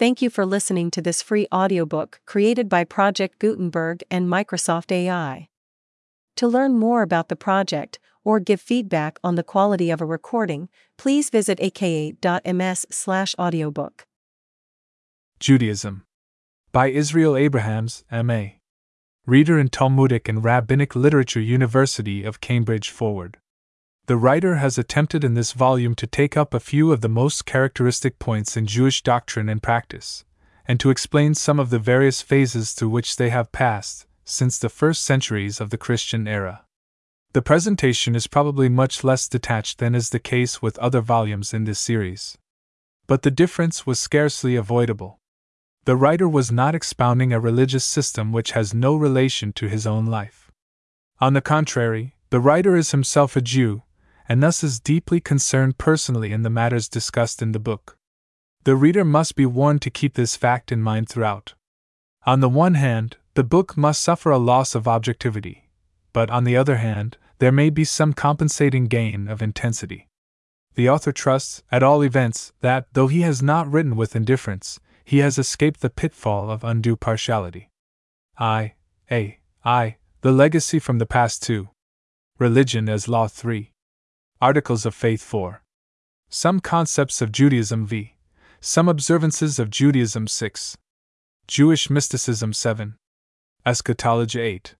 Thank you for listening to this free audiobook created by Project Gutenberg and Microsoft AI. To learn more about the project or give feedback on the quality of a recording, please visit aka.ms/audiobook. Judaism by Israel Abrahams, M.A. Reader in Talmudic and Rabbinic Literature University of Cambridge Forward. The writer has attempted in this volume to take up a few of the most characteristic points in Jewish doctrine and practice, and to explain some of the various phases through which they have passed since the first centuries of the Christian era. The presentation is probably much less detached than is the case with other volumes in this series. But the difference was scarcely avoidable. The writer was not expounding a religious system which has no relation to his own life. On the contrary, the writer is himself a Jew, and thus is deeply concerned personally in the matters discussed in the book. The reader must be warned to keep this fact in mind throughout. On the one hand, the book must suffer a loss of objectivity, but on the other hand, there may be some compensating gain of intensity. The author trusts, at all events, that, though he has not written with indifference, he has escaped the pitfall of undue partiality. I. A. I. The Legacy from the Past 2. Religion as Law 3. Articles of Faith 4. Some Concepts of Judaism v. Some Observances of Judaism 6. Jewish Mysticism 7. Eschatology 8.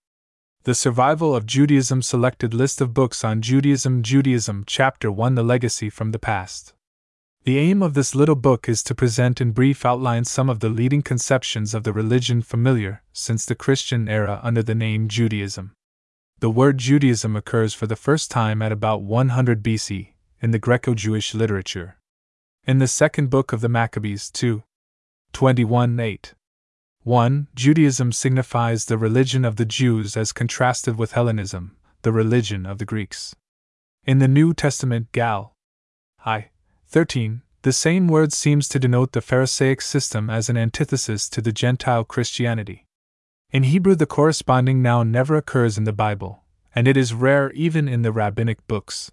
The Survival of Judaism Selected List of Books on Judaism Judaism Chapter 1 The Legacy from the Past. The aim of this little book is to present in brief outline some of the leading conceptions of the religion familiar since the Christian era under the name Judaism the word Judaism occurs for the first time at about 100 BC in the Greco Jewish literature. In the second book of the Maccabees, 2. 21 8. 1. Judaism signifies the religion of the Jews as contrasted with Hellenism, the religion of the Greeks. In the New Testament, Gal. I. 13, the same word seems to denote the Pharisaic system as an antithesis to the Gentile Christianity. In Hebrew, the corresponding noun never occurs in the Bible, and it is rare even in the rabbinic books.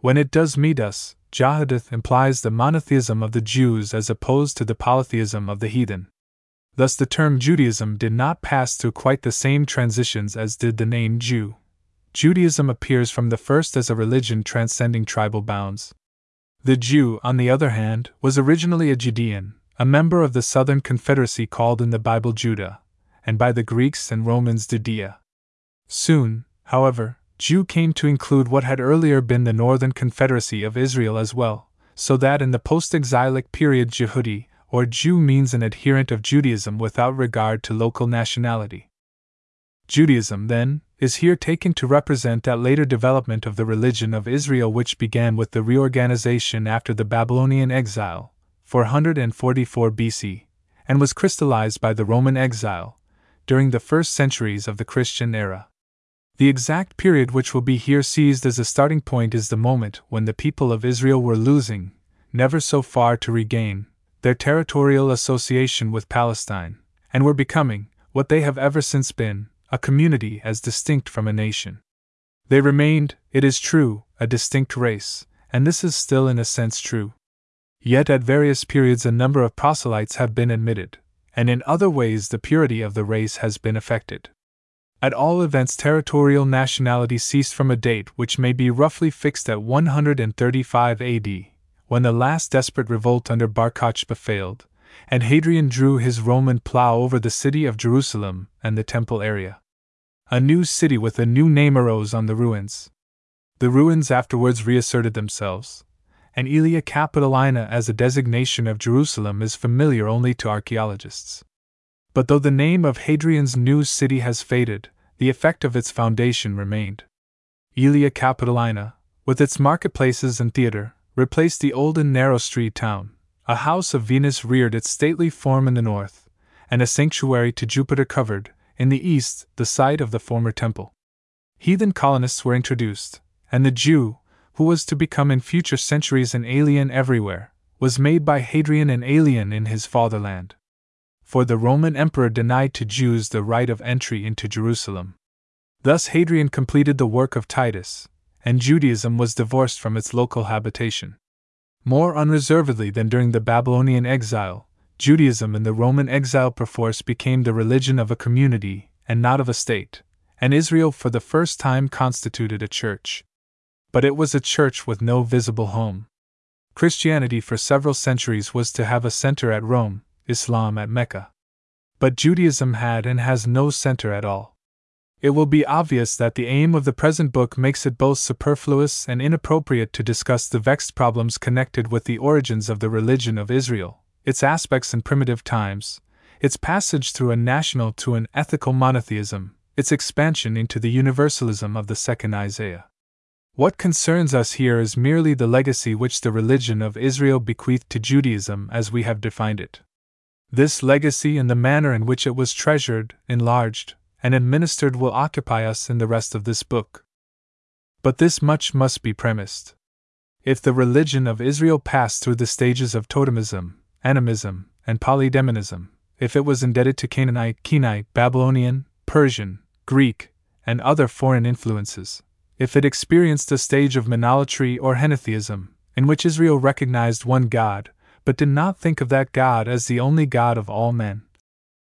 When it does meet us, Jahadith implies the monotheism of the Jews as opposed to the polytheism of the heathen. Thus, the term Judaism did not pass through quite the same transitions as did the name Jew. Judaism appears from the first as a religion transcending tribal bounds. The Jew, on the other hand, was originally a Judean, a member of the southern confederacy called in the Bible Judah, and by the Greeks and Romans Judea. Soon, however, Jew came to include what had earlier been the Northern Confederacy of Israel as well, so that in the post exilic period Jehudi, or Jew means an adherent of Judaism without regard to local nationality. Judaism, then, is here taken to represent that later development of the religion of Israel which began with the reorganization after the Babylonian exile, 444 BC, and was crystallized by the Roman exile, during the first centuries of the Christian era. The exact period which will be here seized as a starting point is the moment when the people of Israel were losing, never so far to regain, their territorial association with Palestine, and were becoming, what they have ever since been, a community as distinct from a nation. They remained, it is true, a distinct race, and this is still in a sense true. Yet at various periods a number of proselytes have been admitted, and in other ways the purity of the race has been affected. At all events, territorial nationality ceased from a date which may be roughly fixed at 135 AD, when the last desperate revolt under Bar Kokhba failed, and Hadrian drew his Roman plough over the city of Jerusalem and the temple area. A new city with a new name arose on the ruins. The ruins afterwards reasserted themselves, and Aelia Capitolina as a designation of Jerusalem is familiar only to archaeologists. But though the name of Hadrian's new city has faded, the effect of its foundation remained. Aelia Capitolina, with its marketplaces and theater, replaced the old and narrow street town. A house of Venus reared its stately form in the north, and a sanctuary to Jupiter covered, in the east, the site of the former temple. Heathen colonists were introduced, and the Jew, who was to become in future centuries an alien everywhere, was made by Hadrian an alien in his fatherland. For the Roman emperor denied to Jews the right of entry into Jerusalem. Thus Hadrian completed the work of Titus, and Judaism was divorced from its local habitation. More unreservedly than during the Babylonian exile, Judaism in the Roman exile perforce became the religion of a community, and not of a state, and Israel for the first time constituted a church. But it was a church with no visible home. Christianity for several centuries was to have a center at Rome, Islam at Mecca. But Judaism had and has no center at all. It will be obvious that the aim of the present book makes it both superfluous and inappropriate to discuss the vexed problems connected with the origins of the religion of Israel, its aspects in primitive times, its passage through a national to an ethical monotheism, its expansion into the universalism of the second Isaiah. What concerns us here is merely the legacy which the religion of Israel bequeathed to Judaism as we have defined it. This legacy and the manner in which it was treasured, enlarged, and administered will occupy us in the rest of this book. But this much must be premised. If the religion of Israel passed through the stages of totemism, animism, and polydemonism, if it was indebted to Canaanite, Kenite, Babylonian, Persian, Greek, and other foreign influences, if it experienced a stage of monolatry or henotheism, in which Israel recognized one God, but did not think of that God as the only God of all men,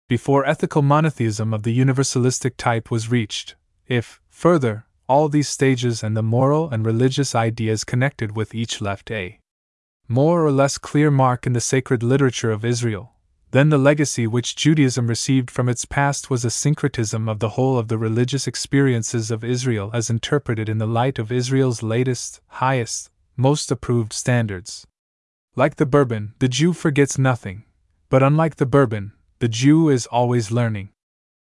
before ethical monotheism of the universalistic type was reached, if, further, all these stages and the moral and religious ideas connected with each left a more or less clear mark in the sacred literature of Israel, then the legacy which Judaism received from its past was a syncretism of the whole of the religious experiences of Israel as interpreted in the light of Israel's latest, highest, most approved standards. Like the bourbon, the Jew forgets nothing, but unlike the bourbon, the Jew is always learning.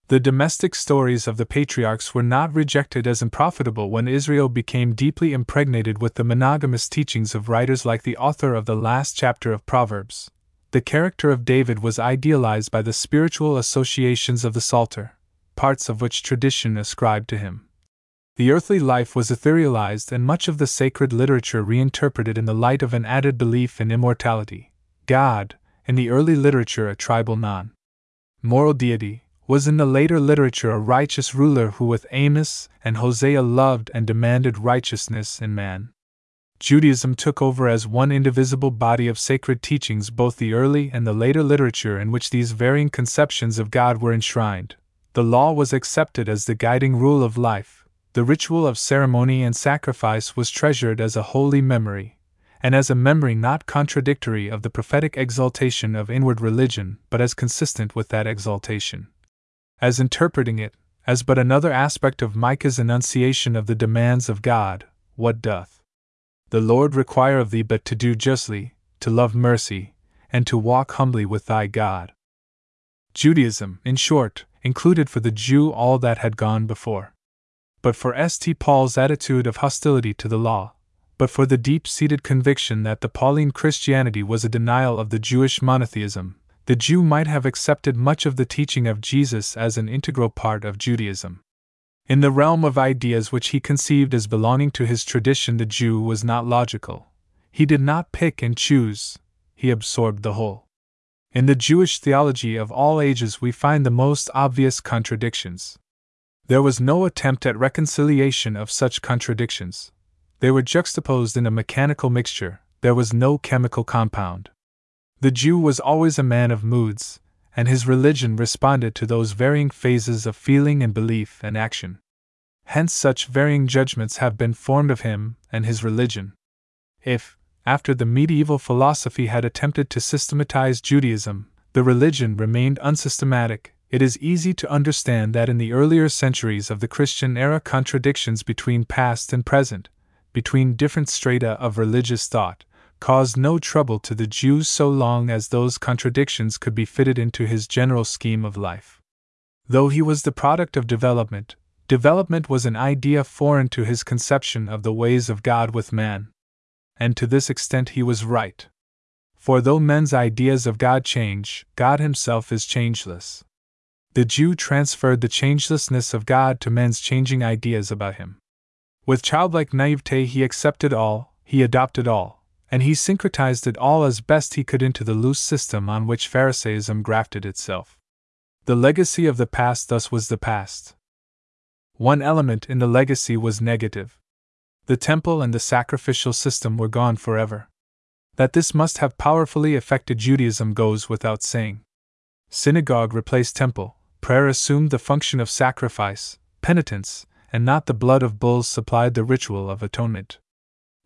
The domestic stories of the patriarchs were not rejected as unprofitable when Israel became deeply impregnated with the monogamous teachings of writers like the author of the last chapter of Proverbs. The character of David was idealized by the spiritual associations of the Psalter, parts of which tradition ascribed to him. The earthly life was etherealized and much of the sacred literature reinterpreted in the light of an added belief in immortality. God, in the early literature a tribal non moral deity, was in the later literature a righteous ruler who, with Amos and Hosea, loved and demanded righteousness in man. Judaism took over as one indivisible body of sacred teachings both the early and the later literature in which these varying conceptions of God were enshrined. The law was accepted as the guiding rule of life, the ritual of ceremony and sacrifice was treasured as a holy memory, and as a memory not contradictory of the prophetic exaltation of inward religion, but as consistent with that exaltation. As interpreting it, as but another aspect of Micah's enunciation of the demands of God, what doth the Lord require of thee but to do justly, to love mercy, and to walk humbly with thy God? Judaism, in short, included for the Jew all that had gone before. But for St. Paul's attitude of hostility to the law, but for the deep seated conviction that the Pauline Christianity was a denial of the Jewish monotheism, the Jew might have accepted much of the teaching of Jesus as an integral part of Judaism. In the realm of ideas which he conceived as belonging to his tradition, the Jew was not logical. He did not pick and choose, he absorbed the whole. In the Jewish theology of all ages, we find the most obvious contradictions. There was no attempt at reconciliation of such contradictions. They were juxtaposed in a mechanical mixture, there was no chemical compound. The Jew was always a man of moods, and his religion responded to those varying phases of feeling and belief and action. Hence, such varying judgments have been formed of him and his religion. If, after the medieval philosophy had attempted to systematize Judaism, the religion remained unsystematic, it is easy to understand that in the earlier centuries of the Christian era contradictions between past and present, between different strata of religious thought, caused no trouble to the Jews so long as those contradictions could be fitted into his general scheme of life. Though he was the product of development, development was an idea foreign to his conception of the ways of God with man. And to this extent he was right. For though men's ideas of God change, God himself is changeless. The Jew transferred the changelessness of God to men's changing ideas about him. With childlike naivete, he accepted all, he adopted all, and he syncretized it all as best he could into the loose system on which Pharisaism grafted itself. The legacy of the past thus was the past. One element in the legacy was negative. The temple and the sacrificial system were gone forever. That this must have powerfully affected Judaism goes without saying. Synagogue replaced temple, prayer assumed the function of sacrifice, penitence, and not the blood of bulls supplied the ritual of atonement.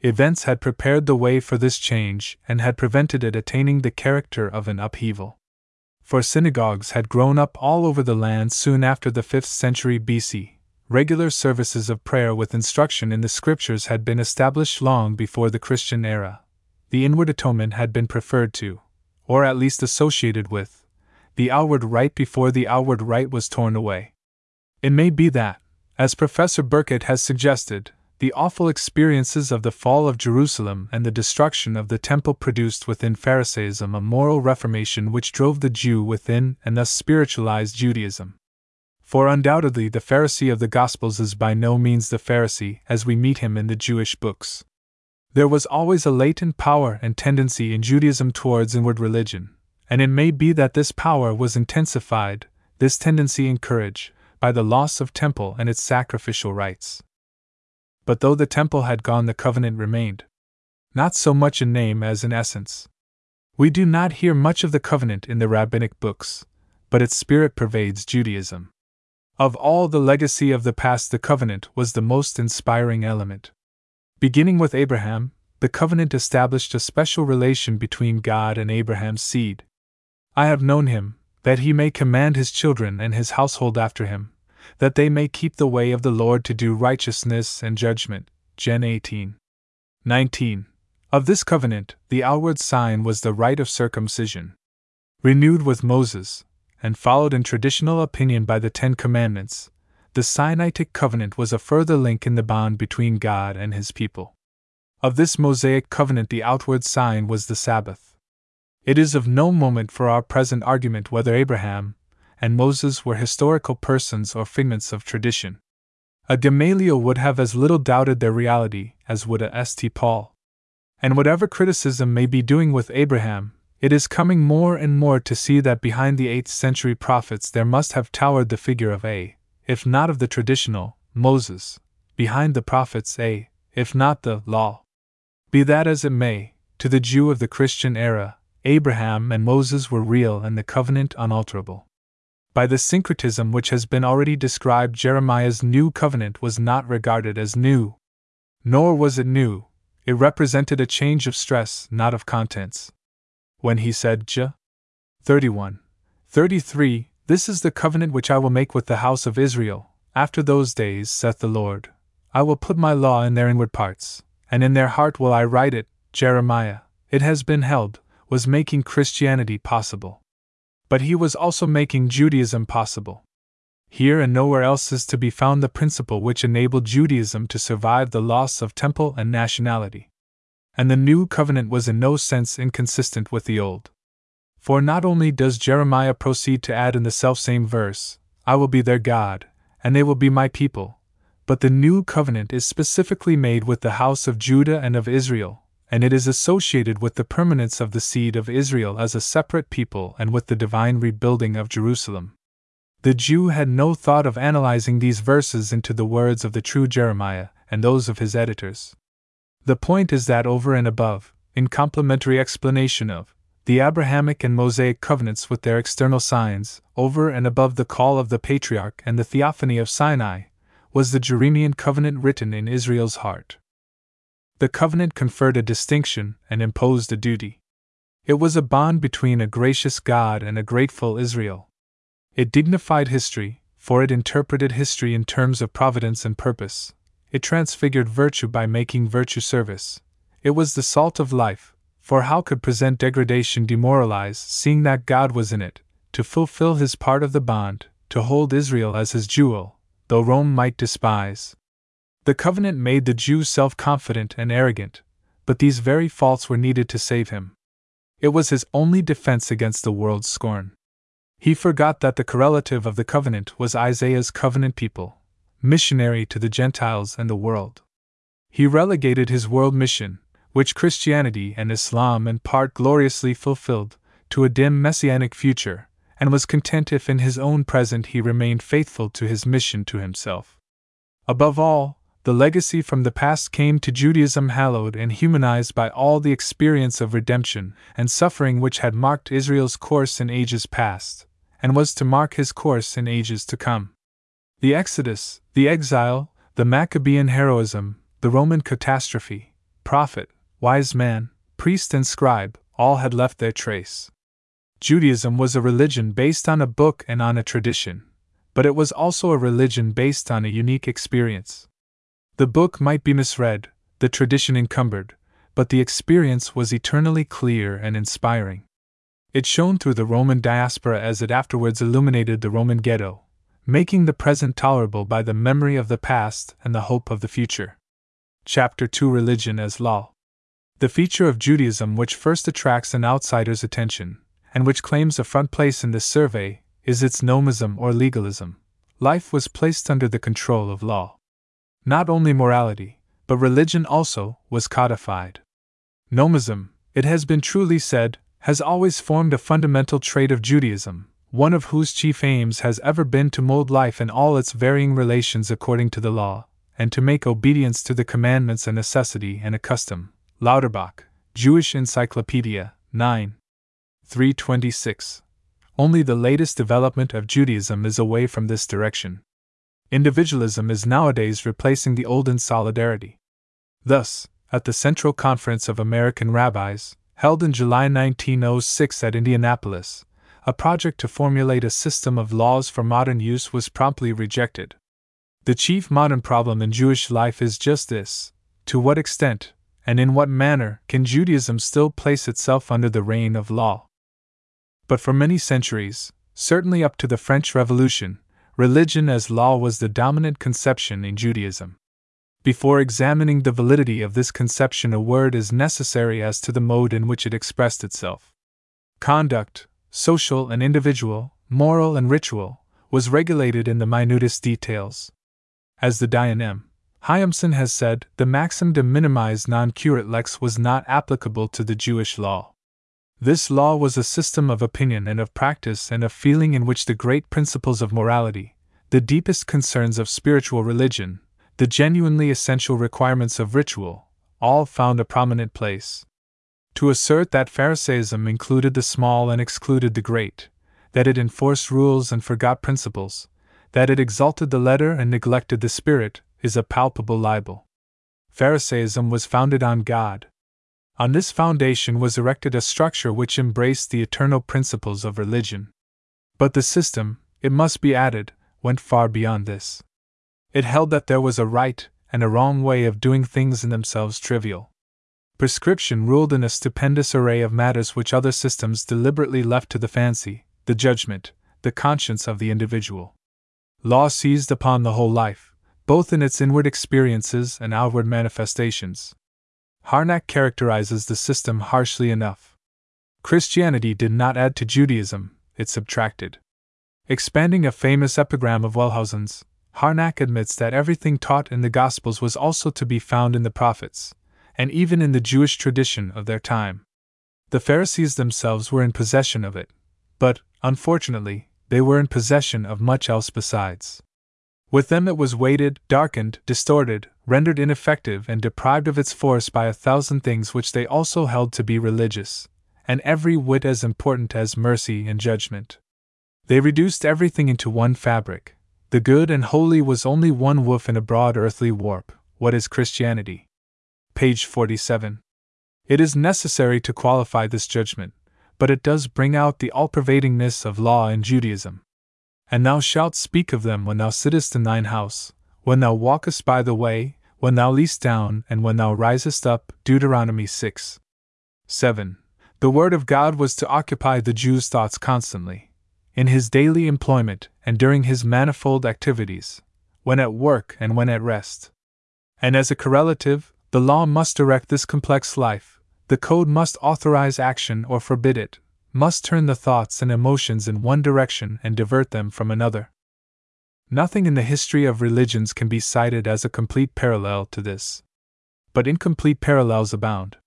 Events had prepared the way for this change and had prevented it attaining the character of an upheaval. For synagogues had grown up all over the land soon after the 5th century BC. Regular services of prayer with instruction in the scriptures had been established long before the Christian era. The inward atonement had been preferred to, or at least associated with, the outward rite before the outward rite was torn away. It may be that, as Professor Burkitt has suggested, the awful experiences of the fall of Jerusalem and the destruction of the temple produced within Pharisaism a moral reformation which drove the Jew within and thus spiritualized Judaism. For undoubtedly the Pharisee of the Gospels is by no means the Pharisee as we meet him in the Jewish books. There was always a latent power and tendency in Judaism towards inward religion, and it may be that this power was intensified, this tendency encouraged, by the loss of temple and its sacrificial rites. But though the temple had gone, the covenant remained. Not so much in name as in essence. We do not hear much of the covenant in the rabbinic books, but its spirit pervades Judaism. Of all the legacy of the past, the covenant was the most inspiring element. Beginning with Abraham, the covenant established a special relation between God and Abraham's seed. I have known him, that he may command his children and his household after him, that they may keep the way of the Lord to do righteousness and judgment. Gen 18. 19. Of this covenant, the outward sign was the rite of circumcision. Renewed with Moses, and followed in traditional opinion by the Ten Commandments, the Sinaitic covenant was a further link in the bond between God and his people. Of this Mosaic covenant, the outward sign was the Sabbath. It is of no moment for our present argument whether Abraham, and Moses were historical persons or figments of tradition. A Gamaliel would have as little doubted their reality as would a St. Paul. And whatever criticism may be doing with Abraham, it is coming more and more to see that behind the 8th century prophets there must have towered the figure of a, if not of the traditional, Moses, behind the prophets a, if not the law. Be that as it may, to the Jew of the Christian era, Abraham and Moses were real and the covenant unalterable. By the syncretism which has been already described, Jeremiah's new covenant was not regarded as new. Nor was it new, it represented a change of stress, not of contents. When he said, J. 31. 33, This is the covenant which I will make with the house of Israel, after those days, saith the Lord. I will put my law in their inward parts, and in their heart will I write it. Jeremiah, it has been held, was making Christianity possible but he was also making Judaism possible. Here and nowhere else is to be found the principle which enabled Judaism to survive the loss of temple and nationality. And the new covenant was in no sense inconsistent with the old. For not only does Jeremiah proceed to add in the selfsame verse, I will be their God, and they will be my people, but the new covenant is specifically made with the house of Judah and of Israel, and it is associated with the permanence of the seed of Israel as a separate people and with the divine rebuilding of Jerusalem. The Jew had no thought of analyzing these verses into the words of the true Jeremiah and those of his editors. The point is that over and above, in complementary explanation of, the Abrahamic and Mosaic covenants with their external signs, over and above the call of the patriarch and the theophany of Sinai, was the Jeremian covenant written in Israel's heart. The covenant conferred a distinction and imposed a duty. It was a bond between a gracious God and a grateful Israel. It dignified history, for it interpreted history in terms of providence and purpose. It transfigured virtue by making virtue service. It was the salt of life, for how could present degradation demoralize, seeing that God was in it, to fulfill his part of the bond, to hold Israel as his jewel, though Rome might despise. The covenant made the Jew self confident and arrogant, but these very faults were needed to save him. It was his only defense against the world's scorn. He forgot that the correlative of the covenant was Isaiah's covenant people, missionary to the Gentiles and the world. He relegated his world mission, which Christianity and Islam in part gloriously fulfilled, to a dim messianic future, and was content if in his own present he remained faithful to his mission to himself. Above all, the legacy from the past came to Judaism hallowed and humanized by all the experience of redemption and suffering which had marked Israel's course in ages past, and was to mark his course in ages to come. The Exodus, the exile, the Maccabean heroism, the Roman catastrophe, prophet, wise man, priest, and scribe, all had left their trace. Judaism was a religion based on a book and on a tradition, but it was also a religion based on a unique experience. The book might be misread, the tradition encumbered, but the experience was eternally clear and inspiring. It shone through the Roman diaspora as it afterwards illuminated the Roman ghetto, making the present tolerable by the memory of the past and the hope of the future. Chapter 2 Religion as Law The feature of Judaism which first attracts an outsider's attention, and which claims a front place in this survey, is its nomism or legalism. Life was placed under the control of law. Not only morality, but religion also, was codified. Nomism, it has been truly said, has always formed a fundamental trait of Judaism, one of whose chief aims has ever been to mold life in all its varying relations according to the law, and to make obedience to the commandments a necessity and a custom. Lauterbach, Jewish Encyclopedia, 9. 326. Only the latest development of Judaism is away from this direction individualism is nowadays replacing the olden solidarity. Thus, at the Central Conference of American Rabbis, held in July 1906 at Indianapolis, a project to formulate a system of laws for modern use was promptly rejected. The chief modern problem in Jewish life is just this to what extent, and in what manner, can Judaism still place itself under the reign of law? But for many centuries, certainly up to the French Revolution, religion as law was the dominant conception in Judaism. Before examining the validity of this conception, a word is necessary as to the mode in which it expressed itself. Conduct, social and individual, moral and ritual, was regulated in the minutest details. As the Dayanim, Hyamson has said, the maxim de minimis non curat lex was not applicable to the Jewish law. This law was a system of opinion and of practice and of feeling in which the great principles of morality, the deepest concerns of spiritual religion, the genuinely essential requirements of ritual, all found a prominent place. To assert that Pharisaism included the small and excluded the great, that it enforced rules and forgot principles, that it exalted the letter and neglected the spirit, is a palpable libel. Pharisaism was founded on God, on this foundation was erected a structure which embraced the eternal principles of religion. But the system, it must be added, went far beyond this. It held that there was a right and a wrong way of doing things in themselves trivial. Prescription ruled in a stupendous array of matters which other systems deliberately left to the fancy, the judgment, the conscience of the individual. Law seized upon the whole life, both in its inward experiences and outward manifestations. Harnack characterizes the system harshly enough. Christianity did not add to Judaism, it subtracted. Expanding a famous epigram of Wellhausen's, Harnack admits that everything taught in the Gospels was also to be found in the prophets, and even in the Jewish tradition of their time. The Pharisees themselves were in possession of it, but, unfortunately, they were in possession of much else besides. With them it was weighted, darkened, distorted, rendered ineffective, and deprived of its force by a thousand things which they also held to be religious, and every whit as important as mercy and judgment. They reduced everything into one fabric. The good and holy was only one woof in a broad earthly warp. What is Christianity? Page 47. It is necessary to qualify this judgment, but it does bring out the all pervadingness of law in Judaism. And thou shalt speak of them when thou sittest in thine house, when thou walkest by the way, when thou liest down, and when thou risest up. Deuteronomy 6. 7. The Word of God was to occupy the Jew's thoughts constantly, in his daily employment and during his manifold activities, when at work and when at rest. And as a correlative, the law must direct this complex life, the code must authorize action or forbid it, must turn the thoughts and emotions in one direction and divert them from another. Nothing in the history of religions can be cited as a complete parallel to this. But incomplete parallels abound.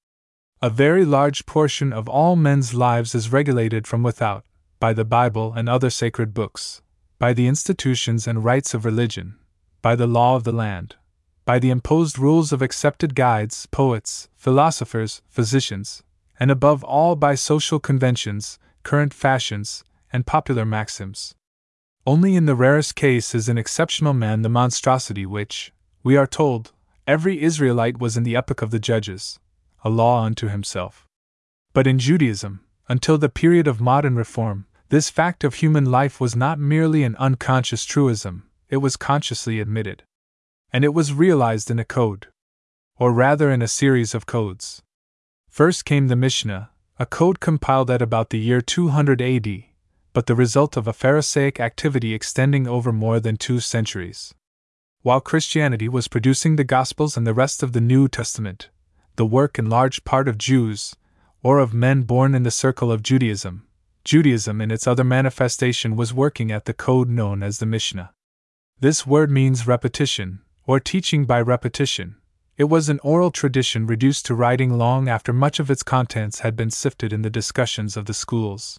A very large portion of all men's lives is regulated from without, by the Bible and other sacred books, by the institutions and rites of religion, by the law of the land, by the imposed rules of accepted guides, poets, philosophers, physicians, and above all by social conventions, current fashions, and popular maxims. Only in the rarest case is an exceptional man the monstrosity which, we are told, every Israelite was in the epoch of the Judges, a law unto himself. But in Judaism, until the period of modern reform, this fact of human life was not merely an unconscious truism, it was consciously admitted and it was realized in a code. Or rather, in a series of codes. First came the Mishnah, a code compiled at about the year 200 AD, but the result of a Pharisaic activity extending over more than two centuries. While Christianity was producing the Gospels and the rest of the New Testament, the work in large part of Jews, or of men born in the circle of Judaism, Judaism in its other manifestation was working at the code known as the Mishnah. This word means repetition, or teaching by repetition. It was an oral tradition reduced to writing long after much of its contents had been sifted in the discussions of the schools.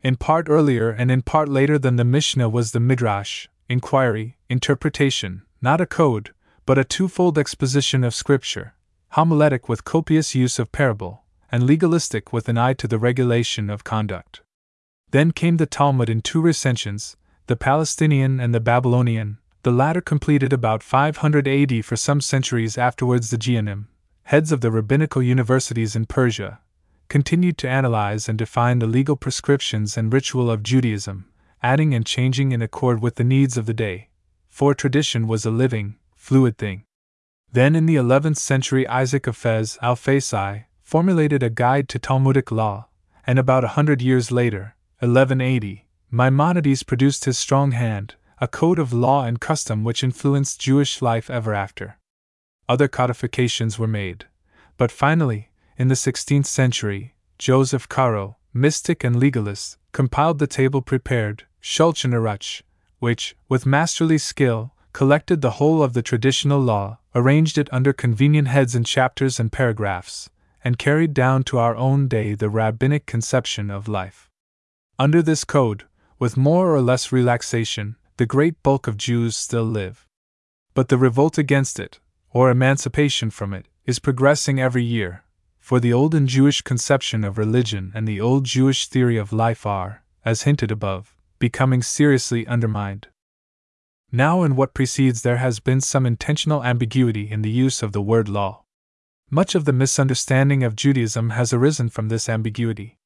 In part earlier and in part later than the Mishnah was the Midrash, inquiry, interpretation, not a code, but a twofold exposition of Scripture, homiletic with copious use of parable, and legalistic with an eye to the regulation of conduct. Then came the Talmud in two recensions, the Palestinian and the Babylonian, the latter completed about 500 AD for some centuries afterwards. The Geonim, heads of the rabbinical universities in Persia, continued to analyze and define the legal prescriptions and ritual of Judaism, adding and changing in accord with the needs of the day, for tradition was a living, fluid thing. Then in the 11th century, Isaac of Fez Alfasi formulated a guide to Talmudic law, and about a hundred years later, 1180, Maimonides produced his strong hand, a code of law and custom which influenced Jewish life ever after. Other codifications were made, but finally, in the 16th century, Joseph Caro, mystic and legalist, compiled the table prepared, Shulchan Aruch, which, with masterly skill, collected the whole of the traditional law, arranged it under convenient heads and chapters and paragraphs, and carried down to our own day the rabbinic conception of life. Under this code, with more or less relaxation, the great bulk of Jews still live. But the revolt against it, or emancipation from it, is progressing every year, for the olden Jewish conception of religion and the old Jewish theory of life are, as hinted above, becoming seriously undermined. Now, in what precedes, there has been some intentional ambiguity in the use of the word law. Much of the misunderstanding of Judaism has arisen from this ambiguity.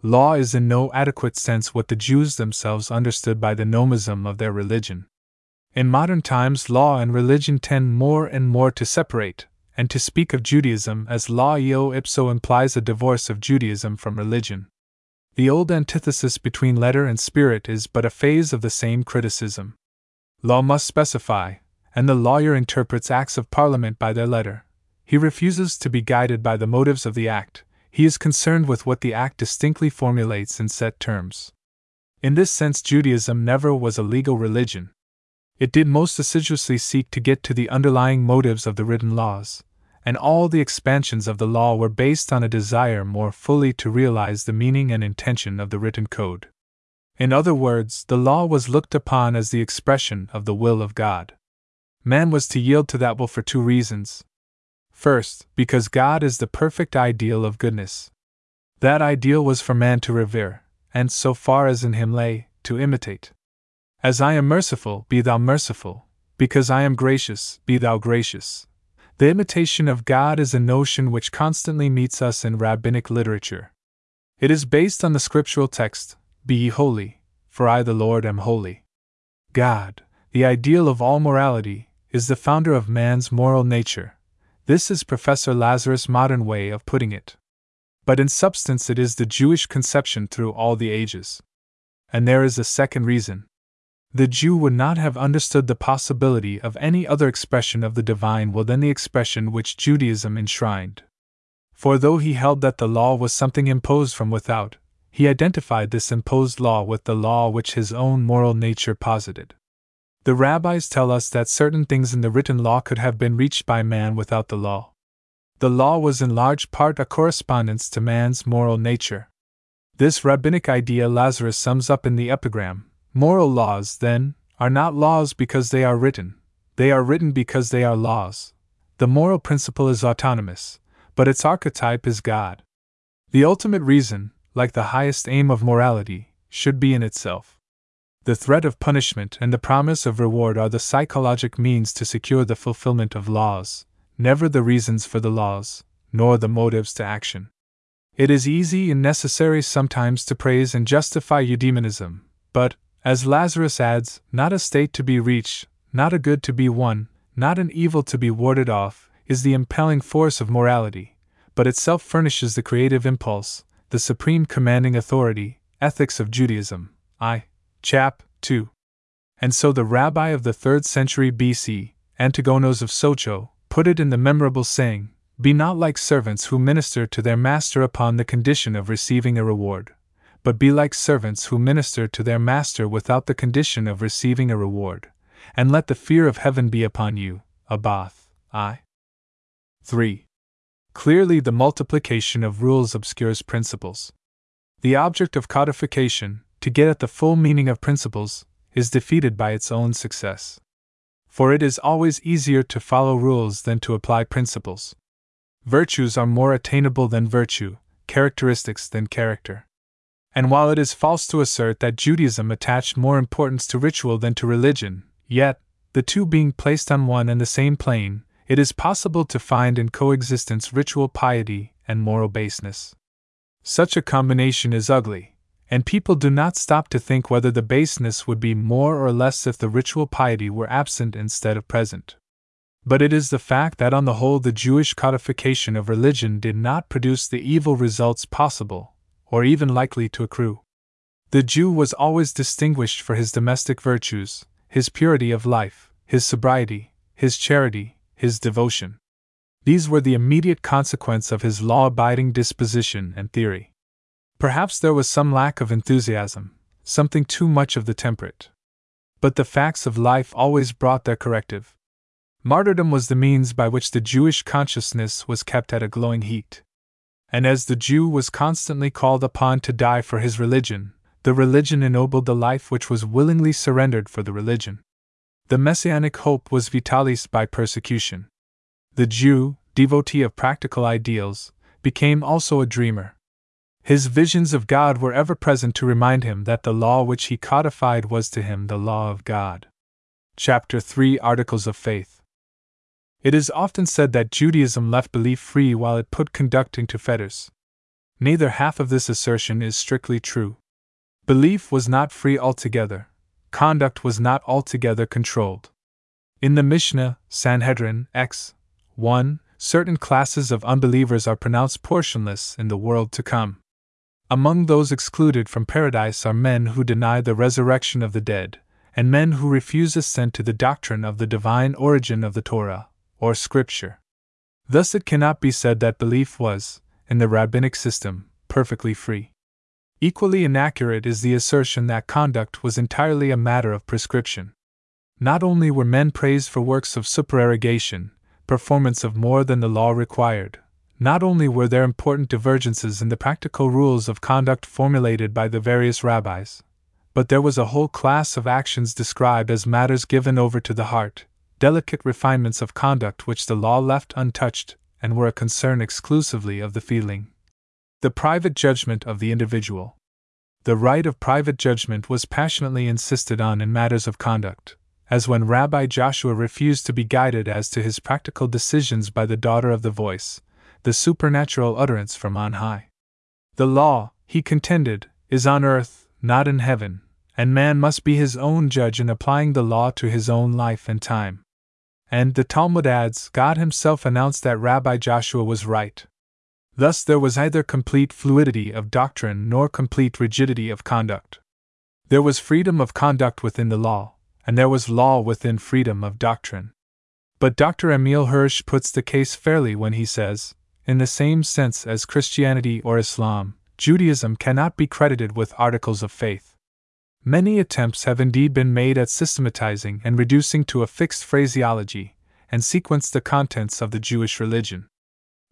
Law is in no adequate sense what the Jews themselves understood by the nomism of their religion. In modern times, law and religion tend more and more to separate, and to speak of Judaism as law eo ipso implies a divorce of Judaism from religion. The old antithesis between letter and spirit is but a phase of the same criticism. Law must specify, and the lawyer interprets acts of parliament by their letter. He refuses to be guided by the motives of the act, he is concerned with what the Act distinctly formulates in set terms. In this sense, Judaism never was a legal religion. It did most assiduously seek to get to the underlying motives of the written laws, and all the expansions of the law were based on a desire more fully to realize the meaning and intention of the written code. In other words, the law was looked upon as the expression of the will of God. Man was to yield to that will for two reasons First, because God is the perfect ideal of goodness. That ideal was for man to revere, and so far as in him lay, to imitate. As I am merciful, be thou merciful, because I am gracious, be thou gracious. The imitation of God is a notion which constantly meets us in rabbinic literature. It is based on the scriptural text, Be ye holy, for I the Lord am holy. God, the ideal of all morality, is the founder of man's moral nature, this is Professor Lazarus' modern way of putting it. But in substance, it is the Jewish conception through all the ages. And there is a second reason. The Jew would not have understood the possibility of any other expression of the divine will than the expression which Judaism enshrined. For though he held that the law was something imposed from without, he identified this imposed law with the law which his own moral nature posited. The rabbis tell us that certain things in the written law could have been reached by man without the law. The law was in large part a correspondence to man's moral nature. This rabbinic idea Lazarus sums up in the epigram Moral laws, then, are not laws because they are written, they are written because they are laws. The moral principle is autonomous, but its archetype is God. The ultimate reason, like the highest aim of morality, should be in itself. The threat of punishment and the promise of reward are the psychologic means to secure the fulfillment of laws, never the reasons for the laws, nor the motives to action. It is easy and necessary sometimes to praise and justify eudaimonism, but, as Lazarus adds, not a state to be reached, not a good to be won, not an evil to be warded off, is the impelling force of morality, but itself furnishes the creative impulse, the supreme commanding authority, Ethics of Judaism, I. Chap. 2. And so the rabbi of the 3rd century BC, Antigonos of Socho, put it in the memorable saying, Be not like servants who minister to their master upon the condition of receiving a reward, but be like servants who minister to their master without the condition of receiving a reward, and let the fear of heaven be upon you. Aboth, I. 3. Clearly, the multiplication of rules obscures principles. The object of codification, to get at the full meaning of principles, is defeated by its own success. For it is always easier to follow rules than to apply principles. Virtues are more attainable than virtue, characteristics than character. And while it is false to assert that Judaism attached more importance to ritual than to religion, yet, the two being placed on one and the same plane, it is possible to find in coexistence ritual piety and moral baseness. Such a combination is ugly, and people do not stop to think whether the baseness would be more or less if the ritual piety were absent instead of present. But it is the fact that on the whole the Jewish codification of religion did not produce the evil results possible, or even likely to accrue. The Jew was always distinguished for his domestic virtues, his purity of life, his sobriety, his charity, his devotion. These were the immediate consequence of his law abiding disposition and theory. Perhaps there was some lack of enthusiasm, something too much of the temperate. But the facts of life always brought their corrective. Martyrdom was the means by which the Jewish consciousness was kept at a glowing heat. And as the Jew was constantly called upon to die for his religion, the religion ennobled the life which was willingly surrendered for the religion. The messianic hope was vitalis by persecution. The Jew, devotee of practical ideals, became also a dreamer. His visions of God were ever present to remind him that the law which he codified was to him the law of God. Chapter 3 Articles of Faith It is often said that Judaism left belief free while it put conduct into fetters. Neither half of this assertion is strictly true. Belief was not free altogether, conduct was not altogether controlled. In the Mishnah, Sanhedrin, X. 1, certain classes of unbelievers are pronounced portionless in the world to come. Among those excluded from paradise are men who deny the resurrection of the dead, and men who refuse assent to the doctrine of the divine origin of the Torah, or Scripture. Thus, it cannot be said that belief was, in the rabbinic system, perfectly free. Equally inaccurate is the assertion that conduct was entirely a matter of prescription. Not only were men praised for works of supererogation, performance of more than the law required, not only were there important divergences in the practical rules of conduct formulated by the various rabbis, but there was a whole class of actions described as matters given over to the heart, delicate refinements of conduct which the law left untouched and were a concern exclusively of the feeling the private judgment of the individual. The right of private judgment was passionately insisted on in matters of conduct, as when Rabbi Joshua refused to be guided as to his practical decisions by the daughter of the voice, the supernatural utterance from on high. The law, he contended, is on earth, not in heaven, and man must be his own judge in applying the law to his own life and time. And the Talmud adds God himself announced that Rabbi Joshua was right. Thus, there was either complete fluidity of doctrine nor complete rigidity of conduct. There was freedom of conduct within the law, and there was law within freedom of doctrine. But Dr. Emil Hirsch puts the case fairly when he says, in the same sense as Christianity or Islam, Judaism cannot be credited with articles of faith. Many attempts have indeed been made at systematizing and reducing to a fixed phraseology and sequence the contents of the Jewish religion.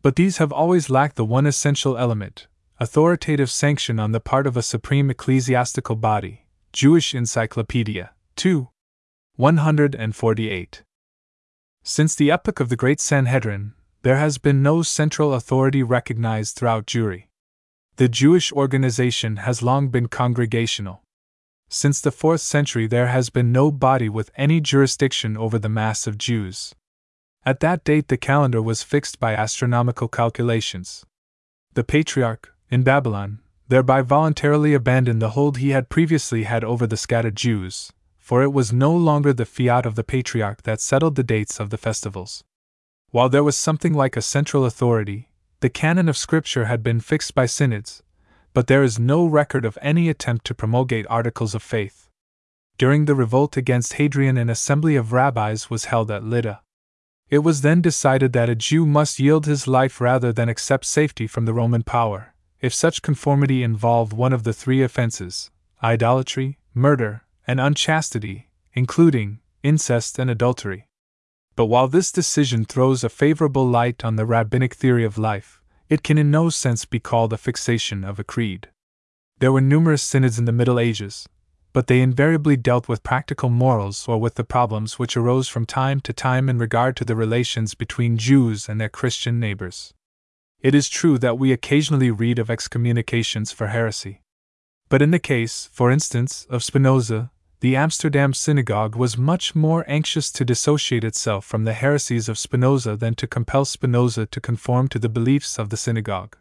But these have always lacked the one essential element authoritative sanction on the part of a supreme ecclesiastical body. Jewish Encyclopedia. 2. 148. Since the epoch of the Great Sanhedrin, there has been no central authority recognized throughout Jewry. The Jewish organization has long been congregational. Since the 4th century, there has been no body with any jurisdiction over the mass of Jews. At that date, the calendar was fixed by astronomical calculations. The patriarch, in Babylon, thereby voluntarily abandoned the hold he had previously had over the scattered Jews, for it was no longer the fiat of the patriarch that settled the dates of the festivals. While there was something like a central authority, the canon of Scripture had been fixed by synods, but there is no record of any attempt to promulgate articles of faith. During the revolt against Hadrian, an assembly of rabbis was held at Lydda. It was then decided that a Jew must yield his life rather than accept safety from the Roman power, if such conformity involved one of the three offenses idolatry, murder, and unchastity, including incest and adultery. But while this decision throws a favorable light on the rabbinic theory of life, it can in no sense be called a fixation of a creed. There were numerous synods in the Middle Ages, but they invariably dealt with practical morals or with the problems which arose from time to time in regard to the relations between Jews and their Christian neighbors. It is true that we occasionally read of excommunications for heresy. But in the case, for instance, of Spinoza, the Amsterdam synagogue was much more anxious to dissociate itself from the heresies of Spinoza than to compel Spinoza to conform to the beliefs of the synagogue.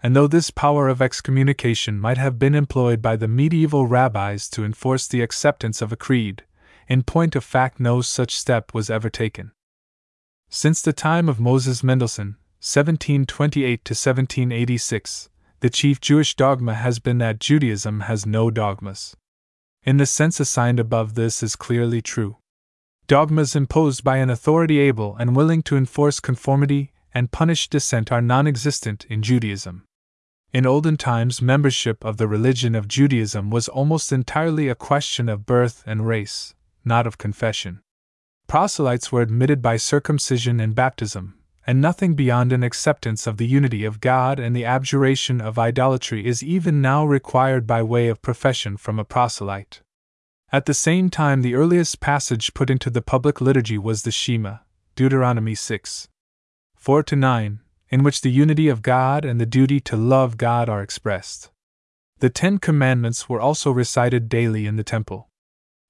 And though this power of excommunication might have been employed by the medieval rabbis to enforce the acceptance of a creed, in point of fact no such step was ever taken. Since the time of Moses Mendelssohn, 1728 to 1786, the chief Jewish dogma has been that Judaism has no dogmas in the sense assigned above, this is clearly true. Dogmas imposed by an authority able and willing to enforce conformity and punish dissent are non existent in Judaism. In olden times, membership of the religion of Judaism was almost entirely a question of birth and race, not of confession. Proselytes were admitted by circumcision and baptism, and nothing beyond an acceptance of the unity of God and the abjuration of idolatry is even now required by way of profession from a proselyte. At the same time, the earliest passage put into the public liturgy was the Shema, Deuteronomy 6 4 9, in which the unity of God and the duty to love God are expressed. The Ten Commandments were also recited daily in the temple.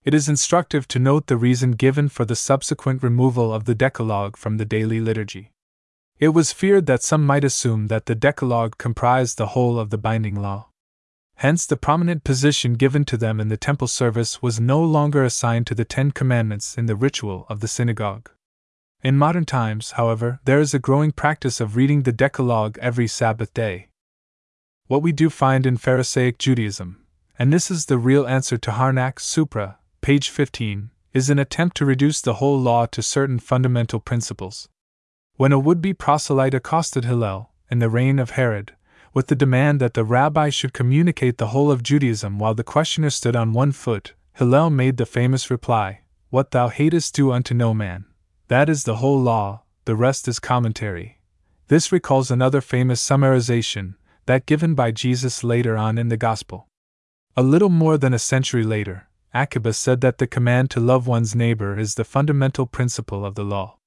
It is instructive to note the reason given for the subsequent removal of the Decalogue from the daily liturgy. It was feared that some might assume that the Decalogue comprised the whole of the binding law. Hence, the prominent position given to them in the temple service was no longer assigned to the Ten Commandments in the ritual of the synagogue. In modern times, however, there is a growing practice of reading the Decalogue every Sabbath day. What we do find in Pharisaic Judaism, and this is the real answer to Harnack Supra, page 15, is an attempt to reduce the whole law to certain fundamental principles. When a would be proselyte accosted Hillel, in the reign of Herod, with the demand that the rabbi should communicate the whole of Judaism while the questioner stood on one foot, Hillel made the famous reply What thou hatest do unto no man. That is the whole law, the rest is commentary. This recalls another famous summarization, that given by Jesus later on in the Gospel. A little more than a century later, Akiba said that the command to love one's neighbor is the fundamental principle of the law.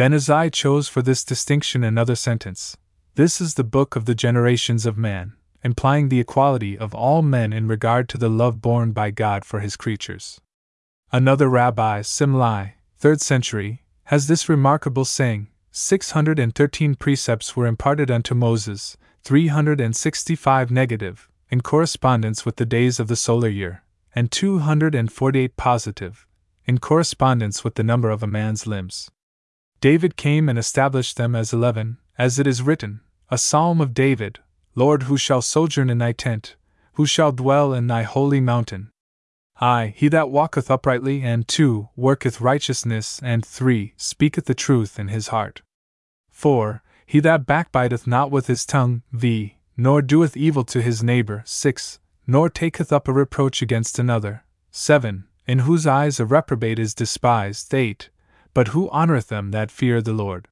Ben Azzai chose for this distinction another sentence This is the book of the generations of man, implying the equality of all men in regard to the love borne by God for his creatures. Another rabbi, Simlai, 3rd century, has this remarkable saying 613 precepts were imparted unto Moses, 365 negative, in correspondence with the days of the solar year, and 248 positive, in correspondence with the number of a man's limbs. David came and established them as eleven, as it is written, a psalm of David Lord, who shall sojourn in thy tent? Who shall dwell in thy holy mountain? I, he that walketh uprightly, and two, worketh righteousness, and three, speaketh the truth in his heart. 4. He that backbiteth not with his tongue, v. Nor doeth evil to his neighbor, 6. Nor taketh up a reproach against another, 7. In whose eyes a reprobate is despised, 8 but who honoureth them that fear the Lord?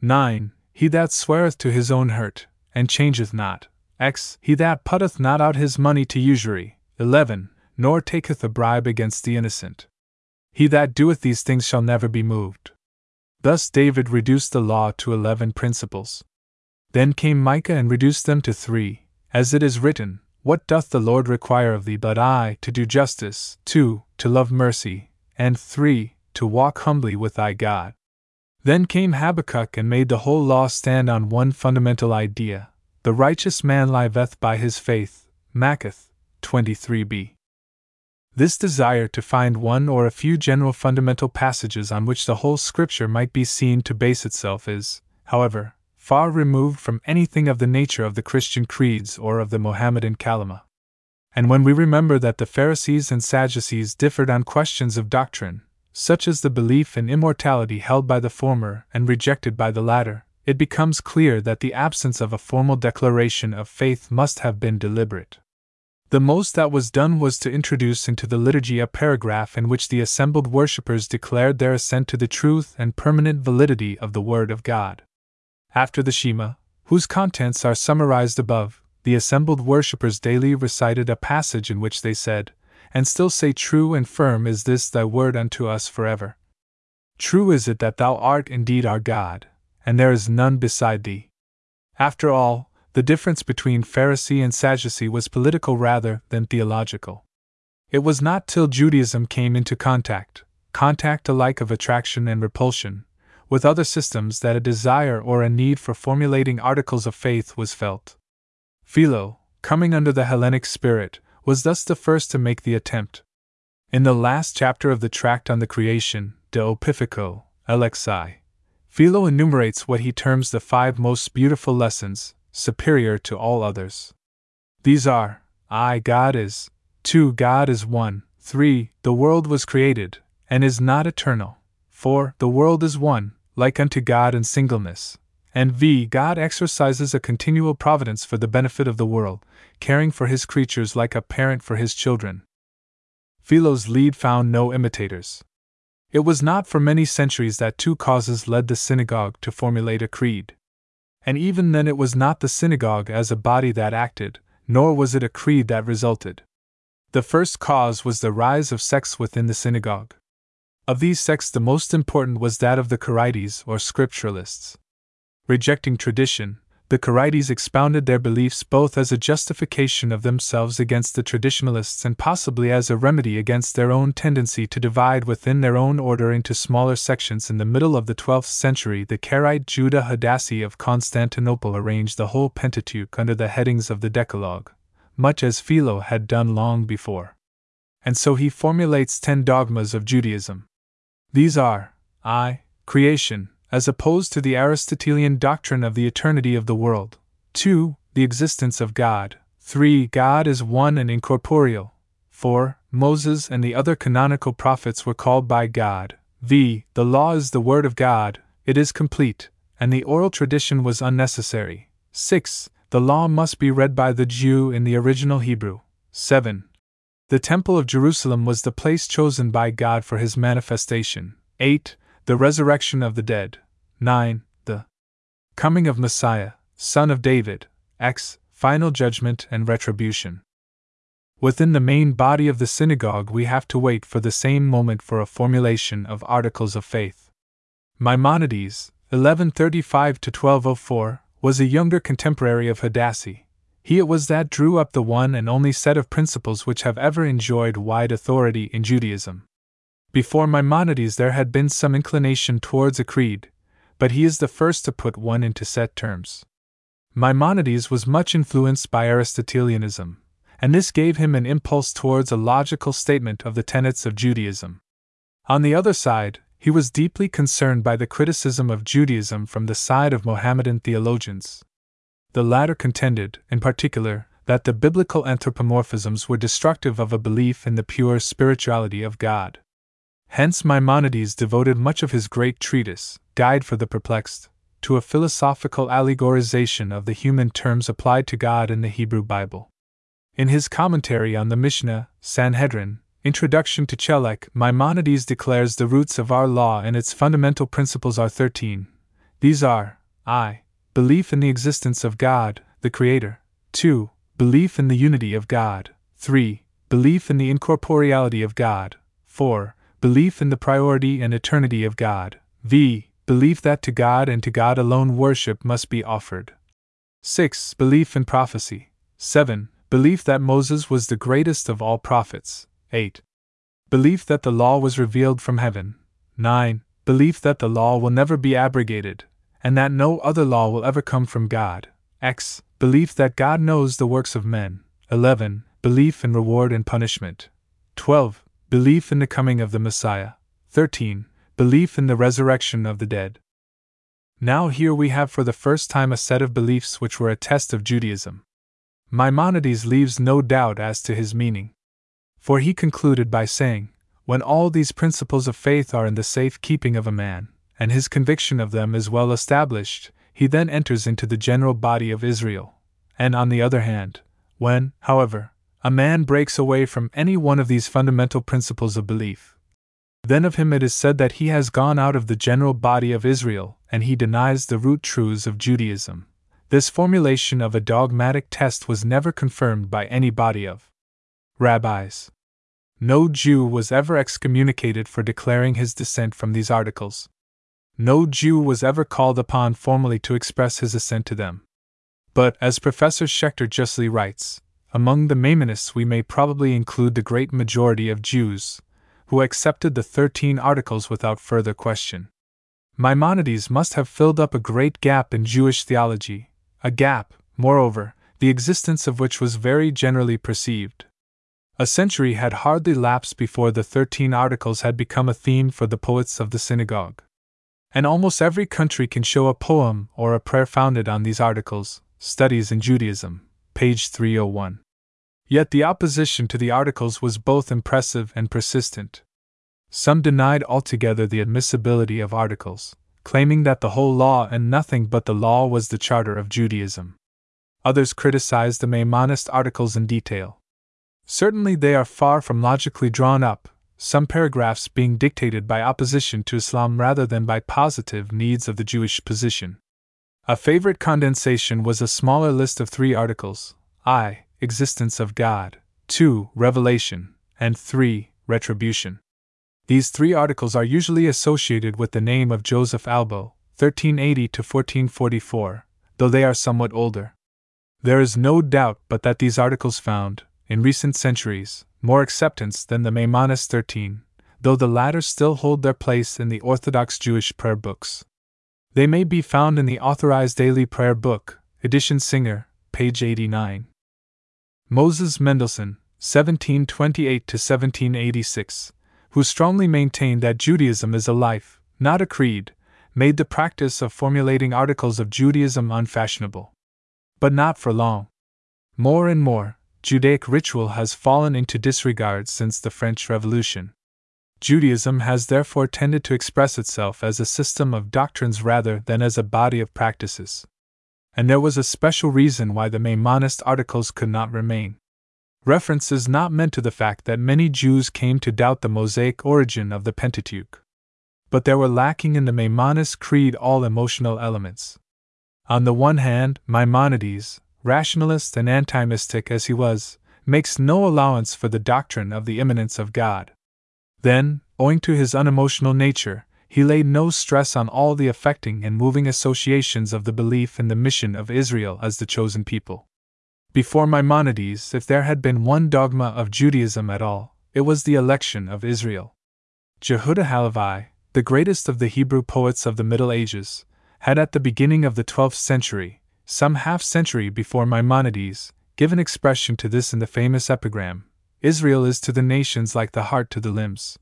9. He that sweareth to his own hurt, and changeth not. X. He that putteth not out his money to usury. 11. Nor taketh a bribe against the innocent. He that doeth these things shall never be moved. Thus David reduced the law to eleven principles. Then came Micah and reduced them to three, as it is written, What doth the Lord require of thee but I, to do justice, two, to love mercy, and three, to walk humbly with thy God? Then came Habakkuk and made the whole law stand on one fundamental idea the righteous man liveth by his faith. Makkoth 23b. This desire to find one or a few general fundamental passages on which the whole Scripture might be seen to base itself is, however, far removed from anything of the nature of the Christian creeds or of the Mohammedan kalima. And when we remember that the Pharisees and Sadducees differed on questions of doctrine, such as the belief in immortality held by the former and rejected by the latter, it becomes clear that the absence of a formal declaration of faith must have been deliberate. The most that was done was to introduce into the liturgy a paragraph in which the assembled worshippers declared their assent to the truth and permanent validity of the Word of God. After the Shema, whose contents are summarized above, the assembled worshippers daily recited a passage in which they said, And still say, True and firm is this thy word unto us forever. True is it that thou art indeed our God, and there is none beside thee. After all, the difference between Pharisee and Sadducee was political rather than theological. It was not till Judaism came into contact, contact alike of attraction and repulsion, with other systems that a desire or a need for formulating articles of faith was felt. Philo, coming under the Hellenic spirit, was thus the first to make the attempt. In the last chapter of the tract on the creation, De Opificio, LXI, Philo enumerates what he terms the five most beautiful lessons, superior to all others. These are I, God is, 2. God is one, 3. The world was created, and is not eternal, 4. The world is one, like unto God in singleness, and v. God exercises a continual providence for the benefit of the world, caring for his creatures like a parent for his children. Philo's lead found no imitators. It was not for many centuries that two causes led the synagogue to formulate a creed and even then it was not the synagogue as a body that acted, nor was it a creed that resulted. The first cause was the rise of sects within the synagogue. Of these sects, the most important was that of the Karaites or scripturalists. Rejecting tradition, the Karaites expounded their beliefs both as a justification of themselves against the traditionalists and possibly as a remedy against their own tendency to divide within their own order into smaller sections. In the middle of the 12th century, the Karaite Judah Hadassi of Constantinople arranged the whole Pentateuch under the headings of the Decalogue, much as Philo had done long before. And so he formulates ten dogmas of Judaism. These are I, creation, as opposed to the Aristotelian doctrine of the eternity of the world. 2. The existence of God. 3. God is one and incorporeal. 4. Moses and the other canonical prophets were called by God. V. The law is the word of God, it is complete, and the oral tradition was unnecessary. 6. The law must be read by the Jew in the original Hebrew. 7. The Temple of Jerusalem was the place chosen by God for his manifestation. 8. The resurrection of the dead. 9. The coming of Messiah, son of David, X. Final judgment and retribution. Within the main body of the synagogue, we have to wait for the same moment for a formulation of articles of faith. Maimonides, 1135 1204, was a younger contemporary of Hadassi. He it was that drew up the one and only set of principles which have ever enjoyed wide authority in Judaism. Before Maimonides, there had been some inclination towards a creed, but he is the first to put one into set terms. Maimonides was much influenced by Aristotelianism, and this gave him an impulse towards a logical statement of the tenets of Judaism. On the other side, he was deeply concerned by the criticism of Judaism from the side of Mohammedan theologians. The latter contended, in particular, that the biblical anthropomorphisms were destructive of a belief in the pure spirituality of God. Hence, Maimonides devoted much of his great treatise, Guide for the Perplexed, to a philosophical allegorization of the human terms applied to God in the Hebrew Bible. In his commentary on the Mishnah, Sanhedrin, Introduction to Chelek, Maimonides declares the roots of our law and its fundamental principles are 13. These are I. Belief in the existence of God, the Creator. 2. Belief in the unity of God. 3. Belief in the incorporeality of God. 4 belief in the priority and eternity of God, v. Belief that to God and to God alone worship must be offered. 6. Belief in prophecy. 7. Belief that Moses was the greatest of all prophets. 8. Belief that the law was revealed from heaven. 9. Belief that the law will never be abrogated, and that no other law will ever come from God. X. Belief that God knows the works of men. 11. Belief in reward and punishment. 12. Belief in the coming of the Messiah. 13. Belief in the resurrection of the dead. Now, here we have for the first time a set of beliefs which were a test of Judaism. Maimonides leaves no doubt as to his meaning. For he concluded by saying, When all these principles of faith are in the safe keeping of a man, and his conviction of them is well established, he then enters into the general body of Israel. And on the other hand, when, however, a man breaks away from any one of these fundamental principles of belief, then of him it is said that he has gone out of the general body of Israel, and he denies the root truths of Judaism. This formulation of a dogmatic test was never confirmed by any body of rabbis. No Jew was ever excommunicated for declaring his dissent from these articles. No Jew was ever called upon formally to express his assent to them. But, as Professor Schechter justly writes, among the Maimonists we may probably include the great majority of Jews, who accepted the Thirteen Articles without further question. Maimonides must have filled up a great gap in Jewish theology, a gap, moreover, the existence of which was very generally perceived. A century had hardly lapsed before the Thirteen Articles had become a theme for the poets of the synagogue. And almost every country can show a poem or a prayer founded on these articles, Studies in Judaism, page 301. Yet the opposition to the articles was both impressive and persistent. Some denied altogether the admissibility of articles, claiming that the whole law and nothing but the law was the charter of Judaism. Others criticized the Maimonist articles in detail. Certainly they are far from logically drawn up, some paragraphs being dictated by opposition to Islam rather than by positive needs of the Jewish position. A favorite condensation was a smaller list of three articles I, existence of God, 2. Revelation, and 3. Retribution. These three articles are usually associated with the name of Joseph Albo, 1380 to 1444, though they are somewhat older. There is no doubt but that these articles found, in recent centuries, more acceptance than the Maimonides 13, though the latter still hold their place in the Orthodox Jewish prayer books. They may be found in the Authorized Daily Prayer Book, edition Singer, page 89. Moses Mendelssohn, 1728 1786, who strongly maintained that Judaism is a life, not a creed, made the practice of formulating articles of Judaism unfashionable. But not for long. More and more, Judaic ritual has fallen into disregard since the French Revolution. Judaism has therefore tended to express itself as a system of doctrines rather than as a body of practices and there was a special reason why the Maimonist articles could not remain. Reference is not meant to the fact that many Jews came to doubt the Mosaic origin of the Pentateuch. But there were lacking in the Maimonist creed all emotional elements. On the one hand, Maimonides, rationalist and anti mystic as he was, makes no allowance for the doctrine of the immanence of God. Then, owing to his unemotional nature, he laid no stress on all the affecting and moving associations of the belief in the mission of Israel as the chosen people. Before Maimonides, if there had been one dogma of Judaism at all, it was the election of Israel. Jehuda Halevi, the greatest of the Hebrew poets of the Middle Ages, had at the beginning of the 12th century, some half century before Maimonides, given expression to this in the famous epigram Israel is to the nations like the heart to the limbs.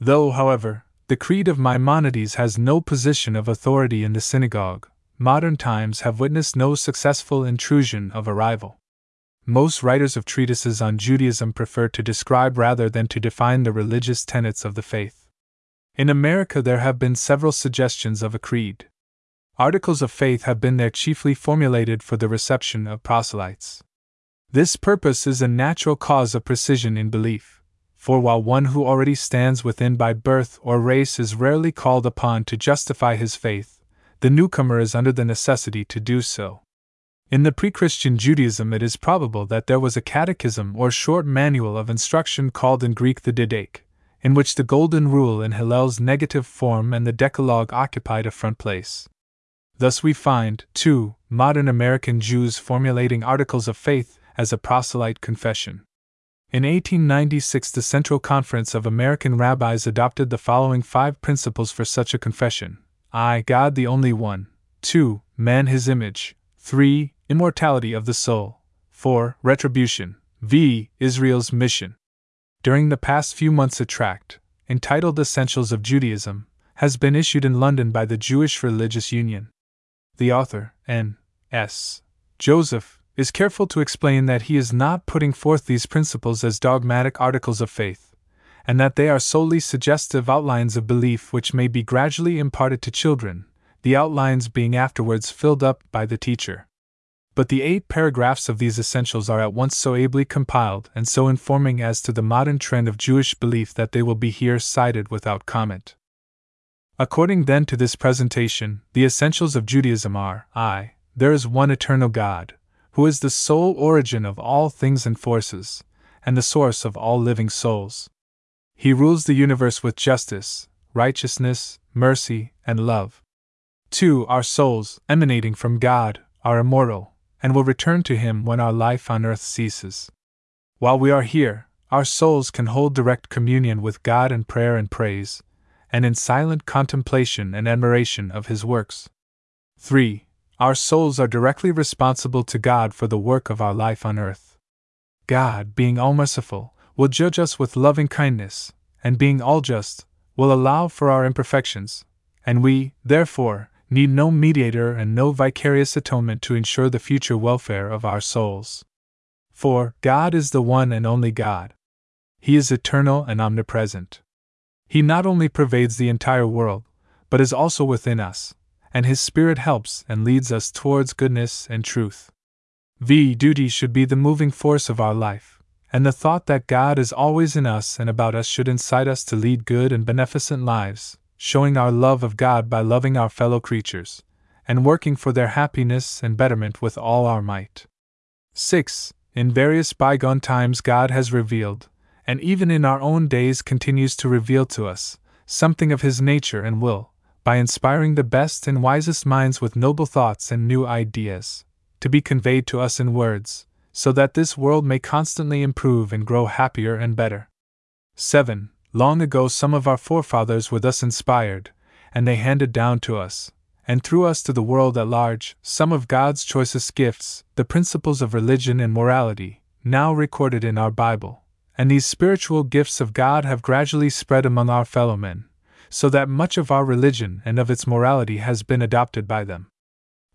Though, however, the creed of Maimonides has no position of authority in the synagogue. Modern times have witnessed no successful intrusion of a rival. Most writers of treatises on Judaism prefer to describe rather than to define the religious tenets of the faith. In America, there have been several suggestions of a creed. Articles of faith have been there chiefly formulated for the reception of proselytes. This purpose is a natural cause of precision in belief for while one who already stands within by birth or race is rarely called upon to justify his faith, the newcomer is under the necessity to do so. In the pre Christian Judaism, it is probable that there was a catechism or short manual of instruction called in Greek the Didache, in which the Golden Rule in Hillel's negative form and the Decalogue occupied a front place. Thus we find, too, modern American Jews formulating articles of faith as a proselyte confession. In 1896, the Central Conference of American Rabbis adopted the following five principles for such a confession I, God the only one, 2. Man his image, 3. Immortality of the soul, 4. Retribution, v. Israel's mission. During the past few months, a tract, entitled Essentials of Judaism, has been issued in London by the Jewish Religious Union. The author, N. S. Joseph, is careful to explain that he is not putting forth these principles as dogmatic articles of faith, and that they are solely suggestive outlines of belief which may be gradually imparted to children, the outlines being afterwards filled up by the teacher. But the eight paragraphs of these essentials are at once so ably compiled and so informing as to the modern trend of Jewish belief that they will be here cited without comment. According then to this presentation, the essentials of Judaism are I. There is one eternal God, who is the sole origin of all things and forces, and the source of all living souls. He rules the universe with justice, righteousness, mercy, and love. 2. Our souls, emanating from God, are immortal, and will return to Him when our life on earth ceases. While we are here, our souls can hold direct communion with God in prayer and praise, and in silent contemplation and admiration of His works. 3. Our souls are directly responsible to God for the work of our life on earth. God, being all merciful, will judge us with loving kindness, and being all just, will allow for our imperfections, and we, therefore, need no mediator and no vicarious atonement to ensure the future welfare of our souls. For God is the one and only God. He is eternal and omnipresent. He not only pervades the entire world, but is also within us, and His Spirit helps and leads us towards goodness and truth. V. Duty should be the moving force of our life, and the thought that God is always in us and about us should incite us to lead good and beneficent lives, showing our love of God by loving our fellow creatures, and working for their happiness and betterment with all our might. 6. In various bygone times, God has revealed, and even in our own days continues to reveal to us, something of His nature and will, by inspiring the best and wisest minds with noble thoughts and new ideas, to be conveyed to us in words, so that this world may constantly improve and grow happier and better. 7. Long ago, some of our forefathers were thus inspired, and they handed down to us, and through us to the world at large, some of God's choicest gifts, the principles of religion and morality, now recorded in our Bible. And these spiritual gifts of God have gradually spread among our fellow men, so that much of our religion and of its morality has been adopted by them.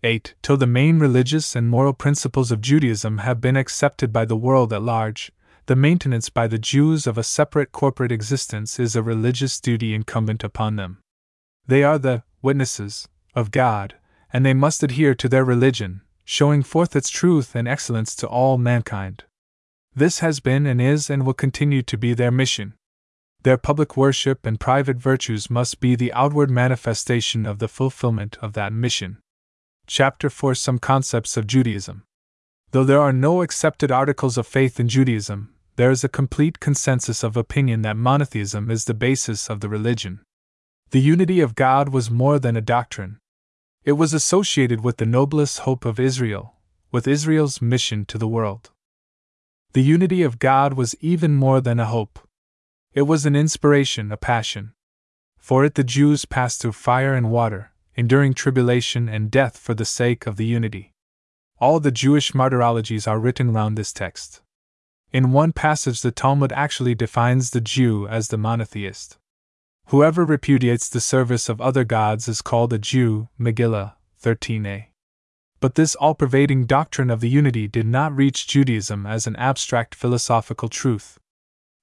8. Till the main religious and moral principles of Judaism have been accepted by the world at large, the maintenance by the Jews of a separate corporate existence is a religious duty incumbent upon them. They are the witnesses of God, and they must adhere to their religion, showing forth its truth and excellence to all mankind. This has been and is and will continue to be their mission. Their public worship and private virtues must be the outward manifestation of the fulfillment of that mission. Chapter 4 Some Concepts of Judaism. Though there are no accepted articles of faith in Judaism, there is a complete consensus of opinion that monotheism is the basis of the religion. The unity of God was more than a doctrine. It was associated with the noblest hope of Israel, with Israel's mission to the world. The unity of God was even more than a hope. It was an inspiration, a passion. For it the Jews passed through fire and water, enduring tribulation and death for the sake of the unity. All the Jewish martyrologies are written round this text. In one passage, the Talmud actually defines the Jew as the monotheist. Whoever repudiates the service of other gods is called a Jew, Megillah 13a. But this all pervading doctrine of the unity did not reach Judaism as an abstract philosophical truth.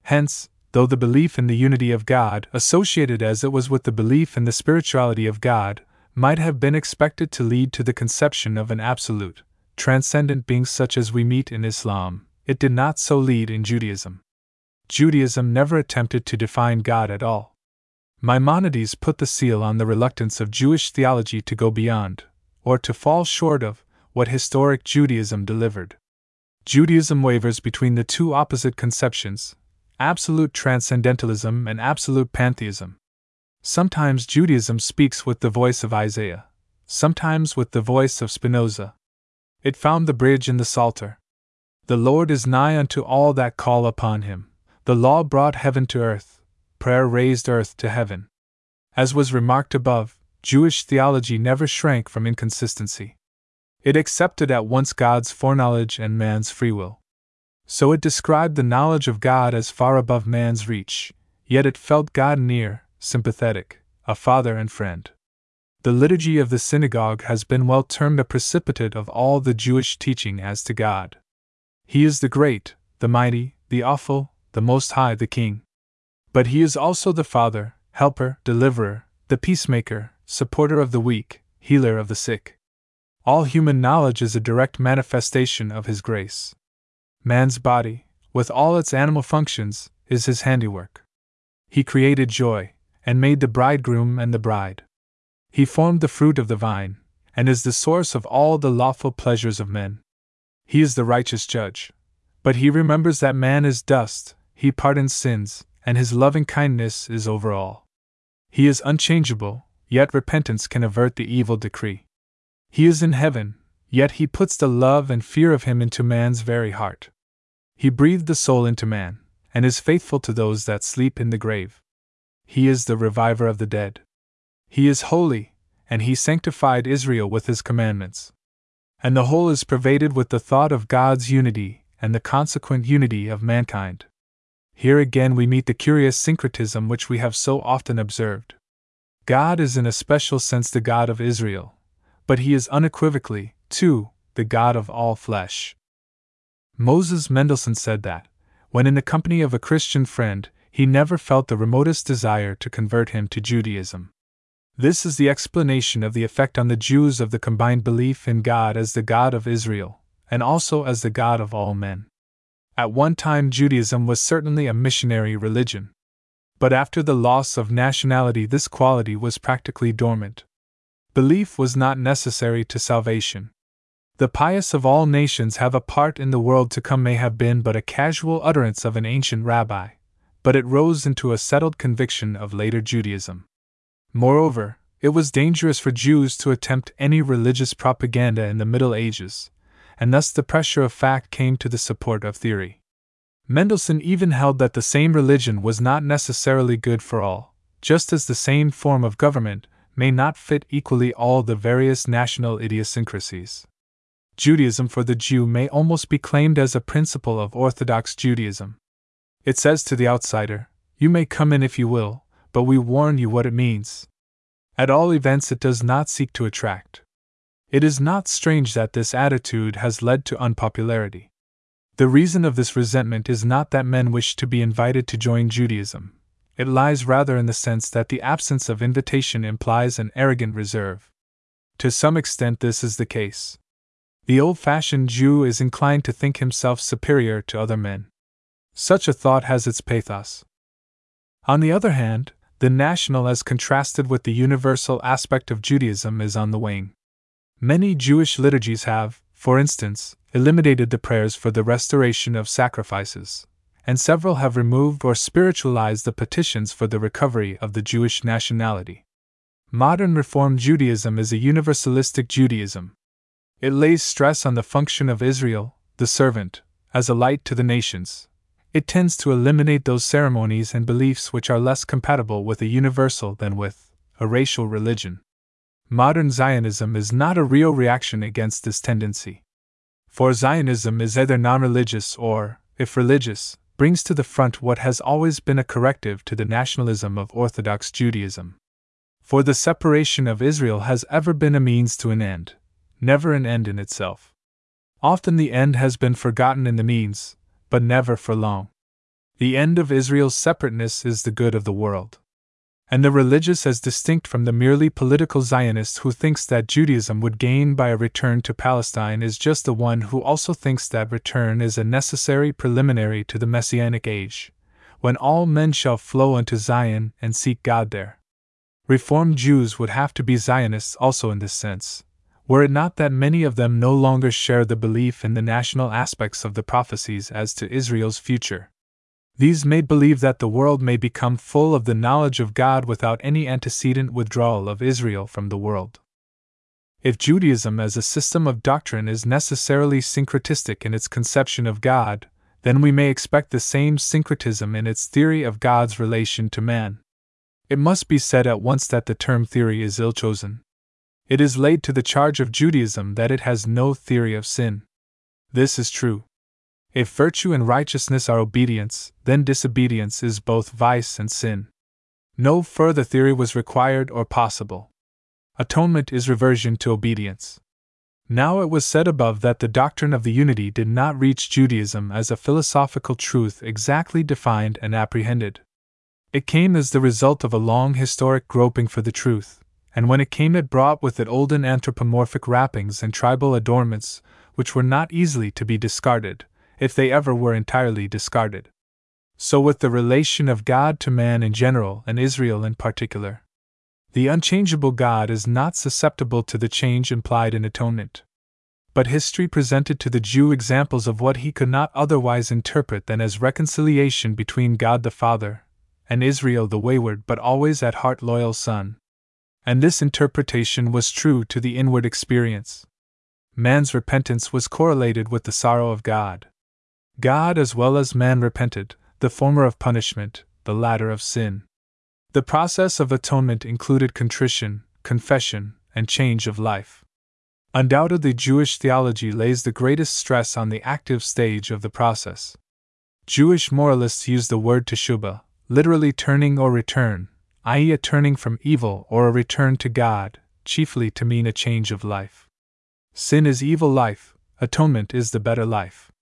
Hence, though the belief in the unity of God, associated as it was with the belief in the spirituality of God, might have been expected to lead to the conception of an absolute, transcendent being such as we meet in Islam, it did not so lead in Judaism. Judaism never attempted to define God at all. Maimonides put the seal on the reluctance of Jewish theology to go beyond, or to fall short of, what historic Judaism delivered. Judaism wavers between the two opposite conceptions, absolute transcendentalism, and absolute pantheism. Sometimes Judaism speaks with the voice of Isaiah, sometimes with the voice of Spinoza. It found the bridge in the Psalter. The Lord is nigh unto all that call upon him. The law brought heaven to earth, prayer raised earth to heaven. As was remarked above, Jewish theology never shrank from inconsistency. It accepted at once God's foreknowledge and man's free will. So it described the knowledge of God as far above man's reach, yet it felt God near, sympathetic, a father and friend. The liturgy of the synagogue has been well termed a precipitate of all the Jewish teaching as to God. He is the great, the mighty, the awful, the most high, the King. But He is also the Father, Helper, Deliverer, the Peacemaker, Supporter of the weak, Healer of the sick. All human knowledge is a direct manifestation of His grace. Man's body, with all its animal functions, is his handiwork. He created joy, and made the bridegroom and the bride. He formed the fruit of the vine, and is the source of all the lawful pleasures of men. He is the righteous judge. But he remembers that man is dust, he pardons sins, and his loving kindness is over all. He is unchangeable, yet repentance can avert the evil decree. He is in heaven, yet he puts the love and fear of him into man's very heart. He breathed the soul into man, and is faithful to those that sleep in the grave. He is the reviver of the dead. He is holy, and he sanctified Israel with his commandments. And the whole is pervaded with the thought of God's unity and the consequent unity of mankind. Here again we meet the curious syncretism which we have so often observed. God is in a special sense the God of Israel, but he is unequivocally, too, the God of all flesh. Moses Mendelssohn said that, when in the company of a Christian friend, he never felt the remotest desire to convert him to Judaism. This is the explanation of the effect on the Jews of the combined belief in God as the God of Israel, and also as the God of all men. At one time, Judaism was certainly a missionary religion. But after the loss of nationality, this quality was practically dormant. Belief was not necessary to salvation. The pious of all nations have a part in the world to come may have been but a casual utterance of an ancient rabbi, but it rose into a settled conviction of later Judaism. Moreover, it was dangerous for Jews to attempt any religious propaganda in the Middle Ages, and thus the pressure of fact came to the support of theory. Mendelssohn even held that the same religion was not necessarily good for all, just as the same form of government may not fit equally all the various national idiosyncrasies. Judaism for the Jew may almost be claimed as a principle of Orthodox Judaism. It says to the outsider, You may come in if you will, but we warn you what it means. At all events, it does not seek to attract. It is not strange that this attitude has led to unpopularity. The reason of this resentment is not that men wish to be invited to join Judaism, it lies rather in the sense that the absence of invitation implies an arrogant reserve. To some extent, this is the case. The old fashioned Jew is inclined to think himself superior to other men. Such a thought has its pathos. On the other hand, the national as contrasted with the universal aspect of Judaism is on the wane. Many Jewish liturgies have, for instance, eliminated the prayers for the restoration of sacrifices, and several have removed or spiritualized the petitions for the recovery of the Jewish nationality. Modern Reform Judaism is a universalistic Judaism, it lays stress on the function of Israel, the servant, as a light to the nations. It tends to eliminate those ceremonies and beliefs which are less compatible with a universal than with a racial religion. Modern Zionism is not a real reaction against this tendency. For Zionism is either non religious or, if religious, brings to the front what has always been a corrective to the nationalism of Orthodox Judaism. For the separation of Israel has ever been a means to an end, never an end in itself. Often the end has been forgotten in the means, but never for long. The end of Israel's separateness is the good of the world. And the religious, as distinct from the merely political Zionist who thinks that Judaism would gain by a return to Palestine, is just the one who also thinks that return is a necessary preliminary to the Messianic age, when all men shall flow unto Zion and seek God there. Reformed Jews would have to be Zionists also in this sense, were it not that many of them no longer share the belief in the national aspects of the prophecies as to Israel's future. These made believe that the world may become full of the knowledge of God without any antecedent withdrawal of Israel from the world. If Judaism as a system of doctrine is necessarily syncretistic in its conception of God, then we may expect the same syncretism in its theory of God's relation to man. It must be said at once that the term theory is ill chosen. It is laid to the charge of Judaism that it has no theory of sin. This is true. If virtue and righteousness are obedience, then disobedience is both vice and sin. No further theory was required or possible. Atonement is reversion to obedience. Now it was said above that the doctrine of the unity did not reach Judaism as a philosophical truth exactly defined and apprehended. It came as the result of a long historic groping for the truth, and when it came, it brought with it olden anthropomorphic wrappings and tribal adornments which were not easily to be discarded, if they ever were entirely discarded. So, with the relation of God to man in general and Israel in particular, the unchangeable God is not susceptible to the change implied in atonement. But history presented to the Jew examples of what he could not otherwise interpret than as reconciliation between God the Father and Israel the wayward but always at heart loyal Son. And this interpretation was true to the inward experience. Man's repentance was correlated with the sorrow of God. God as well as man repented, the former of punishment, the latter of sin. The process of atonement included contrition, confession, and change of life. Undoubtedly, Jewish theology lays the greatest stress on the active stage of the process. Jewish moralists use the word teshubah, literally turning or return, i.e., a turning from evil or a return to God, chiefly to mean a change of life. Sin is evil life, atonement is the better life.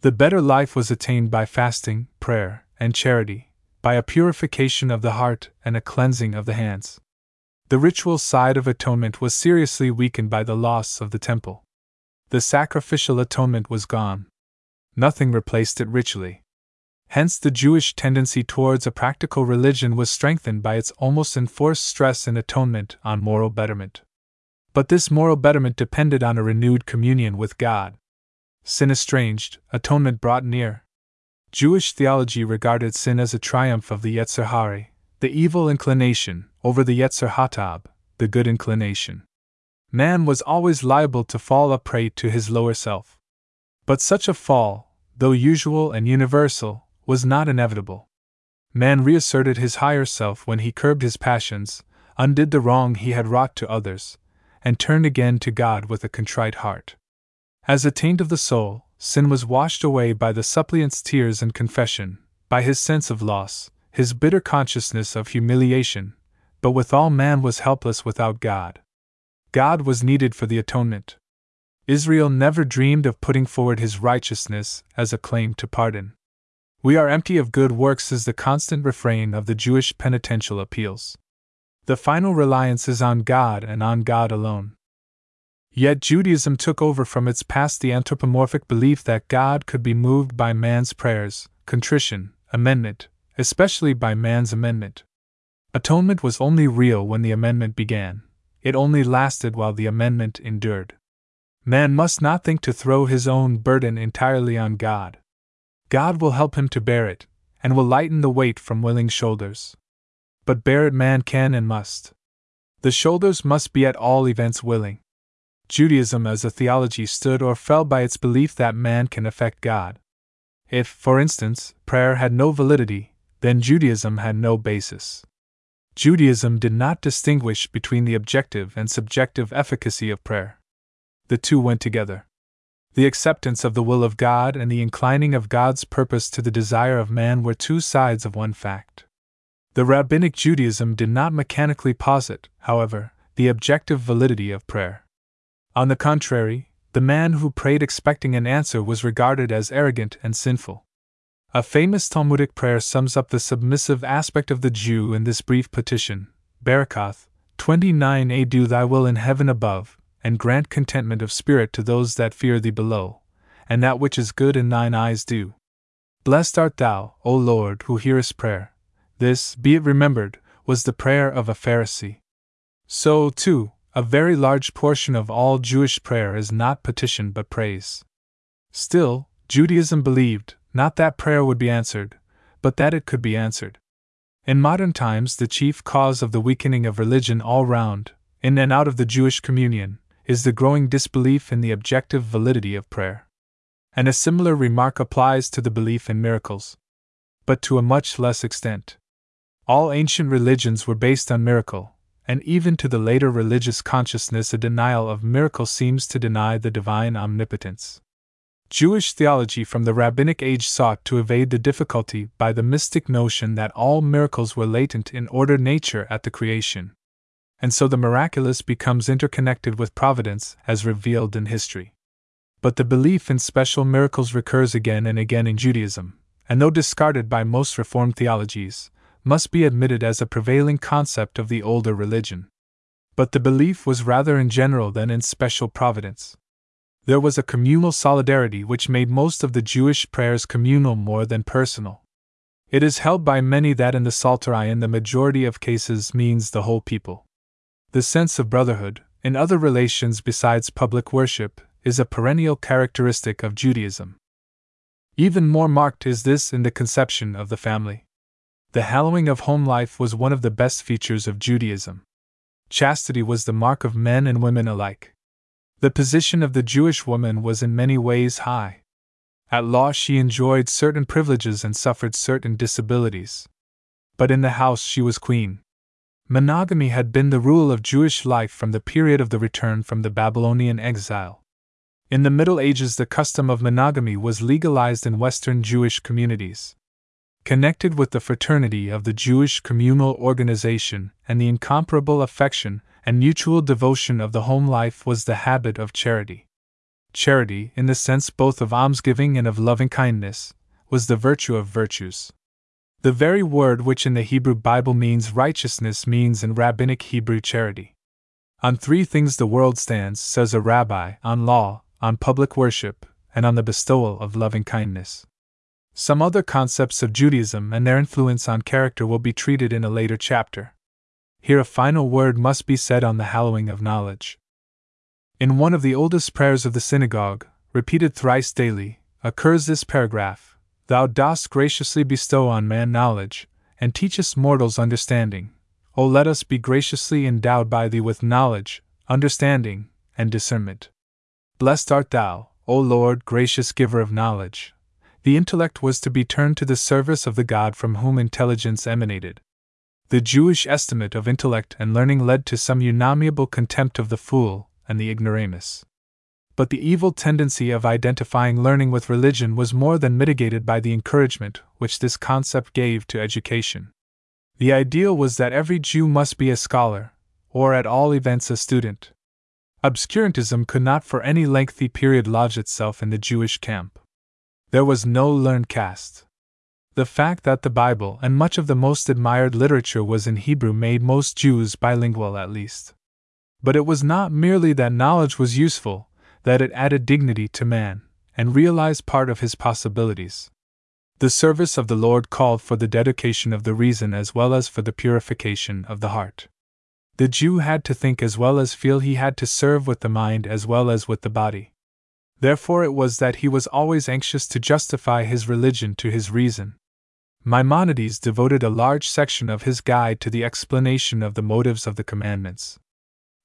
The better life was attained by fasting, prayer, and charity, by a purification of the heart and a cleansing of the hands. The ritual side of atonement was seriously weakened by the loss of the temple. The sacrificial atonement was gone. Nothing replaced it ritually. Hence, the Jewish tendency towards a practical religion was strengthened by its almost enforced stress in atonement on moral betterment. But this moral betterment depended on a renewed communion with God. Sin estranged, atonement brought near, Jewish theology regarded sin as a triumph of the Yetzer Hara, the evil inclination, over the Yetzer Hatob, the good inclination. Man was always liable to fall a prey to his lower self. But such a fall, though usual and universal, was not inevitable. Man reasserted his higher self when he curbed his passions, undid the wrong he had wrought to others, and turned again to God with a contrite heart. As a taint of the soul, sin was washed away by the suppliant's tears and confession, by his sense of loss, his bitter consciousness of humiliation, but withal man was helpless without God. God was needed for the atonement. Israel never dreamed of putting forward his righteousness as a claim to pardon. We are empty of good works is the constant refrain of the Jewish penitential appeals. The final reliance is on God and on God alone. Yet Judaism took over from its past the anthropomorphic belief that God could be moved by man's prayers, contrition, amendment, especially by man's amendment. Atonement was only real when the amendment began, it only lasted while the amendment endured. Man must not think to throw his own burden entirely on God. God will help him to bear it, and will lighten the weight from willing shoulders. But bear it man can and must. The shoulders must be at all events willing. Judaism as a theology stood or fell by its belief that man can affect God. If, for instance, prayer had no validity, then Judaism had no basis. Judaism did not distinguish between the objective and subjective efficacy of prayer. The two went together. The acceptance of the will of God and the inclining of God's purpose to the desire of man were two sides of one fact. The Rabbinic Judaism did not mechanically posit, however, the objective validity of prayer. On the contrary, the man who prayed expecting an answer was regarded as arrogant and sinful. A famous Talmudic prayer sums up the submissive aspect of the Jew in this brief petition Berakoth 29a Do thy will in heaven above, and grant contentment of spirit to those that fear thee below, and that which is good in thine eyes do. Blessed art thou, O Lord, who hearest prayer. This, be it remembered, was the prayer of a Pharisee. So, too, a very large portion of all Jewish prayer is not petition but praise. Still, Judaism believed, not that prayer would be answered, but that it could be answered. In modern times, the chief cause of the weakening of religion all round, in and out of the Jewish communion, is the growing disbelief in the objective validity of prayer. And a similar remark applies to the belief in miracles. But to a much less extent. All ancient religions were based on miracle, and even to the later religious consciousness, a denial of miracle seems to deny the divine omnipotence. Jewish theology from the rabbinic age sought to evade the difficulty by the mystic notion that all miracles were latent in order nature at the creation. And so the miraculous becomes interconnected with providence as revealed in history. But the belief in special miracles recurs again and again in Judaism, and though discarded by most Reformed theologies, must be admitted as a prevailing concept of the older religion. But the belief was rather in general than in special providence there was a communal solidarity which made most of the Jewish prayers communal more than personal. It is held by many that in the Psaltery in the majority of cases means the whole people. The sense of brotherhood, in other relations besides public worship, is a perennial characteristic of Judaism. Even more marked is this in the conception of the family. The hallowing of home life was one of the best features of Judaism. Chastity was the mark of men and women alike. The position of the Jewish woman was in many ways high. At law, she enjoyed certain privileges and suffered certain disabilities. But in the house, she was queen. Monogamy had been the rule of Jewish life from the period of the return from the Babylonian exile. In the Middle Ages, the custom of monogamy was legalized in Western Jewish communities. Connected with the fraternity of the Jewish communal organization and the incomparable affection and mutual devotion of the home life was the habit of charity. Charity, in the sense both of almsgiving and of loving kindness, was the virtue of virtues. The very word which in the Hebrew Bible means righteousness means in rabbinic Hebrew charity. On three things the world stands, says a rabbi on law, on public worship, and on the bestowal of loving kindness. Some other concepts of Judaism and their influence on character will be treated in a later chapter. Here a final word must be said on the hallowing of knowledge. In one of the oldest prayers of the synagogue, repeated thrice daily, occurs this paragraph Thou dost graciously bestow on man knowledge, and teachest mortals understanding. O let us be graciously endowed by thee with knowledge, understanding, and discernment. Blessed art thou, O Lord, gracious giver of knowledge. The intellect was to be turned to the service of the God from whom intelligence emanated. The Jewish estimate of intellect and learning led to some unamiable contempt of the fool and the ignoramus. But the evil tendency of identifying learning with religion was more than mitigated by the encouragement which this concept gave to education. The ideal was that every Jew must be a scholar, or at all events a student. Obscurantism could not for any lengthy period lodge itself in the Jewish camp. There was no learned caste. The fact that the Bible and much of the most admired literature was in Hebrew made most Jews bilingual at least. But it was not merely that knowledge was useful, that it added dignity to man, and realized part of his possibilities. The service of the Lord called for the dedication of the reason as well as for the purification of the heart. The Jew had to think as well as feel, he had to serve with the mind as well as with the body. Therefore, it was that he was always anxious to justify his religion to his reason, Maimonides devoted a large section of his guide to the explanation of the motives of the commandments.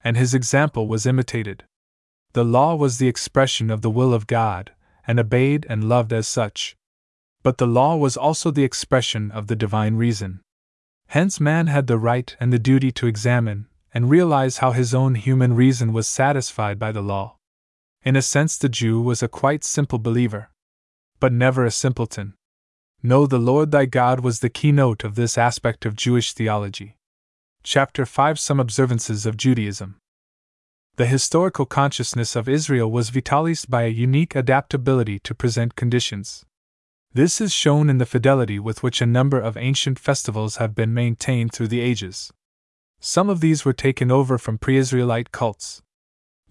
And his example was imitated. The law was the expression of the will of God, and obeyed and loved as such. But the law was also the expression of the divine reason. Hence, man had the right and the duty to examine and realize how his own human reason was satisfied by the law. In a sense, the Jew was a quite simple believer, but never a simpleton. Know the Lord thy God was the keynote of this aspect of Jewish theology. Chapter 5 Some Observances of Judaism. The historical consciousness of Israel was vitalized by a unique adaptability to present conditions. This is shown in the fidelity with which a number of ancient festivals have been maintained through the ages. Some of these were taken over from pre Israelite cults.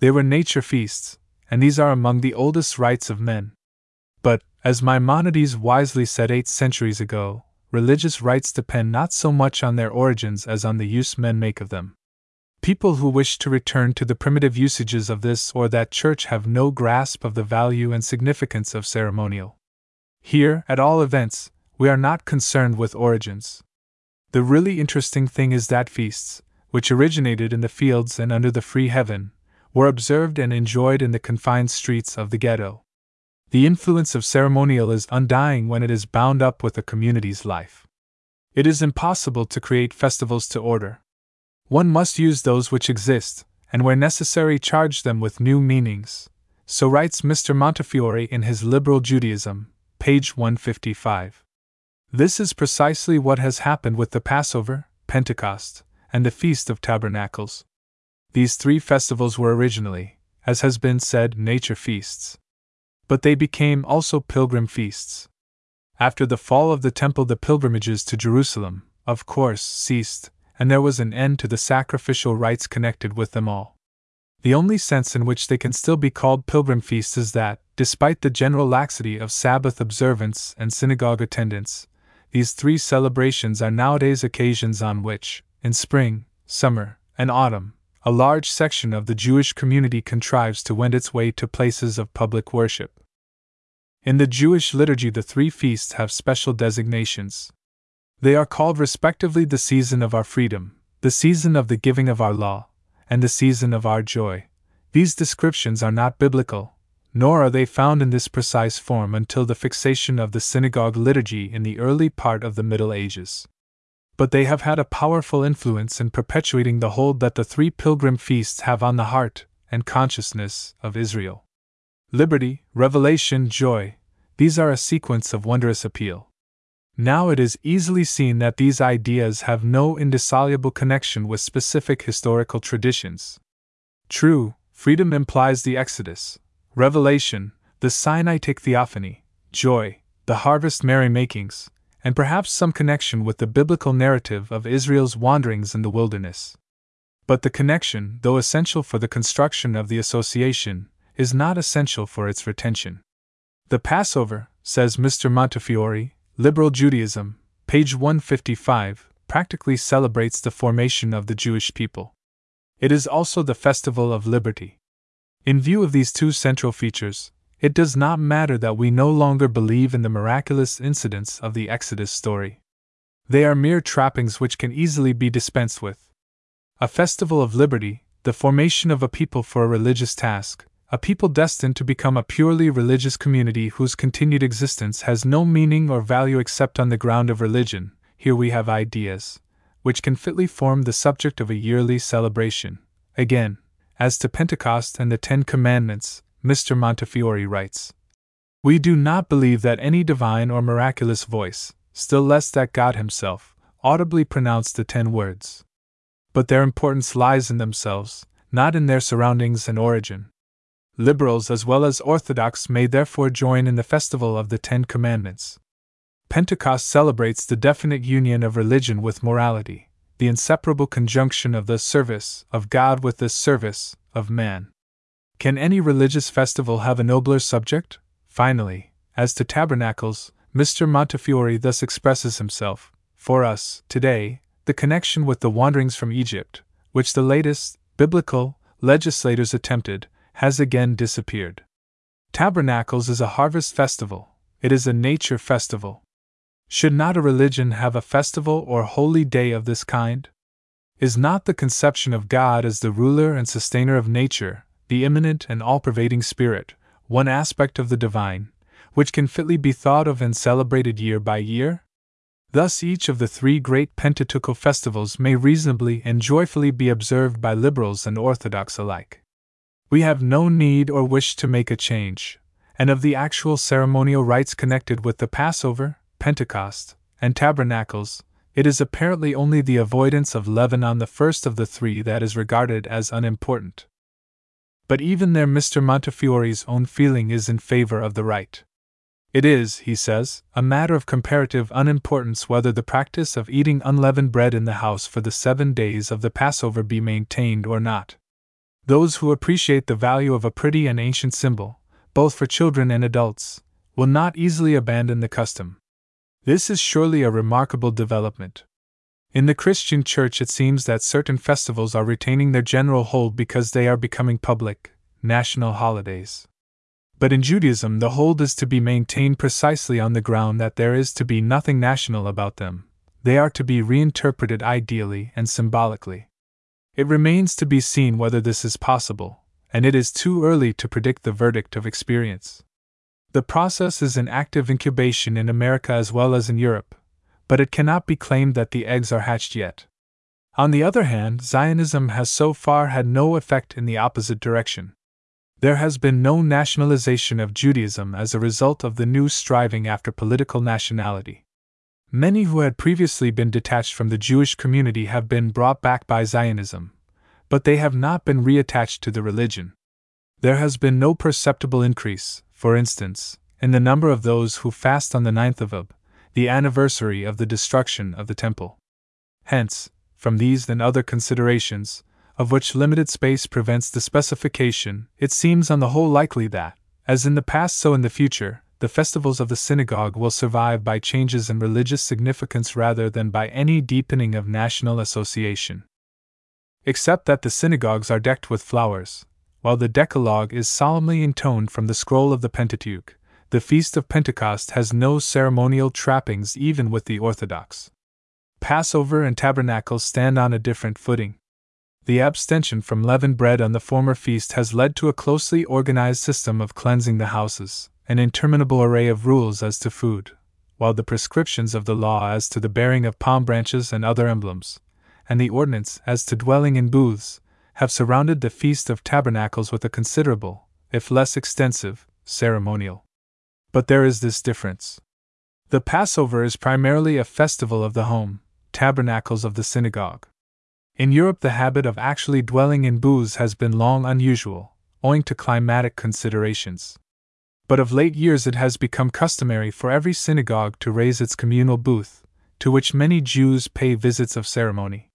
They were nature feasts, and these are among the oldest rites of men. But, as Maimonides wisely said eight centuries ago, religious rites depend not so much on their origins as on the use men make of them. People who wish to return to the primitive usages of this or that church have no grasp of the value and significance of ceremonial. Here, at all events, we are not concerned with origins. The really interesting thing is that feasts, which originated in the fields and under the free heaven, were observed and enjoyed in the confined streets of the ghetto. The influence of ceremonial is undying when it is bound up with a community's life. It is impossible to create festivals to order. One must use those which exist, and where necessary charge them with new meanings. So writes Mr. Montefiore in his Liberal Judaism, page 155. This is precisely what has happened with the Passover, Pentecost, and the Feast of Tabernacles. These three festivals were originally, as has been said, nature feasts. But they became also pilgrim feasts. After the fall of the temple, the pilgrimages to Jerusalem, of course, ceased, and there was an end to the sacrificial rites connected with them all. The only sense in which they can still be called pilgrim feasts is that, despite the general laxity of Sabbath observance and synagogue attendance, these three celebrations are nowadays occasions on which, in spring, summer, and autumn, a large section of the Jewish community contrives to wend its way to places of public worship. In the Jewish liturgy, the three feasts have special designations. They are called respectively the season of our freedom, the season of the giving of our law, and the season of our joy. These descriptions are not biblical, nor are they found in this precise form until the fixation of the synagogue liturgy in the early part of the Middle Ages. But they have had a powerful influence in perpetuating the hold that the three pilgrim feasts have on the heart and consciousness of Israel liberty, revelation, joy, these are a sequence of wondrous appeal. Now it is easily seen that these ideas have no indissoluble connection with specific historical traditions. True, freedom implies the Exodus, revelation, the Sinaitic theophany, joy, the harvest merrymakings, and perhaps some connection with the biblical narrative of Israel's wanderings in the wilderness. But the connection, though essential for the construction of the association, is not essential for its retention. The Passover, says Mr. Montefiore, Liberal Judaism, page 155, practically celebrates the formation of the Jewish people. It is also the festival of liberty. In view of these two central features, it does not matter that we no longer believe in the miraculous incidents of the Exodus story. They are mere trappings which can easily be dispensed with. A festival of liberty, the formation of a people for a religious task, a people destined to become a purely religious community whose continued existence has no meaning or value except on the ground of religion. Here we have ideas, which can fitly form the subject of a yearly celebration. Again, as to Pentecost and the Ten Commandments, Mr. Montefiore writes We do not believe that any divine or miraculous voice, still less that God Himself, audibly pronounced the ten words. But their importance lies in themselves, not in their surroundings and origin. Liberals as well as Orthodox may therefore join in the festival of the Ten Commandments. Pentecost celebrates the definite union of religion with morality, the inseparable conjunction of the service of God with the service of man. Can any religious festival have a nobler subject? Finally, as to tabernacles, Mr. Montefiore thus expresses himself For us, today, the connection with the wanderings from Egypt, which the latest, biblical, legislators attempted, has again disappeared. Tabernacles is a harvest festival, it is a nature festival. Should not a religion have a festival or holy day of this kind? Is not the conception of God as the ruler and sustainer of nature, the immanent and all pervading spirit, one aspect of the divine, which can fitly be thought of and celebrated year by year? Thus, each of the three great Pentateuchal festivals may reasonably and joyfully be observed by liberals and orthodox alike. We have no need or wish to make a change, and of the actual ceremonial rites connected with the Passover, Pentecost, and Tabernacles, it is apparently only the avoidance of leaven on the first of the three that is regarded as unimportant. But even there, Mr. Montefiore's own feeling is in favor of the rite. It is, he says, a matter of comparative unimportance whether the practice of eating unleavened bread in the house for the seven days of the Passover be maintained or not. Those who appreciate the value of a pretty and ancient symbol, both for children and adults, will not easily abandon the custom. This is surely a remarkable development. In the Christian Church, it seems that certain festivals are retaining their general hold because they are becoming public, national holidays. But in Judaism, the hold is to be maintained precisely on the ground that there is to be nothing national about them, they are to be reinterpreted ideally and symbolically. It remains to be seen whether this is possible, and it is too early to predict the verdict of experience. The process is in active incubation in America as well as in Europe, but it cannot be claimed that the eggs are hatched yet. On the other hand, Zionism has so far had no effect in the opposite direction. There has been no nationalization of Judaism as a result of the new striving after political nationality. Many who had previously been detached from the Jewish community have been brought back by Zionism, but they have not been reattached to the religion. There has been no perceptible increase, for instance, in the number of those who fast on the ninth of Ab, the anniversary of the destruction of the temple. Hence, from these and other considerations, of which limited space prevents the specification, it seems on the whole likely that, as in the past so in the future, the festivals of the synagogue will survive by changes in religious significance rather than by any deepening of national association. Except that the synagogues are decked with flowers, while the Decalogue is solemnly intoned from the scroll of the Pentateuch, the Feast of Pentecost has no ceremonial trappings even with the Orthodox. Passover and Tabernacles stand on a different footing. The abstention from leavened bread on the former feast has led to a closely organized system of cleansing the houses, an interminable array of rules as to food, while the prescriptions of the law as to the bearing of palm branches and other emblems, and the ordinance as to dwelling in booths, have surrounded the Feast of Tabernacles with a considerable, if less extensive, ceremonial. But there is this difference. The Passover is primarily a festival of the home, tabernacles of the synagogue. In Europe, the habit of actually dwelling in booths has been long unusual, owing to climatic considerations but of late years it has become customary for every synagogue to raise its communal booth, to which many Jews pay visits of ceremony.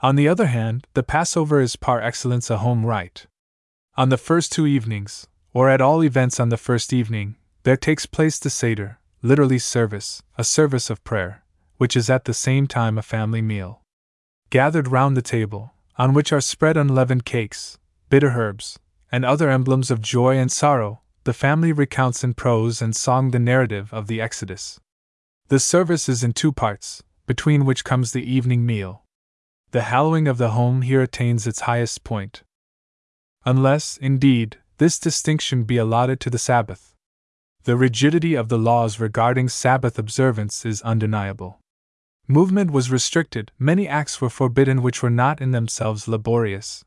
On the other hand, the Passover is par excellence a home rite. On the first two evenings, or at all events on the first evening, there takes place the Seder, literally service, a service of prayer, which is at the same time a family meal. Gathered round the table, on which are spread unleavened cakes, bitter herbs, and other emblems of joy and sorrow, the family recounts in prose and song the narrative of the Exodus. The service is in two parts, between which comes the evening meal. The hallowing of the home here attains its highest point. Unless, indeed, this distinction be allotted to the Sabbath. The rigidity of the laws regarding Sabbath observance is undeniable. Movement was restricted, many acts were forbidden which were not in themselves laborious.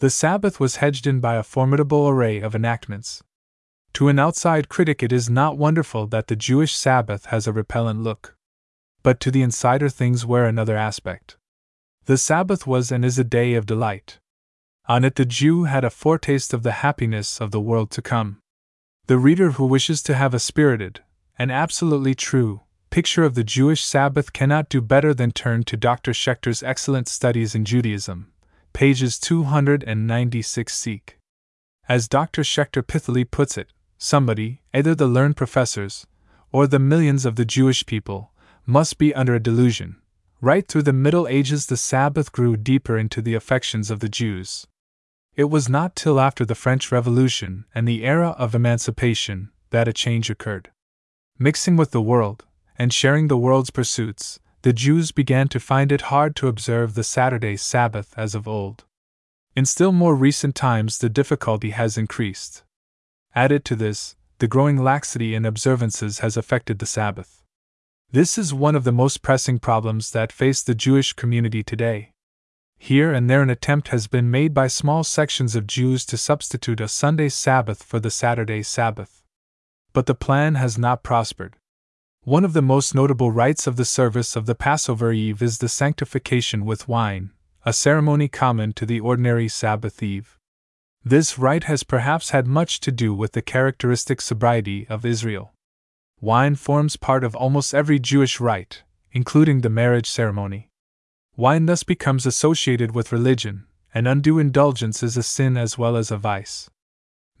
The Sabbath was hedged in by a formidable array of enactments. To an outside critic, it is not wonderful that the Jewish Sabbath has a repellent look. But to the insider, things wear another aspect. The Sabbath was and is a day of delight. On it, the Jew had a foretaste of the happiness of the world to come. The reader who wishes to have a spirited, and absolutely true, picture of the Jewish Sabbath cannot do better than turn to Dr. Schechter's excellent studies in Judaism, pages 296 seek. As Dr. Schechter pithily puts it, somebody, either the learned professors, or the millions of the Jewish people, must be under a delusion. Right through the Middle Ages, the Sabbath grew deeper into the affections of the Jews. It was not till after the French Revolution and the era of emancipation that a change occurred. Mixing with the world, and sharing the world's pursuits, the Jews began to find it hard to observe the Saturday Sabbath as of old. In still more recent times, the difficulty has increased. Added to this, the growing laxity in observances has affected the Sabbath. This is one of the most pressing problems that face the Jewish community today. Here and there, an attempt has been made by small sections of Jews to substitute a Sunday Sabbath for the Saturday Sabbath. But the plan has not prospered. One of the most notable rites of the service of the Passover Eve is the sanctification with wine, a ceremony common to the ordinary Sabbath Eve. This rite has perhaps had much to do with the characteristic sobriety of Israel. Wine forms part of almost every Jewish rite, including the marriage ceremony. Wine thus becomes associated with religion, and undue indulgence is a sin as well as a vice.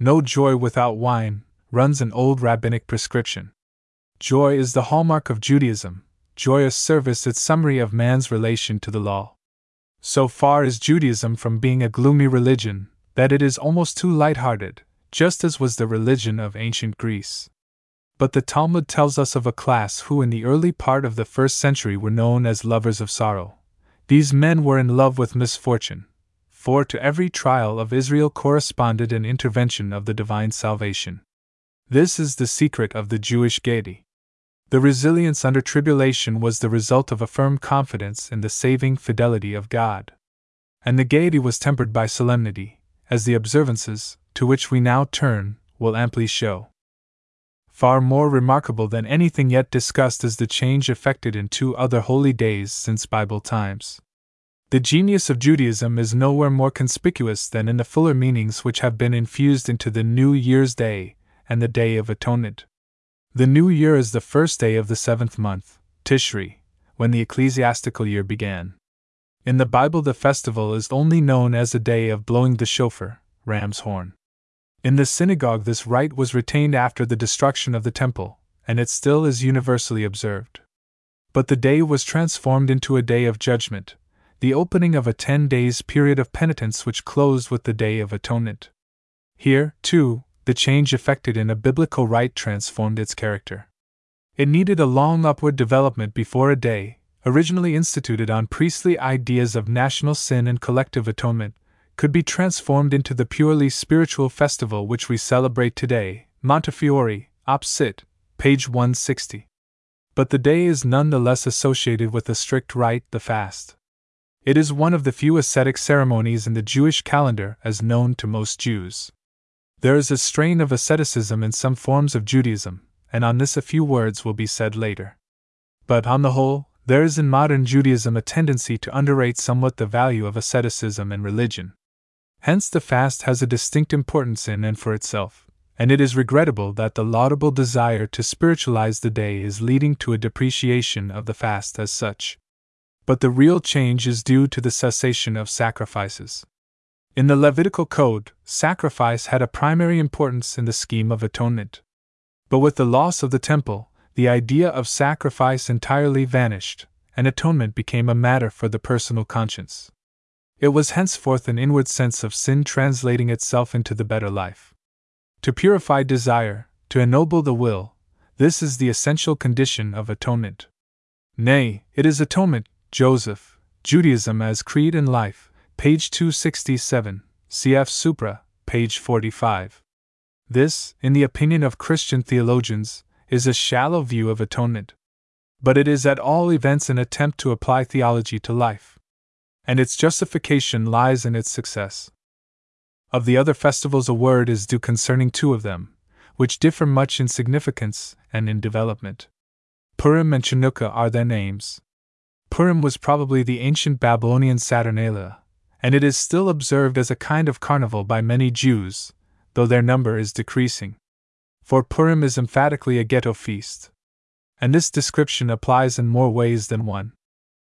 No joy without wine, runs an old rabbinic prescription. Joy is the hallmark of Judaism, joyous service its summary of man's relation to the law. So far is Judaism from being a gloomy religion, that it is almost too light-hearted, just as was the religion of ancient Greece. But the Talmud tells us of a class who, in the early part of the first century, were known as lovers of sorrow. These men were in love with misfortune, for to every trial of Israel corresponded an intervention of the divine salvation. This is the secret of the Jewish gaiety. The resilience under tribulation was the result of a firm confidence in the saving fidelity of God. And the gaiety was tempered by solemnity, as the observances, to which we now turn, will amply show. Far more remarkable than anything yet discussed is the change effected in two other holy days since Bible times. The genius of Judaism is nowhere more conspicuous than in the fuller meanings which have been infused into the New Year's Day and the Day of Atonement. The new year is the first day of the seventh month, Tishri, when the ecclesiastical year began. In the Bible, the festival is only known as the day of blowing the shofar, ram's horn. In the synagogue, this rite was retained after the destruction of the temple, and it still is universally observed. But the day was transformed into a day of judgment, the opening of a ten days period of penitence which closed with the Day of Atonement. Here, too, the change effected in a biblical rite transformed its character. It needed a long upward development before a day, originally instituted on priestly ideas of national sin and collective atonement, could be transformed into the purely spiritual festival which we celebrate today. Montefiore, Op. Cit., page 160. But the day is none the less associated with a strict rite, the fast. It is one of the few ascetic ceremonies in the Jewish calendar as known to most Jews. There is a strain of asceticism in some forms of Judaism, and on this a few words will be said later. But on the whole, there is in modern Judaism a tendency to underrate somewhat the value of asceticism and religion. Hence, the fast has a distinct importance in and for itself, and it is regrettable that the laudable desire to spiritualize the day is leading to a depreciation of the fast as such. But the real change is due to the cessation of sacrifices. In the Levitical Code, sacrifice had a primary importance in the scheme of atonement. But with the loss of the temple, the idea of sacrifice entirely vanished, and atonement became a matter for the personal conscience. It was henceforth an inward sense of sin translating itself into the better life. To purify desire, to ennoble the will, this is the essential condition of atonement. Nay, it is atonement, Joseph, Judaism as Creed and Life, page 267, cf. Supra, page 45. This, in the opinion of Christian theologians, is a shallow view of atonement. But it is at all events an attempt to apply theology to life. And its justification lies in its success. Of the other festivals, a word is due concerning two of them, which differ much in significance and in development. Purim and Chanukah are their names. Purim was probably the ancient Babylonian Saturnalia, and it is still observed as a kind of carnival by many Jews, though their number is decreasing. For Purim is emphatically a ghetto feast. And this description applies in more ways than one.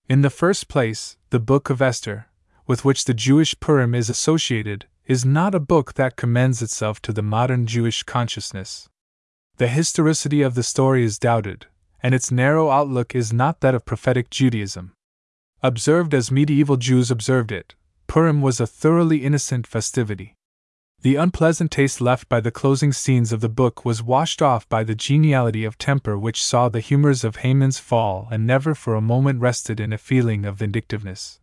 In the first place, the Book of Esther, with which the Jewish Purim is associated, is not a book that commends itself to the modern Jewish consciousness. The historicity of the story is doubted, and its narrow outlook is not that of prophetic Judaism. Observed as medieval Jews observed it, Purim was a thoroughly innocent festivity. The unpleasant taste left by the closing scenes of the book was washed off by the geniality of temper which saw the humors of Haman's fall and never for a moment rested in a feeling of vindictiveness.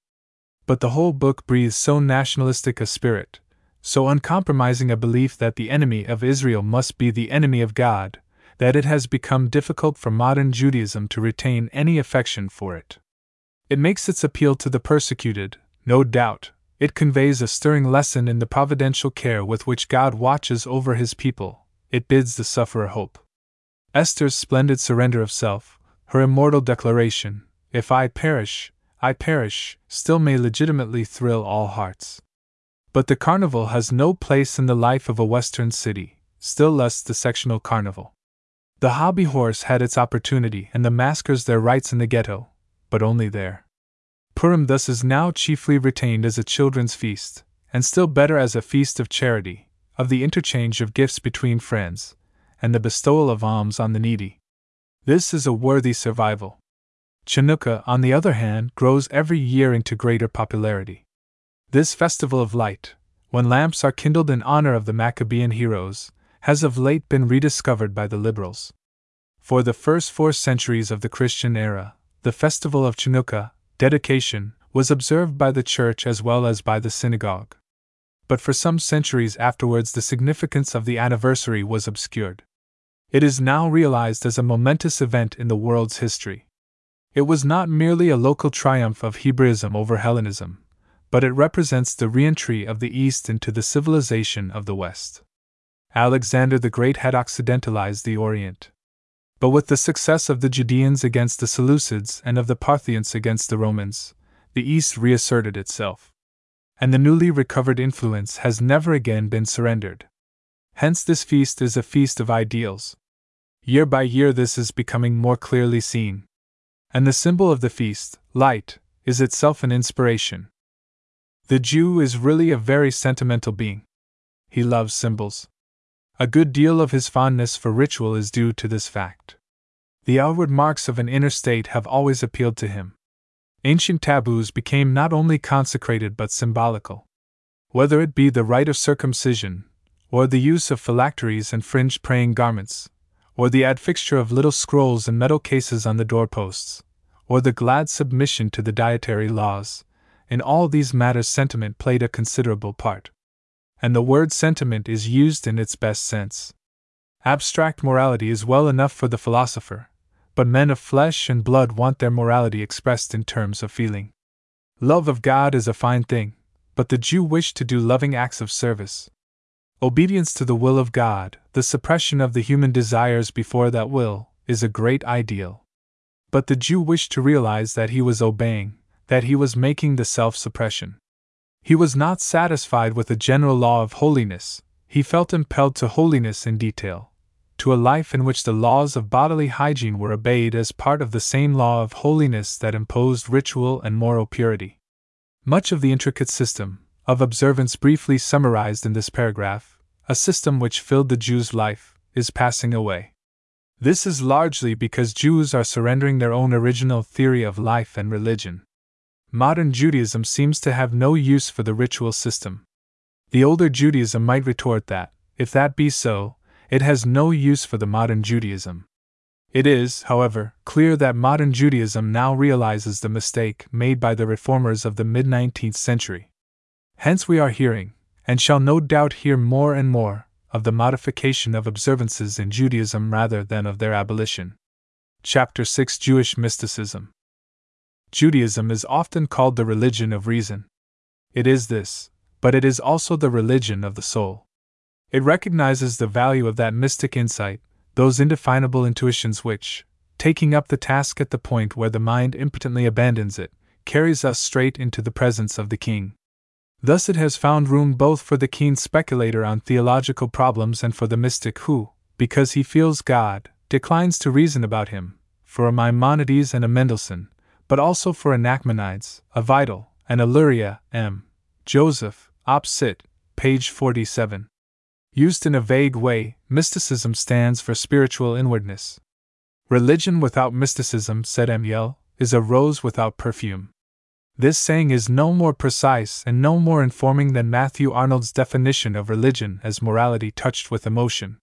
But the whole book breathes so nationalistic a spirit, so uncompromising a belief that the enemy of Israel must be the enemy of God, that it has become difficult for modern Judaism to retain any affection for it. It makes its appeal to the persecuted, no doubt, it conveys a stirring lesson in the providential care with which God watches over his people. It bids the sufferer hope. Esther's splendid surrender of self, her immortal declaration, If I perish, I perish, still may legitimately thrill all hearts. But the carnival has no place in the life of a Western city, still less the sectional carnival. The hobby horse had its opportunity and the maskers their rights in the ghetto, but only there. Purim thus is now chiefly retained as a children's feast, and still better as a feast of charity, of the interchange of gifts between friends, and the bestowal of alms on the needy. This is a worthy survival. Chanukah, on the other hand, grows every year into greater popularity. This festival of light, when lamps are kindled in honor of the Maccabean heroes, has of late been rediscovered by the liberals. For the first four centuries of the Christian era, the festival of Chanukah, dedication, was observed by the church as well as by the synagogue. But for some centuries afterwards, the significance of the anniversary was obscured. It is now realized as a momentous event in the world's history. It was not merely a local triumph of Hebraism over Hellenism, but it represents the reentry of the East into the civilization of the West. Alexander the Great had occidentalized the Orient. But with the success of the Judeans against the Seleucids and of the Parthians against the Romans, the East reasserted itself. And the newly recovered influence has never again been surrendered. Hence, this feast is a feast of ideals. Year by year, this is becoming more clearly seen. And the symbol of the feast, light, is itself an inspiration. The Jew is really a very sentimental being. He loves symbols. A good deal of his fondness for ritual is due to this fact. The outward marks of an inner state have always appealed to him. Ancient taboos became not only consecrated but symbolical. Whether it be the rite of circumcision, or the use of phylacteries and fringed praying garments, or the adfixture of little scrolls and metal cases on the doorposts, or the glad submission to the dietary laws, in all these matters sentiment played a considerable part and the word sentiment is used in its best sense. Abstract morality is well enough for the philosopher, but men of flesh and blood want their morality expressed in terms of feeling. Love of God is a fine thing, but the Jew wished to do loving acts of service. Obedience to the will of God, the suppression of the human desires before that will, is a great ideal. But the Jew wished to realize that he was obeying, that he was making the self suppression. He was not satisfied with the general law of holiness, he felt impelled to holiness in detail, to a life in which the laws of bodily hygiene were obeyed as part of the same law of holiness that imposed ritual and moral purity. Much of the intricate system of observance briefly summarized in this paragraph, a system which filled the Jew's life, is passing away. This is largely because Jews are surrendering their own original theory of life and religion modern Judaism seems to have no use for the ritual system. The older Judaism might retort that, if that be so, it has no use for the modern Judaism. It is, however, clear that modern Judaism now realizes the mistake made by the reformers of the mid 19th century. Hence, we are hearing, and shall no doubt hear more and more, of the modification of observances in Judaism rather than of their abolition. Chapter 6 Jewish Mysticism Judaism is often called the religion of reason. It is this, but it is also the religion of the soul. It recognizes the value of that mystic insight, those indefinable intuitions which, taking up the task at the point where the mind impotently abandons it, carries us straight into the presence of the King. Thus, it has found room both for the keen speculator on theological problems and for the mystic who, because he feels God, declines to reason about him, for a Maimonides and a Mendelssohn, but also for a Nachmanides, a Vital, and a Luria, M. Joseph, Op. Cit., page 47. Used in a vague way, mysticism stands for spiritual inwardness. Religion without mysticism, said Amiel, is a rose without perfume. This saying is no more precise and no more informing than Matthew Arnold's definition of religion as morality touched with emotion.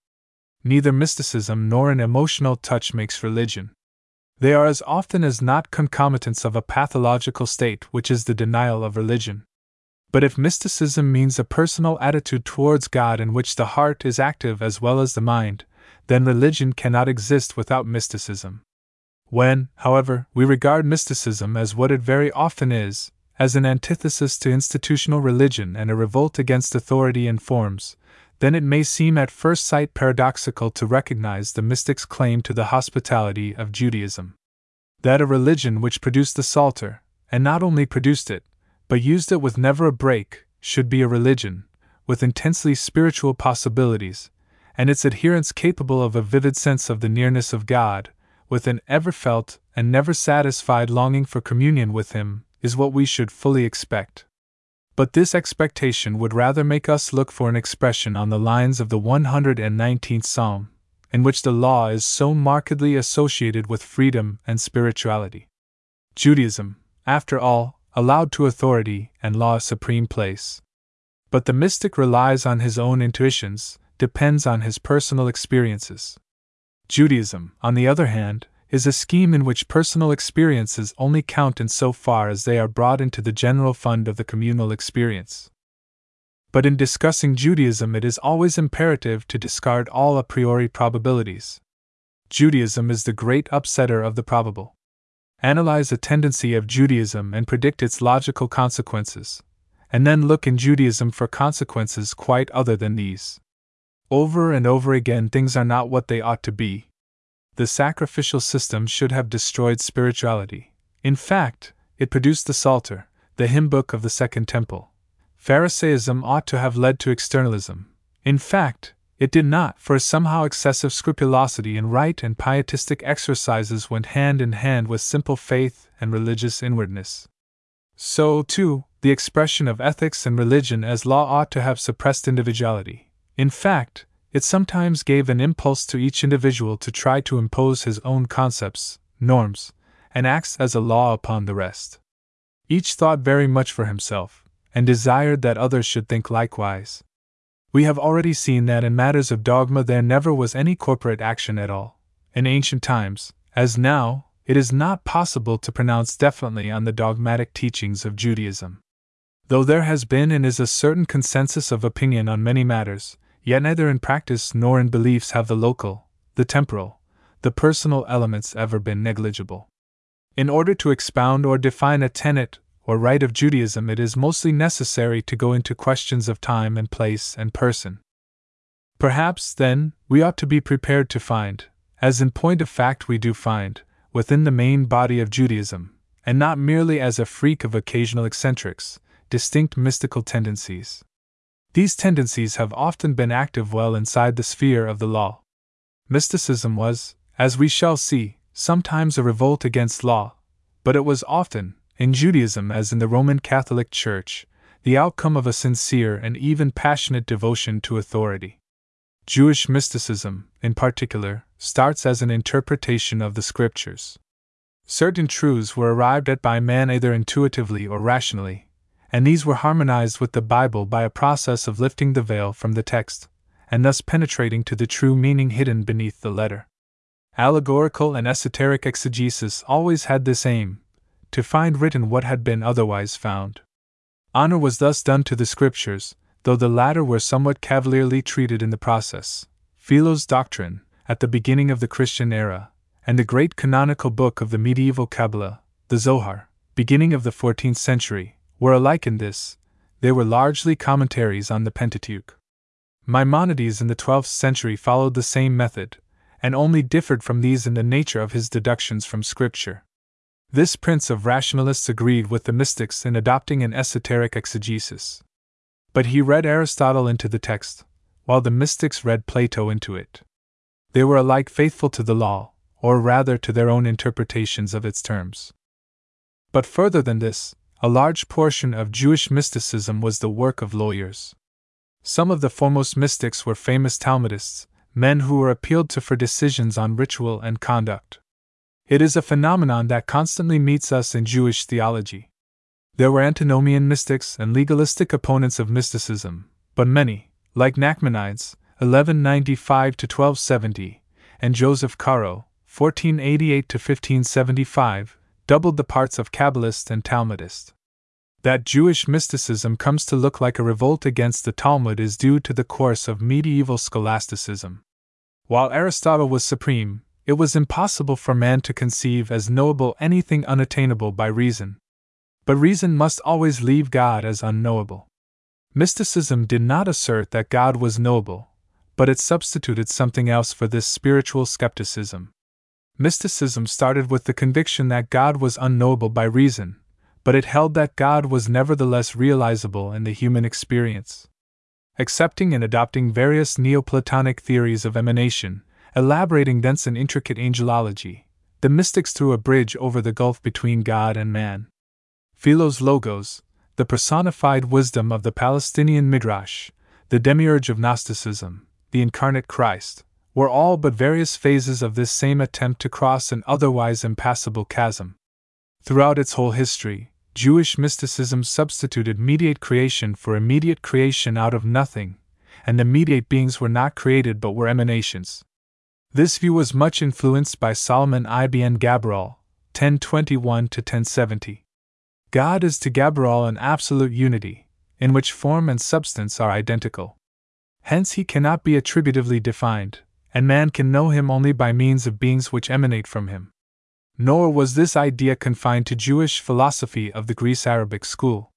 Neither mysticism nor an emotional touch makes religion. They are as often as not concomitants of a pathological state, which is the denial of religion. But if mysticism means a personal attitude towards God in which the heart is active as well as the mind, then religion cannot exist without mysticism. When, however, we regard mysticism as what it very often is, as an antithesis to institutional religion and a revolt against authority and forms, then it may seem at first sight paradoxical to recognize the mystic's claim to the hospitality of Judaism. That a religion which produced the Psalter, and not only produced it, but used it with never a break, should be a religion, with intensely spiritual possibilities, and its adherents capable of a vivid sense of the nearness of God, with an ever felt and never satisfied longing for communion with Him, is what we should fully expect. But this expectation would rather make us look for an expression on the lines of the 119th Psalm, in which the law is so markedly associated with freedom and spirituality. Judaism, after all, allowed to authority and law a supreme place. But the mystic relies on his own intuitions, depends on his personal experiences. Judaism, on the other hand, is a scheme in which personal experiences only count in so far as they are brought into the general fund of the communal experience. But in discussing Judaism, it is always imperative to discard all a priori probabilities. Judaism is the great upsetter of the probable. Analyze the tendency of Judaism and predict its logical consequences, and then look in Judaism for consequences quite other than these. Over and over again, things are not what they ought to be. The sacrificial system should have destroyed spirituality. In fact, it produced the Psalter, the hymn book of the Second Temple. Pharisaism ought to have led to externalism. In fact, it did not, for somehow excessive scrupulosity in rite and pietistic exercises went hand in hand with simple faith and religious inwardness. So, too, the expression of ethics and religion as law ought to have suppressed individuality. In fact, it sometimes gave an impulse to each individual to try to impose his own concepts, norms, and acts as a law upon the rest. Each thought very much for himself, and desired that others should think likewise. We have already seen that in matters of dogma there never was any corporate action at all. In ancient times, as now, it is not possible to pronounce definitely on the dogmatic teachings of Judaism. Though there has been and is a certain consensus of opinion on many matters, Yet neither in practice nor in beliefs have the local, the temporal, the personal elements ever been negligible. In order to expound or define a tenet or rite of Judaism, it is mostly necessary to go into questions of time and place and person. Perhaps, then, we ought to be prepared to find, as in point of fact we do find, within the main body of Judaism, and not merely as a freak of occasional eccentrics, distinct mystical tendencies. These tendencies have often been active well inside the sphere of the law. Mysticism was, as we shall see, sometimes a revolt against law, but it was often, in Judaism as in the Roman Catholic Church, the outcome of a sincere and even passionate devotion to authority. Jewish mysticism, in particular, starts as an interpretation of the scriptures. Certain truths were arrived at by man either intuitively or rationally, and these were harmonized with the Bible by a process of lifting the veil from the text, and thus penetrating to the true meaning hidden beneath the letter. Allegorical and esoteric exegesis always had this aim to find written what had been otherwise found. Honor was thus done to the Scriptures, though the latter were somewhat cavalierly treated in the process. Philo's doctrine, at the beginning of the Christian era, and the great canonical book of the medieval Kabbalah, the Zohar, beginning of the 14th century, were alike in this, they were largely commentaries on the Pentateuch. Maimonides in the 12th century followed the same method, and only differed from these in the nature of his deductions from Scripture. This prince of rationalists agreed with the mystics in adopting an esoteric exegesis. But he read Aristotle into the text, while the mystics read Plato into it. They were alike faithful to the law, or rather to their own interpretations of its terms. But further than this, a large portion of Jewish mysticism was the work of lawyers. Some of the foremost mystics were famous Talmudists, men who were appealed to for decisions on ritual and conduct. It is a phenomenon that constantly meets us in Jewish theology. There were antinomian mystics and legalistic opponents of mysticism, but many, like Nachmanides, 1195 to 1270, and Joseph Caro, 1488 to 1575, doubled the parts of Kabbalist and Talmudist. That Jewish mysticism comes to look like a revolt against the Talmud is due to the course of medieval scholasticism. While Aristotle was supreme, it was impossible for man to conceive as knowable anything unattainable by reason. But reason must always leave God as unknowable. Mysticism did not assert that God was knowable, but it substituted something else for this spiritual skepticism. Mysticism started with the conviction that God was unknowable by reason, but it held that God was nevertheless realizable in the human experience. Accepting and adopting various Neoplatonic theories of emanation, elaborating thence an intricate angelology, the mystics threw a bridge over the gulf between God and man. Philo's Logos, the personified wisdom of the Palestinian Midrash, the demiurge of Gnosticism, the incarnate Christ, were all but various phases of this same attempt to cross an otherwise impassable chasm. Throughout its whole history, Jewish mysticism substituted mediate creation for immediate creation out of nothing, and the mediate beings were not created but were emanations. This view was much influenced by Solomon ibn Gabirol, 1021 to 1070. God is to Gabirol an absolute unity, in which form and substance are identical. Hence he cannot be attributively defined, and man can know him only by means of beings which emanate from him. Nor was this idea confined to Jewish philosophy of the Graeco-Arabic school.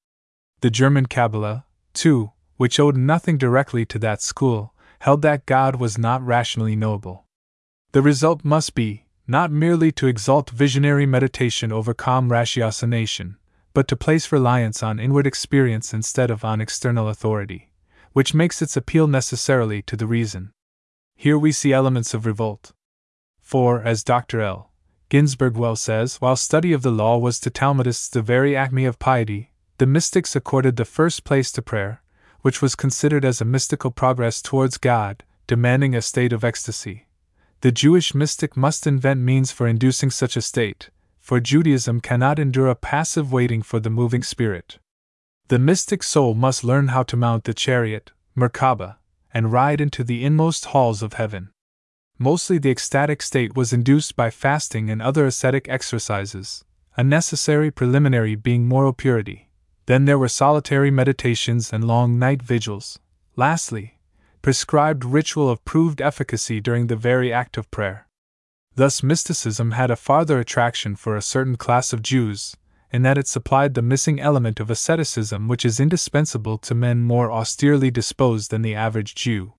The German Kabbalah, too, which owed nothing directly to that school, held that God was not rationally knowable. The result must be, not merely to exalt visionary meditation over calm ratiocination, but to place reliance on inward experience instead of on external authority, which makes its appeal necessarily to the reason. Here we see elements of revolt. For, as Dr. L. Ginzberg well says, while study of the law was to Talmudists the very acme of piety, the mystics accorded the first place to prayer, which was considered as a mystical progress towards God, demanding a state of ecstasy. The Jewish mystic must invent means for inducing such a state, for Judaism cannot endure a passive waiting for the moving spirit. The mystic soul must learn how to mount the chariot, Merkaba, and ride into the inmost halls of heaven. Mostly the ecstatic state was induced by fasting and other ascetic exercises, a necessary preliminary being moral purity. Then there were solitary meditations and long night vigils. Lastly, prescribed ritual of proved efficacy during the very act of prayer. Thus, mysticism had a farther attraction for a certain class of Jews, in that it supplied the missing element of asceticism which is indispensable to men more austerely disposed than the average Jew.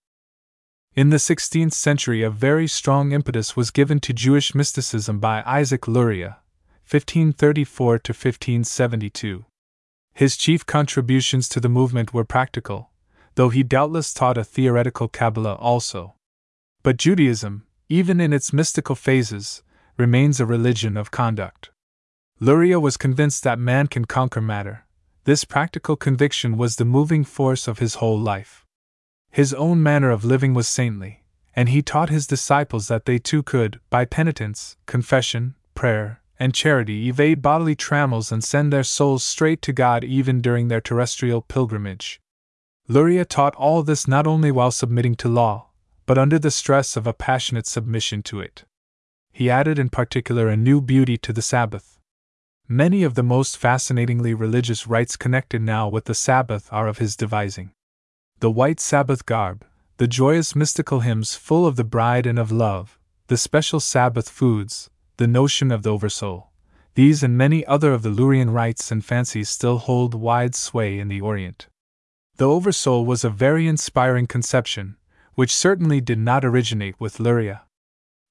In the 16th century, a very strong impetus was given to Jewish mysticism by Isaac Luria, 1534 1572. His chief contributions to the movement were practical, though he doubtless taught a theoretical Kabbalah also. But Judaism, even in its mystical phases, remains a religion of conduct. Luria was convinced that man can conquer matter. This practical conviction was the moving force of his whole life. His own manner of living was saintly, and he taught his disciples that they too could, by penitence, confession, prayer, and charity, evade bodily trammels and send their souls straight to God even during their terrestrial pilgrimage. Luria taught all this not only while submitting to law, but under the stress of a passionate submission to it. He added in particular a new beauty to the Sabbath. Many of the most fascinatingly religious rites connected now with the Sabbath are of his devising the white Sabbath garb, the joyous mystical hymns full of the bride and of love, the special Sabbath foods, the notion of the oversoul. These and many other of the Lurian rites and fancies still hold wide sway in the Orient. The oversoul was a very inspiring conception, which certainly did not originate with Luria.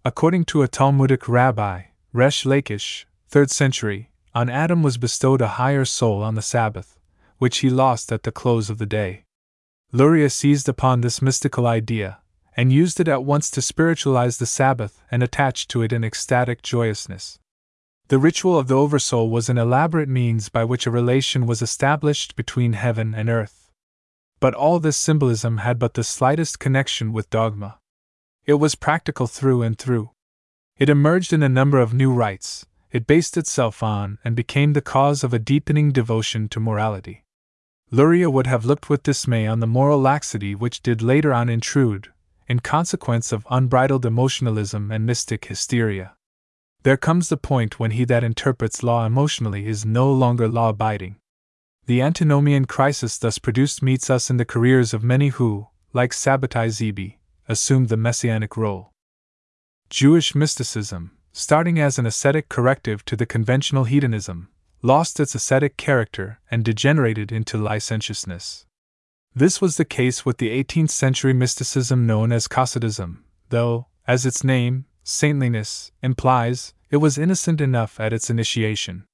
According to a Talmudic rabbi, Resh Lakish, 3rd century, on Adam was bestowed a higher soul on the Sabbath, which he lost at the close of the day. Luria seized upon this mystical idea, and used it at once to spiritualize the Sabbath and attach to it an ecstatic joyousness. The ritual of the Oversoul was an elaborate means by which a relation was established between heaven and earth. But all this symbolism had but the slightest connection with dogma. It was practical through and through. It emerged in a number of new rites, it based itself on and became the cause of a deepening devotion to morality. Luria would have looked with dismay on the moral laxity which did later on intrude, in consequence of unbridled emotionalism and mystic hysteria. There comes the point when he that interprets law emotionally is no longer law abiding. The antinomian crisis thus produced meets us in the careers of many who, like Sabbatai Zevi, assumed the messianic role. Jewish mysticism, starting as an ascetic corrective to the conventional hedonism, lost its ascetic character and degenerated into licentiousness. This was the case with the 18th century mysticism known as Hasidism, though, as its name, saintliness, implies, it was innocent enough at its initiation.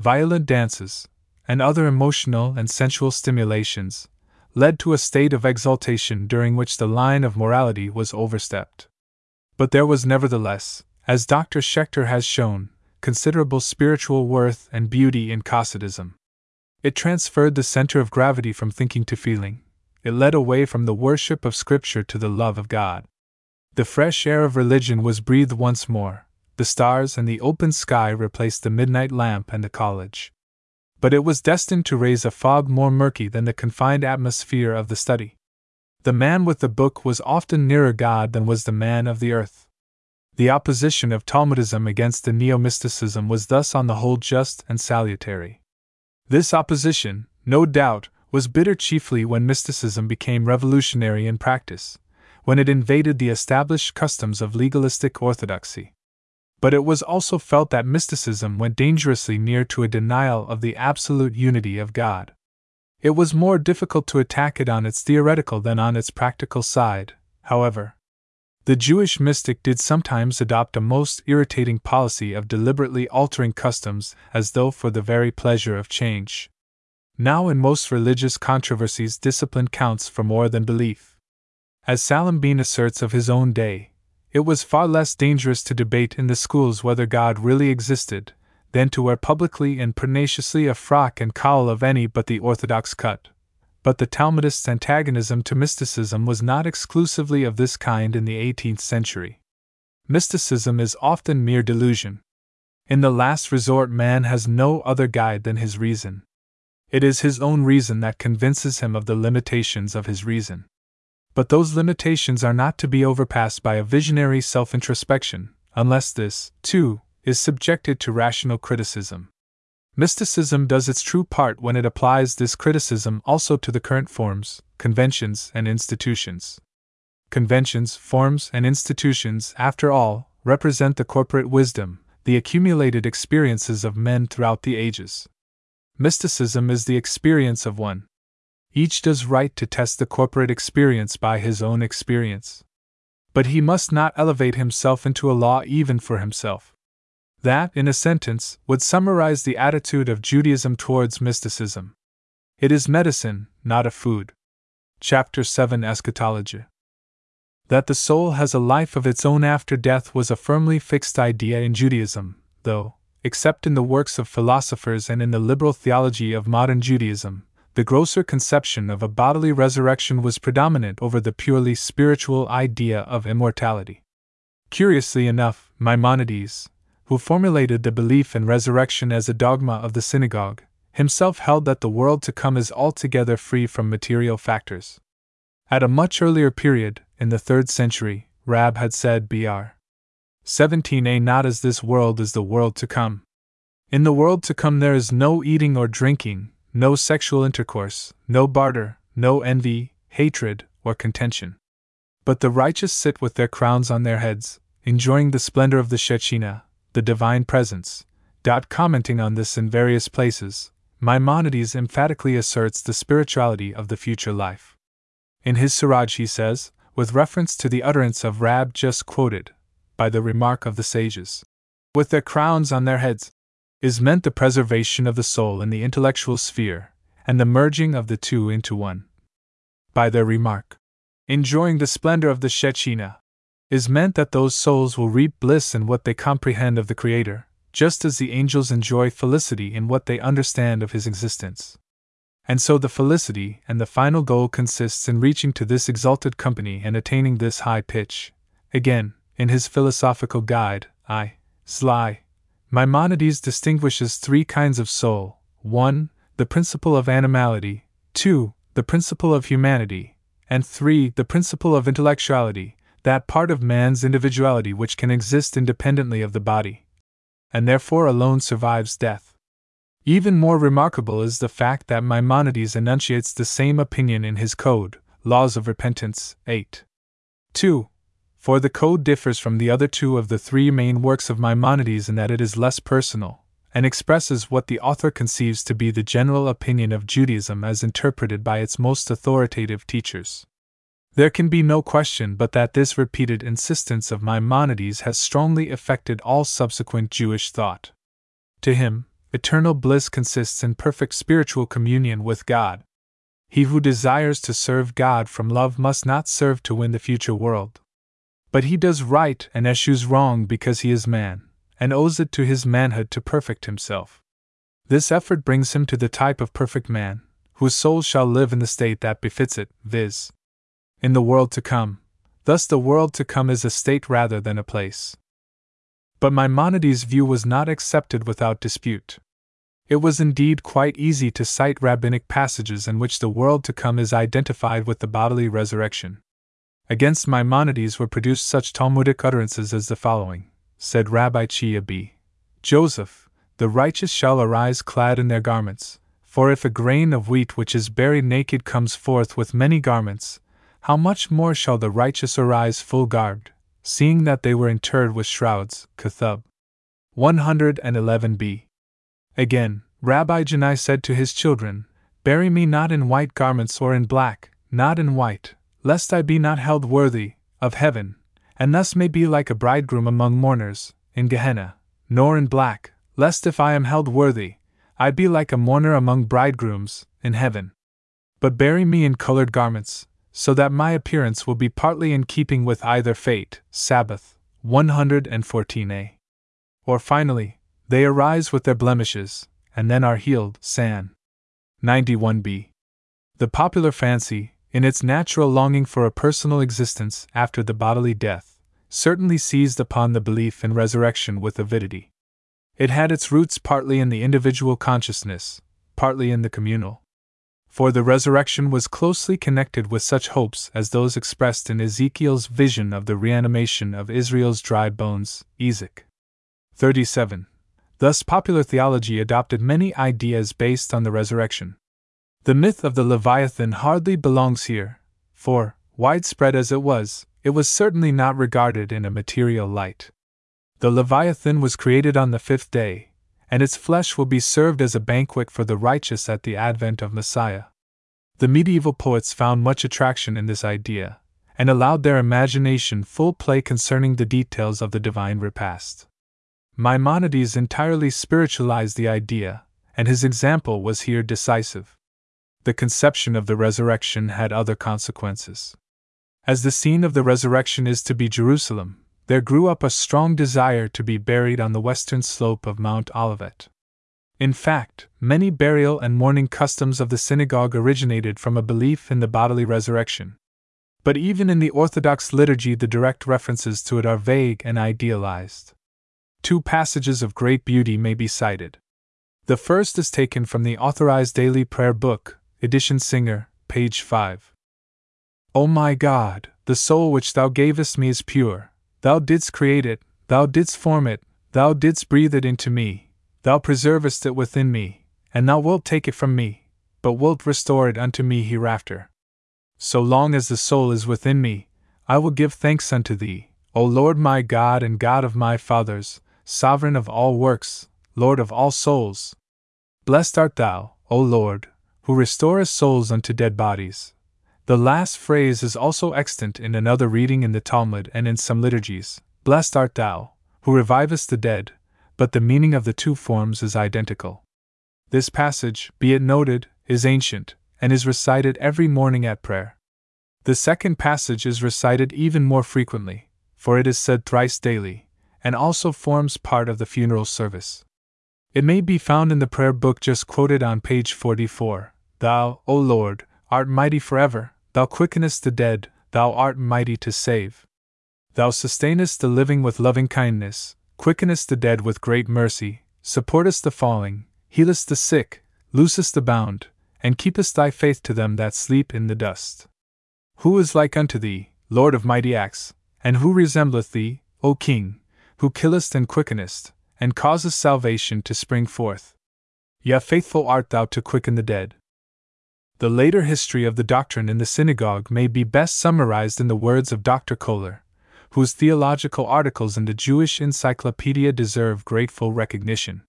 Violent dances, and other emotional and sensual stimulations, led to a state of exaltation during which the line of morality was overstepped. But there was nevertheless, as Dr. Schechter has shown, considerable spiritual worth and beauty in Hasidism. It transferred the center of gravity from thinking to feeling, it led away from the worship of Scripture to the love of God. The fresh air of religion was breathed once more, the stars and the open sky replaced the midnight lamp and the college. but it was destined to raise a fog more murky than the confined atmosphere of the study. The man with the book was often nearer God than was the man of the earth. The opposition of Talmudism against the neo mysticism was thus on the whole just and salutary. This opposition, no doubt, was bitter chiefly when mysticism became revolutionary in practice, when it invaded the established customs of legalistic orthodoxy. But it was also felt that mysticism went dangerously near to a denial of the absolute unity of God. It was more difficult to attack it on its theoretical than on its practical side, however. The Jewish mystic did sometimes adopt a most irritating policy of deliberately altering customs as though for the very pleasure of change. Now, in most religious controversies, discipline counts for more than belief. As Salimbene asserts of his own day, it was far less dangerous to debate in the schools whether God really existed than to wear publicly and pertinaciously a frock and cowl of any but the orthodox cut but the Talmudist's antagonism to mysticism was not exclusively of this kind in the 18th century. Mysticism is often mere delusion. In the last resort, man has no other guide than his reason. It is his own reason that convinces him of the limitations of his reason. But those limitations are not to be overpassed by a visionary self introspection, unless this, too, is subjected to rational criticism. Mysticism does its true part when it applies this criticism also to the current forms, conventions, and institutions. Conventions, forms, and institutions, after all, represent the corporate wisdom, the accumulated experiences of men throughout the ages. Mysticism is the experience of one. Each does right to test the corporate experience by his own experience. But he must not elevate himself into a law even for himself. That, in a sentence, would summarize the attitude of Judaism towards mysticism. It is medicine, not a food. Chapter 7 Eschatology. That the soul has a life of its own after death was a firmly fixed idea in Judaism, though, except in the works of philosophers and in the liberal theology of modern Judaism, the grosser conception of a bodily resurrection was predominant over the purely spiritual idea of immortality. Curiously enough, Maimonides, who formulated the belief in resurrection as a dogma of the synagogue, himself held that the world to come is altogether free from material factors. At a much earlier period, in the 3rd century, Rab had said Br. 17a Not as this world is the world to come. In the world to come there is no eating or drinking, no sexual intercourse, no barter, no envy, hatred, or contention. But the righteous sit with their crowns on their heads, enjoying the splendor of the Shekhinah, the divine presence. Dot commenting on this in various places, Maimonides emphatically asserts the spirituality of the future life. In his Siraj, he says, with reference to the utterance of Rab just quoted, by the remark of the sages, with their crowns on their heads, is meant the preservation of the soul in the intellectual sphere, and the merging of the two into one. By their remark, enjoying the splendor of the Shekhinah, is meant that those souls will reap bliss in what they comprehend of the Creator, just as the angels enjoy felicity in what they understand of His existence. And so the felicity and the final goal consists in reaching to this exalted company and attaining this high pitch. Again, in his philosophical guide, I. Sly, Maimonides distinguishes three kinds of soul 1. The principle of animality, 2. The principle of humanity, and 3. The principle of intellectuality, that part of man's individuality which can exist independently of the body, and therefore alone survives death. Even more remarkable is the fact that Maimonides enunciates the same opinion in his Code, Laws of Repentance, 8. 2. For the Code differs from the other two of the three main works of Maimonides in that it is less personal, and expresses what the author conceives to be the general opinion of Judaism as interpreted by its most authoritative teachers. There can be no question but that this repeated insistence of Maimonides has strongly affected all subsequent Jewish thought. To him, eternal bliss consists in perfect spiritual communion with God. He who desires to serve God from love must not serve to win the future world. But he does right and eschews wrong because he is man, and owes it to his manhood to perfect himself. This effort brings him to the type of perfect man, whose soul shall live in the state that befits it, viz in the world to come. Thus, the world to come is a state rather than a place. But Maimonides' view was not accepted without dispute. It was indeed quite easy to cite rabbinic passages in which the world to come is identified with the bodily resurrection. Against Maimonides were produced such Talmudic utterances as the following Said Rabbi Chia B. Joseph, the righteous shall arise clad in their garments, for if a grain of wheat which is buried naked comes forth with many garments, how much more shall the righteous arise full garbed, seeing that they were interred with shrouds? Kethub 111b. Again, Rabbi Janai said to his children, Bury me not in white garments or in black, not in white, lest I be not held worthy of heaven, and thus may be like a bridegroom among mourners, in Gehenna, nor in black, lest if I am held worthy, I be like a mourner among bridegrooms, in heaven. But bury me in colored garments, so that my appearance will be partly in keeping with either fate, Sabbath 114a. Or finally, they arise with their blemishes, and then are healed, San 91b. The popular fancy, in its natural longing for a personal existence after the bodily death, certainly seized upon the belief in resurrection with avidity. It had its roots partly in the individual consciousness, partly in the communal. For the resurrection was closely connected with such hopes as those expressed in Ezekiel's vision of the reanimation of Israel's dry bones, Ezek. 37. Thus, popular theology adopted many ideas based on the resurrection. The myth of the Leviathan hardly belongs here, for, widespread as it was, it was certainly not regarded in a material light. The Leviathan was created on the fifth day, and its flesh will be served as a banquet for the righteous at the advent of Messiah. The medieval poets found much attraction in this idea, and allowed their imagination full play concerning the details of the divine repast. Maimonides entirely spiritualized the idea, and his example was here decisive the conception of the resurrection had other consequences. As the scene of the resurrection is to be Jerusalem, there grew up a strong desire to be buried on the western slope of Mount Olivet. In fact, many burial and mourning customs of the synagogue originated from a belief in the bodily resurrection. But even in the Orthodox liturgy, the direct references to it are vague and idealized. Two passages of great beauty may be cited. The first is taken from the Authorized Daily Prayer Book, Edition Singer, page 5. O my God, the soul which Thou gavest me is pure. Thou didst create it, Thou didst form it, Thou didst breathe it into me, Thou preservest it within me, and Thou wilt take it from me, but wilt restore it unto me hereafter. So long as the soul is within me, I will give thanks unto Thee, O Lord my God and God of my fathers, sovereign of all works, Lord of all souls. Blessed art Thou, O Lord, who restorest souls unto dead bodies. The last phrase is also extant in another reading in the Talmud and in some liturgies Blessed art thou, who revivest the dead, but the meaning of the two forms is identical. This passage, be it noted, is ancient, and is recited every morning at prayer. The second passage is recited even more frequently, for it is said thrice daily, and also forms part of the funeral service. It may be found in the prayer book just quoted on page 44. Thou, O Lord, art mighty forever, thou quickenest the dead, thou art mighty to save. Thou sustainest the living with loving kindness, quickenest the dead with great mercy, supportest the falling, healest the sick, loosest the bound, and keepest thy faith to them that sleep in the dust. Who is like unto thee, Lord of mighty acts, and who resembleth thee, O King, who killest and quickenest, and causest salvation to spring forth. Yea, faithful art thou to quicken the dead. The later history of the doctrine in the synagogue may be best summarized in the words of Dr. Kohler, whose theological articles in the Jewish Encyclopedia deserve grateful recognition.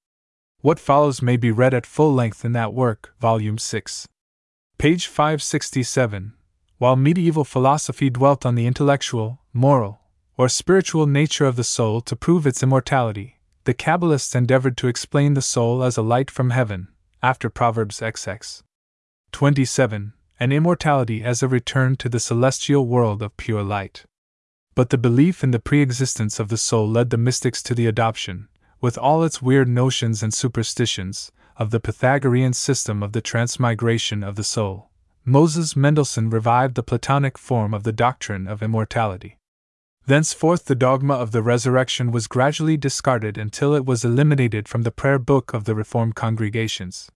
What follows may be read at full length in that work, Volume 6. Page 567. While medieval philosophy dwelt on the intellectual, moral, or spiritual nature of the soul to prove its immortality, the Kabbalists endeavored to explain the soul as a light from heaven, after Proverbs XX. 27, and immortality as a return to the celestial world of pure light. But the belief in the pre existence of the soul led the mystics to the adoption, with all its weird notions and superstitions, of the Pythagorean system of the transmigration of the soul. Moses Mendelssohn revived the Platonic form of the doctrine of immortality. Thenceforth, the dogma of the resurrection was gradually discarded until it was eliminated from the prayer book of the Reformed congregations.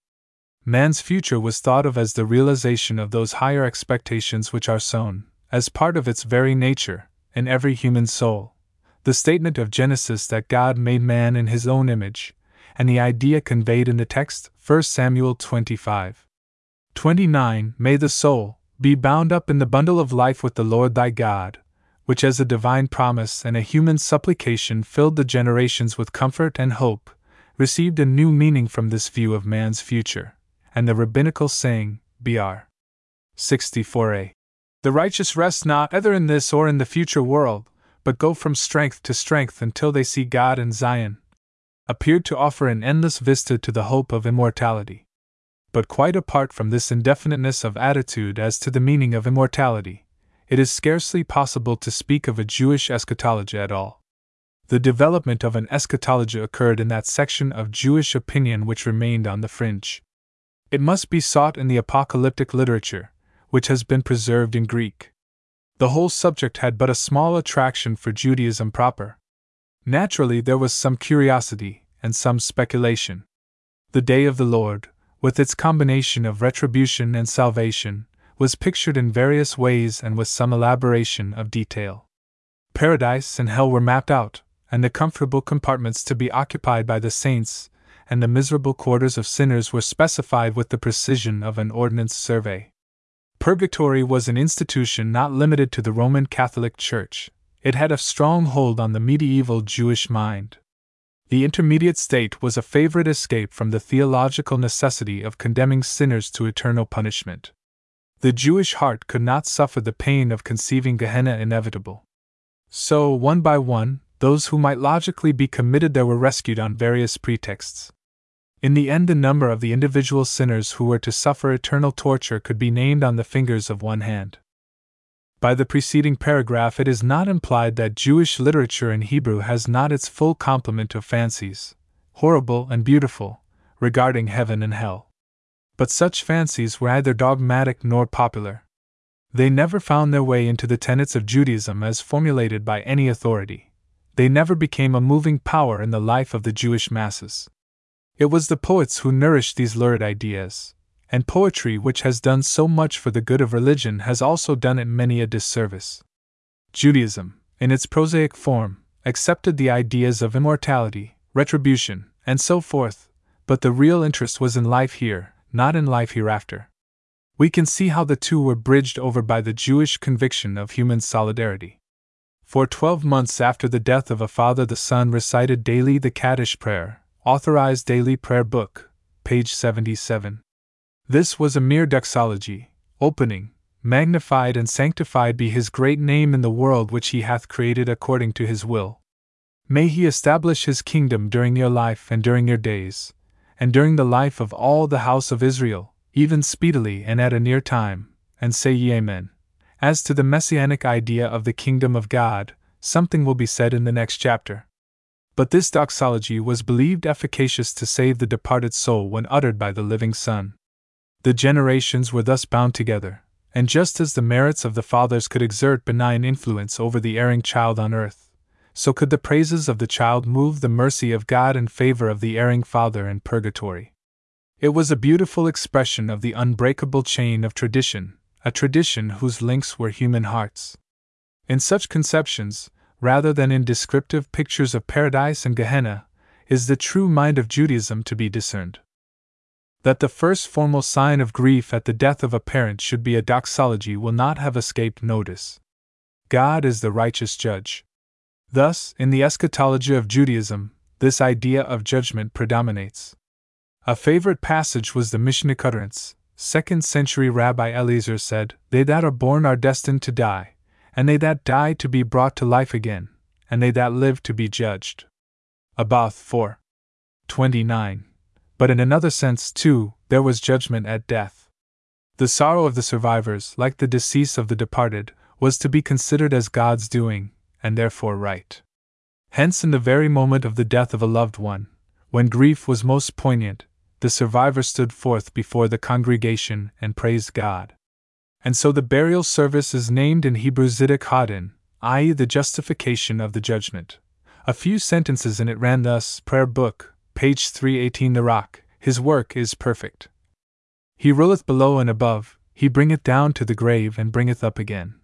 Man's future was thought of as the realization of those higher expectations which are sown, as part of its very nature, in every human soul. The statement of Genesis that God made man in his own image, and the idea conveyed in the text, 1 Samuel 25. 29 May the soul be bound up in the bundle of life with the Lord thy God, which as a divine promise and a human supplication filled the generations with comfort and hope, received a new meaning from this view of man's future, and the rabbinical saying, Br. 64a. The righteous rest not either in this or in the future world, but go from strength to strength until they see God in Zion, appeared to offer an endless vista to the hope of immortality. But quite apart from this indefiniteness of attitude as to the meaning of immortality, it is scarcely possible to speak of a Jewish eschatology at all. The development of an eschatology occurred in that section of Jewish opinion which remained on the fringe. It must be sought in the apocalyptic literature, which has been preserved in Greek. The whole subject had but a small attraction for Judaism proper. Naturally, there was some curiosity and some speculation. The day of the Lord, with its combination of retribution and salvation, was pictured in various ways and with some elaboration of detail. Paradise and hell were mapped out, and the comfortable compartments to be occupied by the saints and the miserable quarters of sinners were specified with the precision of an ordnance survey. Purgatory was an institution not limited to the Roman Catholic Church, it had a strong hold on the medieval Jewish mind. The intermediate state was a favorite escape from the theological necessity of condemning sinners to eternal punishment. The Jewish heart could not suffer the pain of conceiving Gehenna inevitable. So, one by one, those who might logically be committed there were rescued on various pretexts. In the end, the number of the individual sinners who were to suffer eternal torture could be named on the fingers of one hand. By the preceding paragraph, it is not implied that Jewish literature in Hebrew has not its full complement of fancies, horrible and beautiful, regarding heaven and hell but such fancies were neither dogmatic nor popular. They never found their way into the tenets of Judaism as formulated by any authority. They never became a moving power in the life of the Jewish masses. It was the poets who nourished these lurid ideas, and poetry, which has done so much for the good of religion, has also done it many a disservice. Judaism, in its prosaic form, accepted the ideas of immortality, retribution, and so forth, but the real interest was in life here, not in life hereafter. We can see how the two were bridged over by the Jewish conviction of human solidarity. For twelve months after the death of a father, the son recited daily the Kaddish prayer, authorized daily prayer book, page 77. This was a mere doxology, opening, magnified and sanctified be his great name in the world which he hath created according to his will. May he establish his kingdom during your life and during your days, and during the life of all the house of Israel, even speedily and at a near time, and say ye Amen. As to the messianic idea of the kingdom of God, something will be said in the next chapter. But this doxology was believed efficacious to save the departed soul when uttered by the living Son. The generations were thus bound together, and just as the merits of the fathers could exert benign influence over the erring child on earth, so could the praises of the child move the mercy of God in favor of the erring father in purgatory. It was a beautiful expression of the unbreakable chain of tradition, a tradition whose links were human hearts. In such conceptions, rather than in descriptive pictures of paradise and Gehenna, is the true mind of Judaism to be discerned. That the first formal sign of grief at the death of a parent should be a doxology will not have escaped notice. God is the righteous judge. Thus, in the eschatology of Judaism, this idea of judgment predominates. A favorite passage was the Mishnah utterance. Second century Rabbi Eliezer said, They that are born are destined to die, and they that die to be brought to life again, and they that live to be judged. Aboth 4. 29. But in another sense, too, there was judgment at death. The sorrow of the survivors, like the decease of the departed, was to be considered as God's doing, and therefore right. Hence, in the very moment of the death of a loved one, when grief was most poignant, the survivor stood forth before the congregation and praised God. And so the burial service is named in Hebrew Zidduch Hadin, i.e., the justification of the judgment. A few sentences in it ran thus Prayer Book, page 318 The rock, his work is perfect. He ruleth below and above, he bringeth down to the grave and bringeth up again.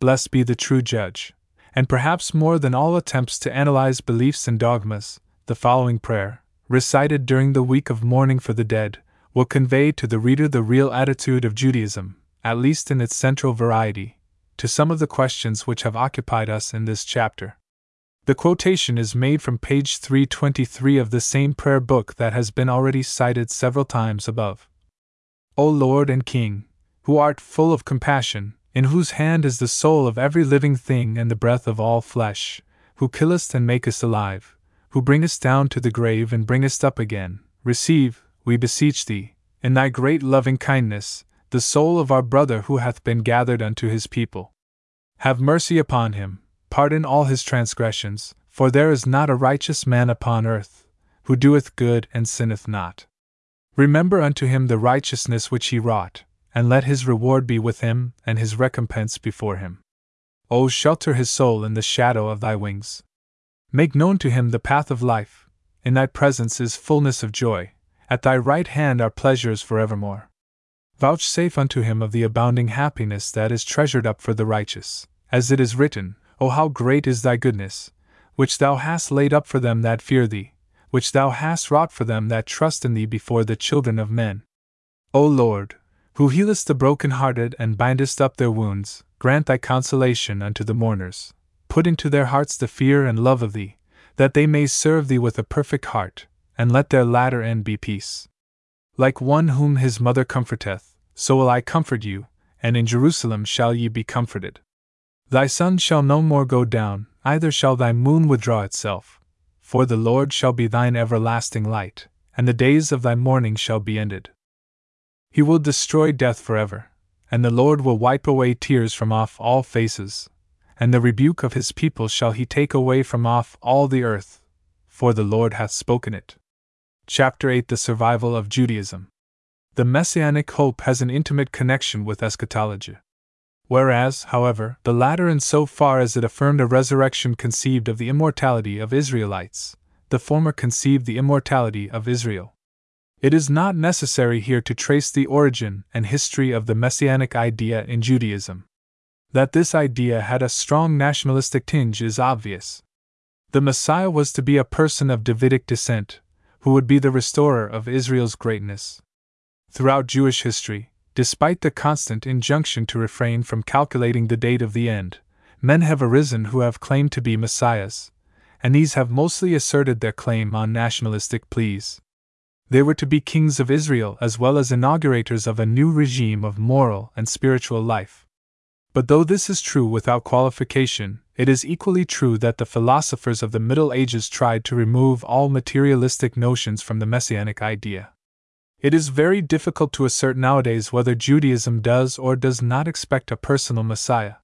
Blessed be the true judge. And perhaps more than all attempts to analyze beliefs and dogmas, the following prayer, recited during the week of mourning for the dead, will convey to the reader the real attitude of Judaism, at least in its central variety, to some of the questions which have occupied us in this chapter. The quotation is made from page 323 of the same prayer book that has been already cited several times above. O Lord and King, who art full of compassion, in whose hand is the soul of every living thing and the breath of all flesh, who killest and makest alive, who bringest down to the grave and bringest up again, receive, we beseech thee, in thy great loving kindness, the soul of our brother who hath been gathered unto his people. Have mercy upon him, pardon all his transgressions, for there is not a righteous man upon earth, who doeth good and sinneth not. Remember unto him the righteousness which he wrought, and let his reward be with him, and his recompense before him. O shelter his soul in the shadow of thy wings. Make known to him the path of life. In thy presence is fullness of joy, at thy right hand are pleasures forevermore. Vouchsafe unto him of the abounding happiness that is treasured up for the righteous, as it is written, O how great is thy goodness, which thou hast laid up for them that fear thee, which thou hast wrought for them that trust in thee before the children of men. O Lord, who healest the broken-hearted and bindest up their wounds, grant thy consolation unto the mourners, put into their hearts the fear and love of thee, that they may serve thee with a perfect heart, and let their latter end be peace. Like one whom his mother comforteth, so will I comfort you, and in Jerusalem shall ye be comforted. Thy sun shall no more go down, either shall thy moon withdraw itself, for the Lord shall be thine everlasting light, and the days of thy mourning shall be ended. He will destroy death forever, and the Lord will wipe away tears from off all faces, and the rebuke of his people shall he take away from off all the earth, for the Lord hath spoken it. Chapter 8 The Survival of Judaism. The Messianic hope has an intimate connection with eschatology. Whereas, however, the latter, in so far as it affirmed a resurrection, conceived of the immortality of Israelites, the former conceived the immortality of Israel. It is not necessary here to trace the origin and history of the messianic idea in Judaism. That this idea had a strong nationalistic tinge is obvious. The Messiah was to be a person of Davidic descent, who would be the restorer of Israel's greatness. Throughout Jewish history, despite the constant injunction to refrain from calculating the date of the end, men have arisen who have claimed to be messiahs, and these have mostly asserted their claim on nationalistic pleas. They were to be kings of Israel as well as inaugurators of a new regime of moral and spiritual life. But though this is true without qualification, it is equally true that the philosophers of the Middle Ages tried to remove all materialistic notions from the messianic idea. It is very difficult to assert nowadays whether Judaism does or does not expect a personal Messiah.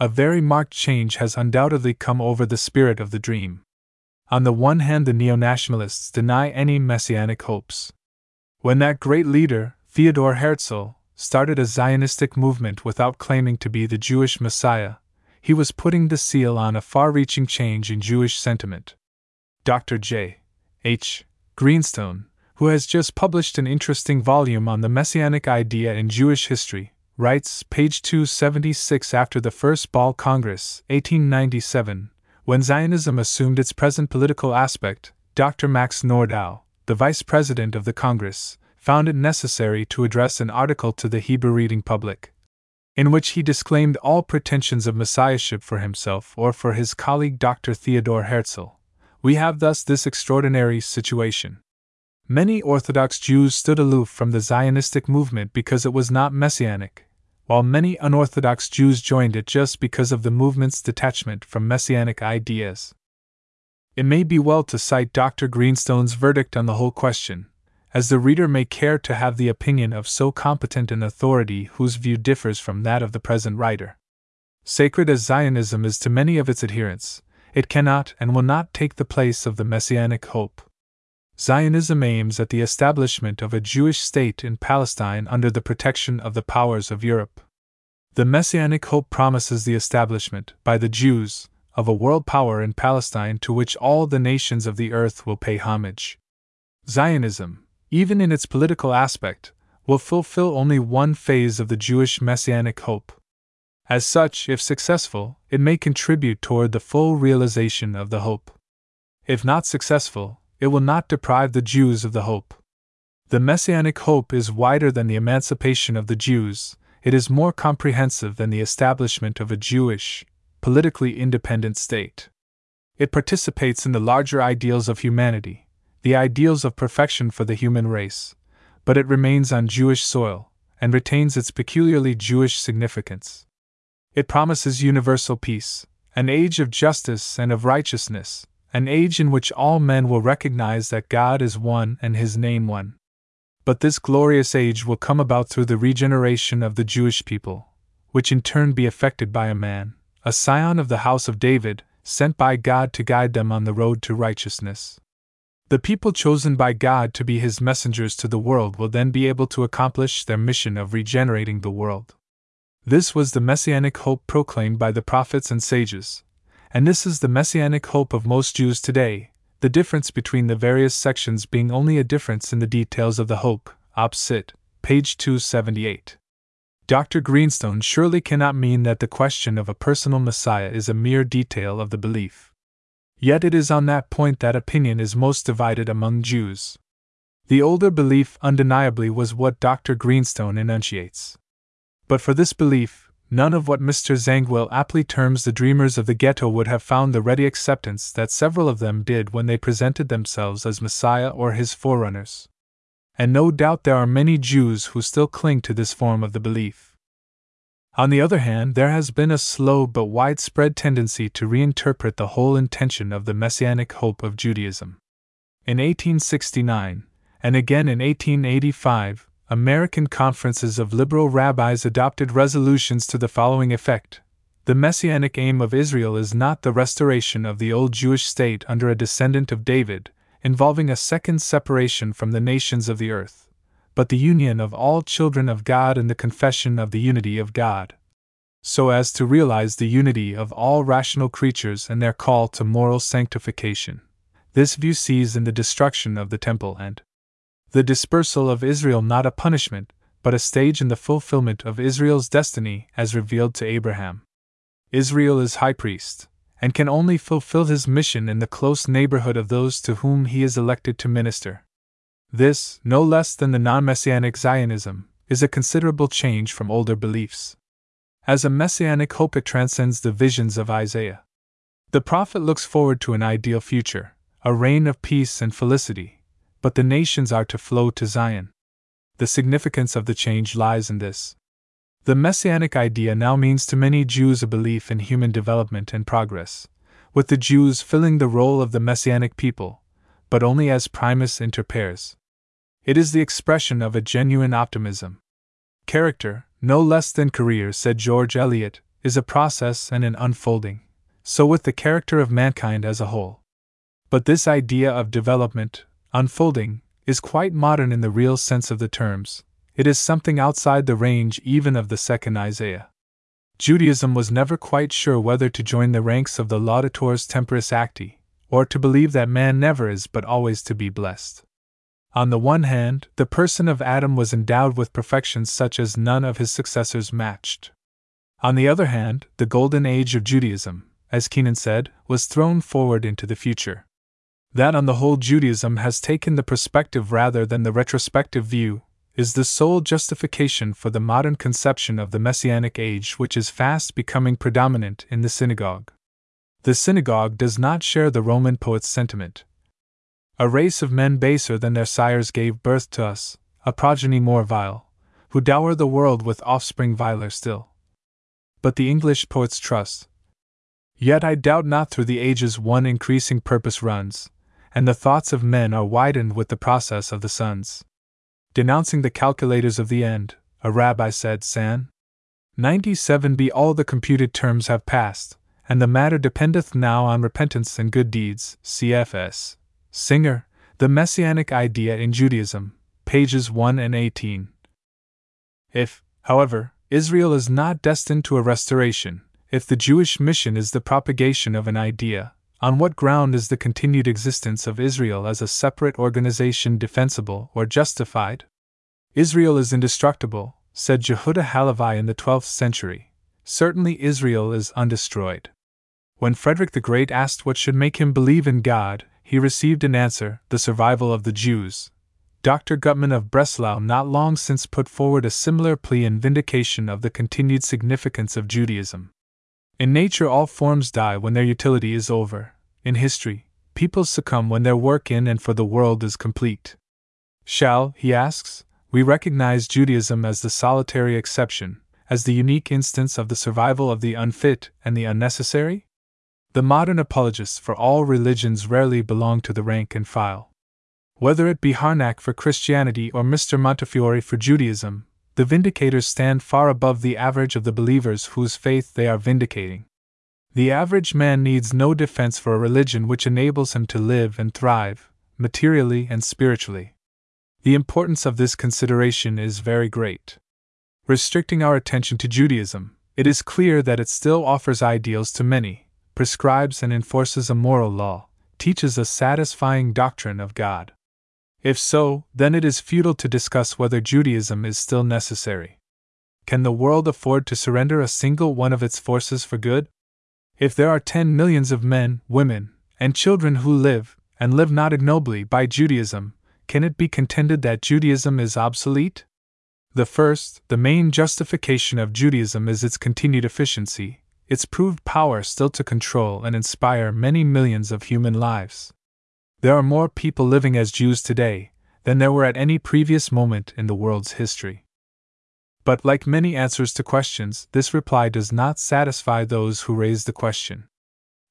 A very marked change has undoubtedly come over the spirit of the dream. On the one hand, the neo nationalists deny any messianic hopes. When that great leader, Theodor Herzl, started a Zionistic movement without claiming to be the Jewish Messiah, he was putting the seal on a far reaching change in Jewish sentiment. Dr. J. H. Greenstone, who has just published an interesting volume on the Messianic idea in Jewish history, writes, page 276 After the First Basle Congress, 1897, when Zionism assumed its present political aspect, Dr. Max Nordau, the vice president of the Congress, found it necessary to address an article to the Hebrew reading public, in which he disclaimed all pretensions of messiahship for himself or for his colleague Dr. Theodor Herzl. We have thus this extraordinary situation. Many Orthodox Jews stood aloof from the Zionistic movement because it was not messianic, while many unorthodox Jews joined it just because of the movement's detachment from messianic ideas. It may be well to cite Dr. Greenstone's verdict on the whole question, as the reader may care to have the opinion of so competent an authority whose view differs from that of the present writer. Sacred as Zionism is to many of its adherents, it cannot and will not take the place of the messianic hope. Zionism aims at the establishment of a Jewish state in Palestine under the protection of the powers of Europe. The Messianic hope promises the establishment, by the Jews, of a world power in Palestine to which all the nations of the earth will pay homage. Zionism, even in its political aspect, will fulfill only one phase of the Jewish messianic hope. As such, if successful, it may contribute toward the full realization of the hope. If not successful, it will not deprive the Jews of the hope. The messianic hope is wider than the emancipation of the Jews, it is more comprehensive than the establishment of a Jewish, politically independent state. It participates in the larger ideals of humanity, the ideals of perfection for the human race, but it remains on Jewish soil and retains its peculiarly Jewish significance. It promises universal peace, an age of justice and of righteousness, an age in which all men will recognize that God is one and his name one. But this glorious age will come about through the regeneration of the Jewish people, which in turn be effected by a man, a scion of the house of David, sent by God to guide them on the road to righteousness. The people chosen by God to be his messengers to the world will then be able to accomplish their mission of regenerating the world. This was the messianic hope proclaimed by the prophets and sages, and this is the messianic hope of most Jews today, the difference between the various sections being only a difference in the details of the hope. Op. Cit. page 278. Dr. Greenstone surely cannot mean that the question of a personal Messiah is a mere detail of the belief. Yet it is on that point that opinion is most divided among Jews. The older belief undeniably was what Dr. Greenstone enunciates. But for this belief, none of what Mr. Zangwill aptly terms the dreamers of the ghetto would have found the ready acceptance that several of them did when they presented themselves as Messiah or his forerunners. And no doubt there are many Jews who still cling to this form of the belief. On the other hand, there has been a slow but widespread tendency to reinterpret the whole intention of the messianic hope of Judaism. In 1869, and again in 1885, American conferences of liberal rabbis adopted resolutions to the following effect The messianic aim of Israel is not the restoration of the old Jewish state under a descendant of David, involving a second separation from the nations of the earth, but the union of all children of God and the confession of the unity of God, so as to realize the unity of all rational creatures and their call to moral sanctification. This view sees in the destruction of the temple and the dispersal of Israel not a punishment, but a stage in the fulfillment of Israel's destiny as revealed to Abraham. Israel is high priest, and can only fulfill his mission in the close neighborhood of those to whom he is elected to minister. This, no less than the non messianic Zionism, is a considerable change from older beliefs. As a messianic hope, it transcends the visions of Isaiah. The prophet looks forward to an ideal future, a reign of peace and felicity, but the nations are to flow to Zion. The significance of the change lies in this. The messianic idea now means to many Jews a belief in human development and progress, with the Jews filling the role of the messianic people, but only as primus inter pares. It is the expression of a genuine optimism. Character, no less than career, said George Eliot, is a process and an unfolding. So with the character of mankind as a whole. But this idea of development, unfolding, is quite modern in the real sense of the terms. It is something outside the range even of the second Isaiah. Judaism was never quite sure whether to join the ranks of the laudatores temporis acti, or to believe that man never is but always to be blessed. On the one hand, the person of Adam was endowed with perfections such as none of his successors matched. On the other hand, the golden age of Judaism, as Renan said, was thrown forward into the future that on the whole Judaism has taken the perspective rather than the retrospective view, is the sole justification for the modern conception of the Messianic age which is fast becoming predominant in the synagogue. The synagogue does not share the Roman poet's sentiment. A race of men baser than their sires gave birth to us, a progeny more vile, who dower the world with offspring viler still. But the English poets trust. Yet I doubt not through the ages one increasing purpose runs, and the thoughts of men are widened with the process of the suns. Denouncing the calculators of the end, a rabbi said, San 97 be all the computed terms have passed, and the matter dependeth now on repentance and good deeds. CFS. Singer, The Messianic Idea in Judaism, pages 1 and 18. If, however, Israel is not destined to a restoration, if the Jewish mission is the propagation of an idea, on what ground is the continued existence of Israel as a separate organization defensible or justified? Israel is indestructible, said Jehuda Halevi in the 12th century. Certainly Israel is undestroyed. When Frederick the Great asked what should make him believe in God, he received an answer the survival of the Jews. Dr. Gutman of Breslau not long since put forward a similar plea in vindication of the continued significance of Judaism. In nature, all forms die when their utility is over. In history, peoples succumb when their work in and for the world is complete. Shall, he asks, we recognize Judaism as the solitary exception, as the unique instance of the survival of the unfit and the unnecessary? The modern apologists for all religions rarely belong to the rank and file. Whether it be Harnack for Christianity or Mr. Montefiore for Judaism, the vindicators stand far above the average of the believers whose faith they are vindicating. The average man needs no defense for a religion which enables him to live and thrive, materially and spiritually. The importance of this consideration is very great. Restricting our attention to Judaism, it is clear that it still offers ideals to many, prescribes and enforces a moral law, teaches a satisfying doctrine of God. If so, then it is futile to discuss whether Judaism is still necessary. Can the world afford to surrender a single one of its forces for good? If there are ten millions of men, women, and children who live, and live not ignobly, by Judaism, can it be contended that Judaism is obsolete? The first, the main justification of Judaism is its continued efficiency, its proved power still to control and inspire many millions of human lives. There are more people living as Jews today than there were at any previous moment in the world's history. But, like many answers to questions, this reply does not satisfy those who raise the question.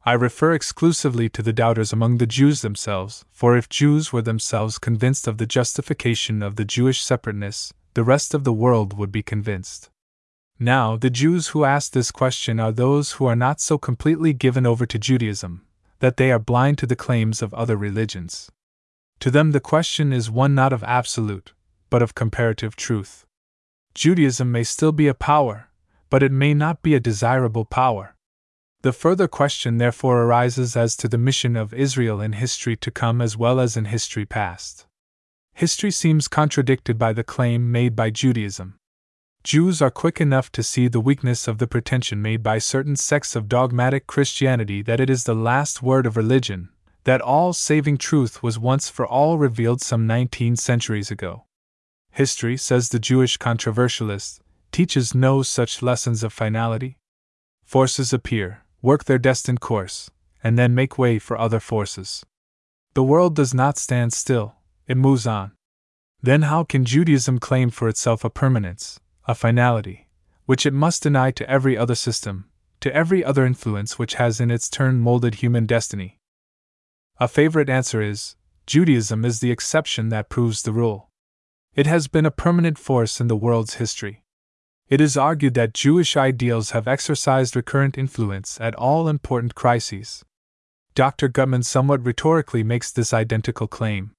I refer exclusively to the doubters among the Jews themselves, for if Jews were themselves convinced of the justification of the Jewish separateness, the rest of the world would be convinced. Now, the Jews who ask this question are those who are not so completely given over to Judaism, that they are blind to the claims of other religions. To them, the question is one not of absolute, but of comparative truth. Judaism may still be a power, but it may not be a desirable power. The further question therefore arises as to the mission of Israel in history to come as well as in history past. History seems contradicted by the claim made by Judaism. Jews are quick enough to see the weakness of the pretension made by certain sects of dogmatic Christianity that it is the last word of religion, that all saving truth was once for all revealed some 19 centuries ago. History, says the Jewish controversialist, teaches no such lessons of finality. Forces appear, work their destined course, and then make way for other forces. The world does not stand still, it moves on. Then how can Judaism claim for itself a permanence, a finality, which it must deny to every other system, to every other influence which has in its turn molded human destiny. A favorite answer is Judaism is the exception that proves the rule. It has been a permanent force in the world's history. It is argued that Jewish ideals have exercised recurrent influence at all important crises. Dr. Güdemann somewhat rhetorically makes this identical claim.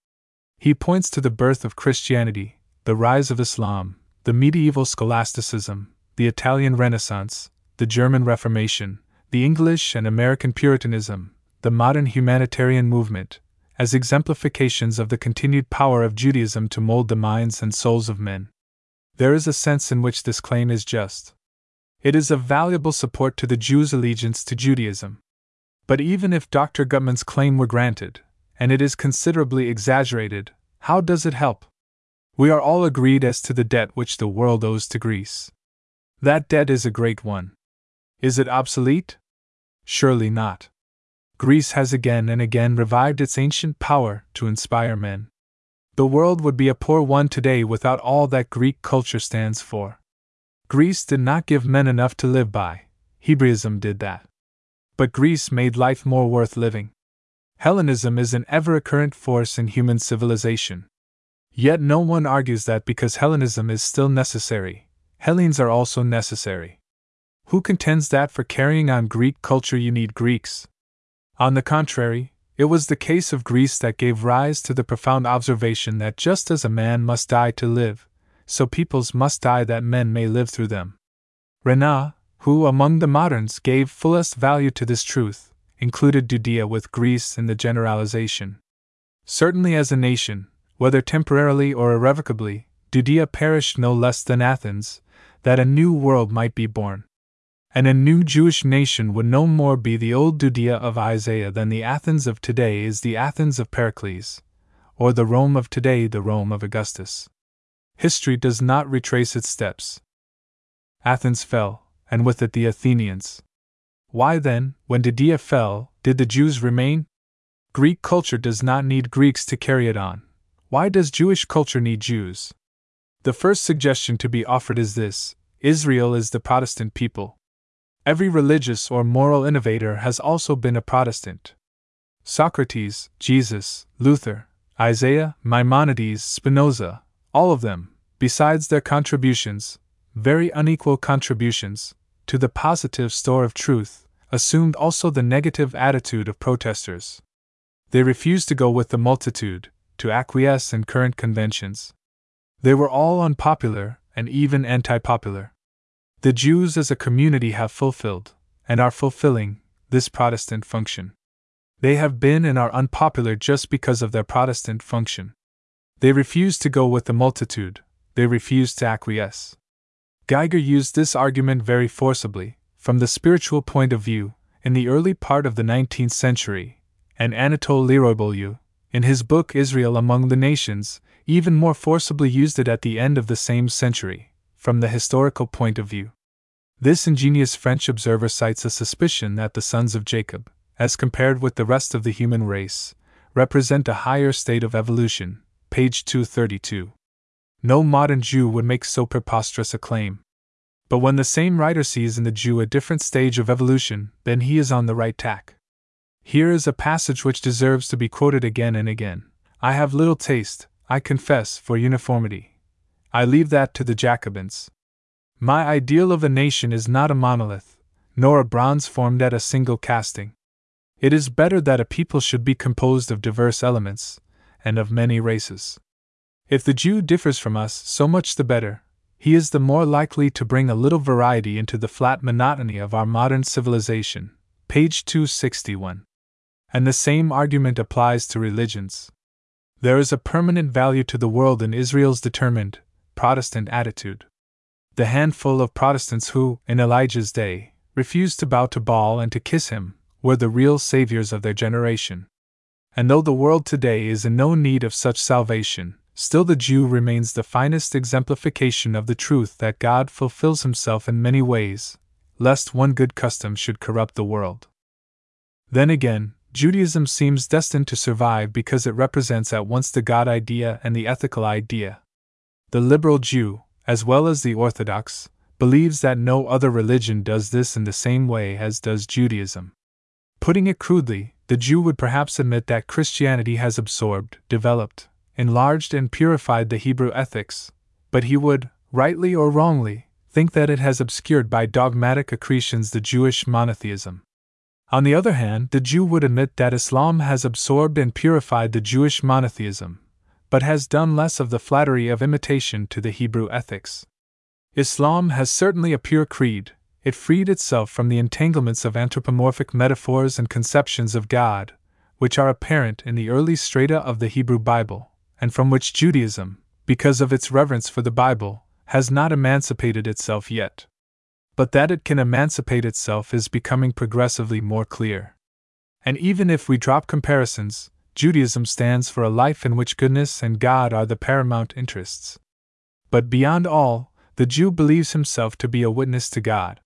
He points to the birth of Christianity, the rise of Islam, the medieval scholasticism, the Italian Renaissance, the German Reformation, the English and American Puritanism, the modern humanitarian movement, as exemplifications of the continued power of Judaism to mold the minds and souls of men. There is a sense in which this claim is just. It is a valuable support to the Jew's allegiance to Judaism. But even if Dr. Güdemann's claim were granted, and it is considerably exaggerated, how does it help? We are all agreed as to the debt which the world owes to Greece. That debt is a great one. Is it obsolete? Surely not. Greece has again and again revived its ancient power to inspire men. The world would be a poor one today without all that Greek culture stands for. Greece did not give men enough to live by, Hebraism did that. But Greece made life more worth living. Hellenism is an ever current force in human civilization. Yet no one argues that because Hellenism is still necessary, Hellenes are also necessary. Who contends that for carrying on Greek culture you need Greeks? On the contrary, it was the case of Greece that gave rise to the profound observation that just as a man must die to live, so peoples must die that men may live through them. Renan, who among the moderns gave fullest value to this truth, included Judea with Greece in the generalization. Certainly, as a nation, whether temporarily or irrevocably, Judea perished no less than Athens, that a new world might be born. And a new Jewish nation would no more be the old Judea of Isaiah than the Athens of today is the Athens of Pericles, or the Rome of today the Rome of Augustus. History does not retrace its steps. Athens fell, and with it the Athenians. Why then, when Judea fell, did the Jews remain? Greek culture does not need Greeks to carry it on. Why does Jewish culture need Jews? The first suggestion to be offered is this Israel is the Protestant people. Every religious or moral innovator has also been a Protestant. Socrates, Jesus, Luther, Isaiah, Maimonides, Spinoza, all of them, besides their contributions, very unequal contributions, to the positive store of truth, assumed also the negative attitude of protesters. They refused to go with the multitude, to acquiesce in current conventions. They were all unpopular and even anti popular. The Jews as a community have fulfilled, and are fulfilling, this Protestant function. They have been and are unpopular just because of their Protestant function. They refuse to go with the multitude, they refuse to acquiesce. Geiger used this argument very forcibly, from the spiritual point of view, in the early part of the 19th century, and Anatole Leroy in his book Israel Among the Nations, even more forcibly used it at the end of the same century, from the historical point of view. This ingenious French observer cites a suspicion that the sons of Jacob, as compared with the rest of the human race, represent a higher state of evolution, page 232. No modern Jew would make so preposterous a claim. But when the same writer sees in the Jew a different stage of evolution, then he is on the right tack. Here is a passage which deserves to be quoted again and again. I have little taste, I confess, for uniformity. I leave that to the Jacobins. My ideal of a nation is not a monolith, nor a bronze formed at a single casting. It is better that a people should be composed of diverse elements, and of many races. If the Jew differs from us, so much the better. He is the more likely to bring a little variety into the flat monotony of our modern civilization. Page 261. And the same argument applies to religions. There is a permanent value to the world in Israel's determined, Protestant attitude. The handful of Protestants who, in Elijah's day, refused to bow to Baal and to kiss him, were the real saviors of their generation. And though the world today is in no need of such salvation, Still, the Jew remains the finest exemplification of the truth that God fulfills himself in many ways, lest one good custom should corrupt the world. Then again, Judaism seems destined to survive because it represents at once the God idea and the ethical idea. The liberal Jew, as well as the Orthodox, believes that no other religion does this in the same way as does Judaism. Putting it crudely, the Jew would perhaps admit that Christianity has absorbed, developed, enlarged and purified the Hebrew ethics, but he would, rightly or wrongly, think that it has obscured by dogmatic accretions the Jewish monotheism. On the other hand, the Jew would admit that Islam has absorbed and purified the Jewish monotheism, but has done less of the flattery of imitation to the Hebrew ethics. Islam has certainly a pure creed, it freed itself from the entanglements of anthropomorphic metaphors and conceptions of God, which are apparent in the early strata of the Hebrew Bible and from which Judaism, because of its reverence for the Bible, has not emancipated itself yet. But that it can emancipate itself is becoming progressively more clear. And even if we drop comparisons, Judaism stands for a life in which goodness and God are the paramount interests. But beyond all, the Jew believes himself to be a witness to God.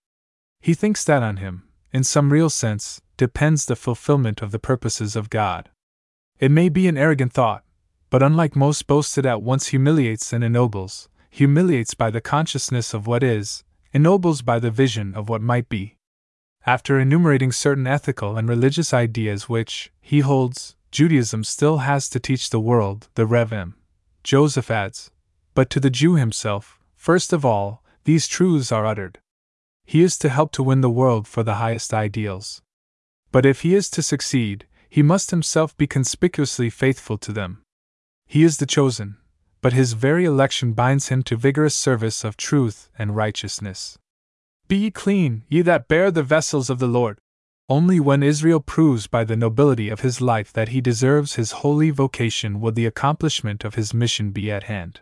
He thinks that on him, in some real sense, depends the fulfillment of the purposes of God. It may be an arrogant thought, but unlike most boasted at once humiliates and ennobles, humiliates by the consciousness of what is, ennobles by the vision of what might be. After enumerating certain ethical and religious ideas which, he holds, Judaism still has to teach the world, the Rev. M. Joseph adds, but to the Jew himself, first of all, these truths are uttered. He is to help to win the world for the highest ideals. But if he is to succeed, he must himself be conspicuously faithful to them. He is the chosen, but his very election binds him to vigorous service of truth and righteousness. Be ye clean, ye that bear the vessels of the Lord. Only when Israel proves by the nobility of his life that he deserves his holy vocation will the accomplishment of his mission be at hand.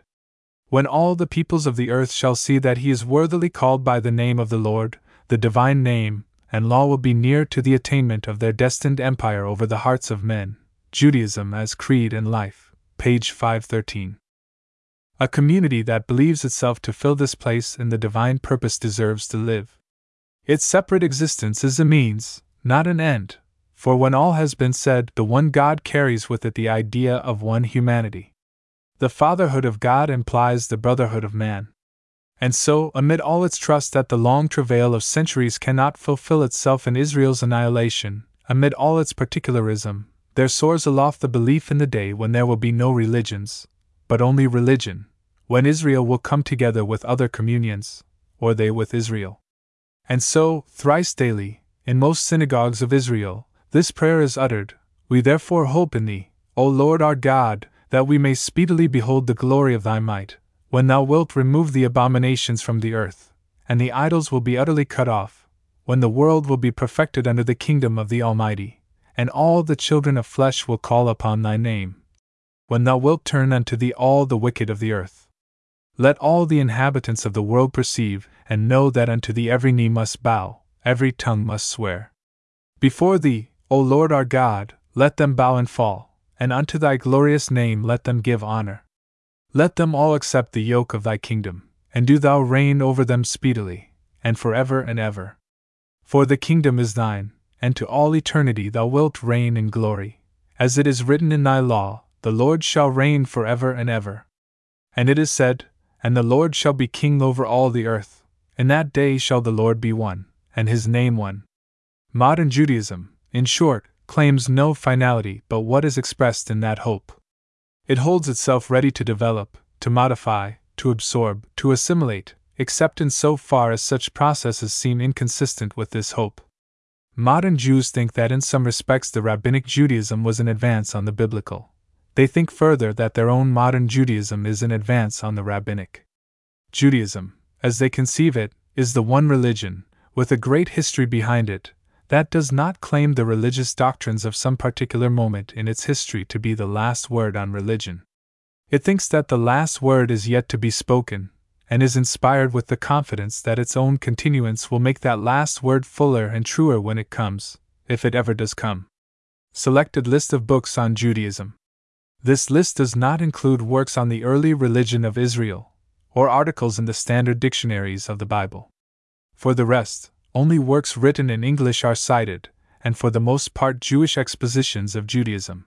When all the peoples of the earth shall see that he is worthily called by the name of the Lord, the divine name, and law will be near to the attainment of their destined empire over the hearts of men. Judaism as Creed and Life, page 513. A community that believes itself to fill this place in the divine purpose deserves to live. Its separate existence is a means, not an end, for when all has been said, the one God carries with it the idea of one humanity. The fatherhood of God implies the brotherhood of man. And so, amid all its trust that the long travail of centuries cannot fulfill itself in Israel's annihilation, amid all its particularism, there soars aloft the belief in the day when there will be no religions, but only religion, when Israel will come together with other communions, or they with Israel. And so, thrice daily, in most synagogues of Israel, this prayer is uttered We therefore hope in Thee, O Lord our God, that we may speedily behold the glory of thy might, when thou wilt remove the abominations from the earth, and the idols will be utterly cut off, when the world will be perfected under the kingdom of the Almighty, and all the children of flesh will call upon thy name, when thou wilt turn unto thee all the wicked of the earth. Let all the inhabitants of the world perceive and know that unto thee every knee must bow, every tongue must swear. Before thee, O Lord our God, let them bow and fall and unto thy glorious name let them give honor. Let them all accept the yoke of thy kingdom, and do thou reign over them speedily, and for ever and ever. For the kingdom is thine, and to all eternity thou wilt reign in glory. As it is written in thy law, the Lord shall reign for ever and ever. And it is said, And the Lord shall be king over all the earth. In that day shall the Lord be one, and his name one. Modern Judaism, in short, claims no finality but what is expressed in that hope. It holds itself ready to develop, to modify, to absorb, to assimilate, except in so far as such processes seem inconsistent with this hope. Modern Jews think that in some respects the Rabbinic Judaism was an advance on the biblical. They think further that their own modern Judaism is an advance on the Rabbinic. Judaism, as they conceive it, is the one religion, with a great history behind it, that does not claim the religious doctrines of some particular moment in its history to be the last word on religion. It thinks that the last word is yet to be spoken, and is inspired with the confidence that its own continuance will make that last word fuller and truer when it comes, if it ever does come. Selected list of books on Judaism. This list does not include works on the early religion of Israel, or articles in the standard dictionaries of the Bible. For the rest, only works written in English are cited, and for the most part Jewish expositions of Judaism.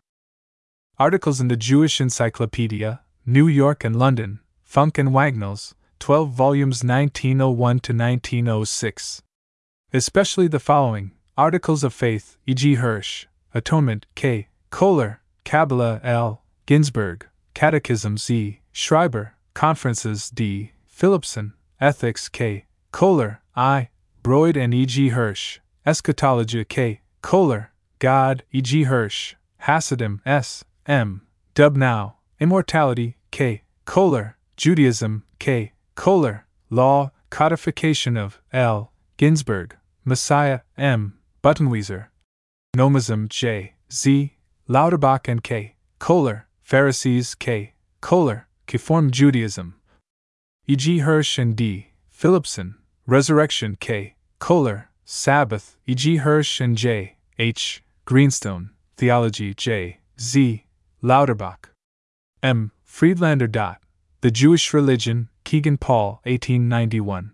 Articles in the Jewish Encyclopedia, New York and London, Funk and Wagnalls, 12 volumes 1901 to 1906. Especially the following Articles of Faith, E.G. Hirsch, Atonement, K. Kohler, Kabbalah, L. Ginzberg, Catechisms, Z. Schreiber, Conferences, D. Philipson, Ethics, K. Kohler, I. Broydé and E.G. Hirsch, Eschatology K. Kohler, God, E.G. Hirsch, Hasidim S. M. Dubnow, Immortality K. Kohler, Judaism K. Kohler, Law, Codification of L. Ginzberg, Messiah M. Buttenwieser, Nomism J. Z. Lauterbach and K. Kohler, Pharisees K. Kohler, Reform Judaism, E.G. Hirsch and D. Philipson, Resurrection K. Kohler, Sabbath, E.G. Hirsch and J. H. Greenstone, Theology J. Z. Lauterbach. M. Friedlander. The Jewish Religion, Kegan Paul, 1891.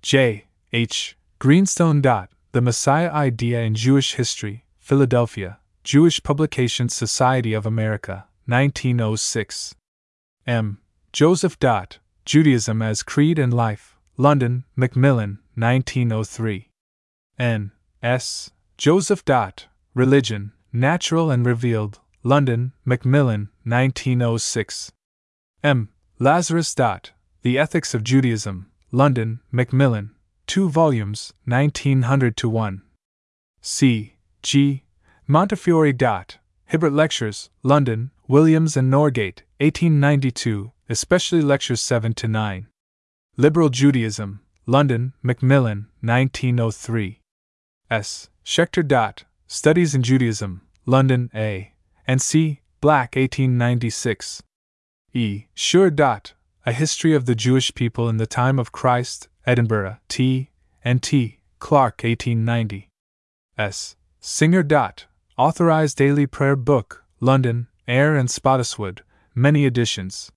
J. H. Greenstone. The Messiah Idea in Jewish History, Philadelphia, Jewish Publications Society of America, 1906. M. Joseph. Dot. Judaism as Creed and Life, London, Macmillan, 1903. N. S. Joseph. Dot, Religion, Natural and Revealed, London, Macmillan, 1906. M. Lazarus. Dot, The Ethics of Judaism, London, Macmillan, 2 volumes, 1900 to 1. C. G. Montefiore. Hibbert Lectures, London, Williams and Norgate, 1892, especially Lectures 7 to 9. Liberal Judaism, London, Macmillan, 1903. S. Schechter. Studies in Judaism, London, A. and C. Black, 1896. E. Dot, A History of the Jewish People in the Time of Christ, Edinburgh, T. and T. Clark, 1890. S. Singer. Authorized Daily Prayer Book, London, Eyre and Spottiswoode, many editions.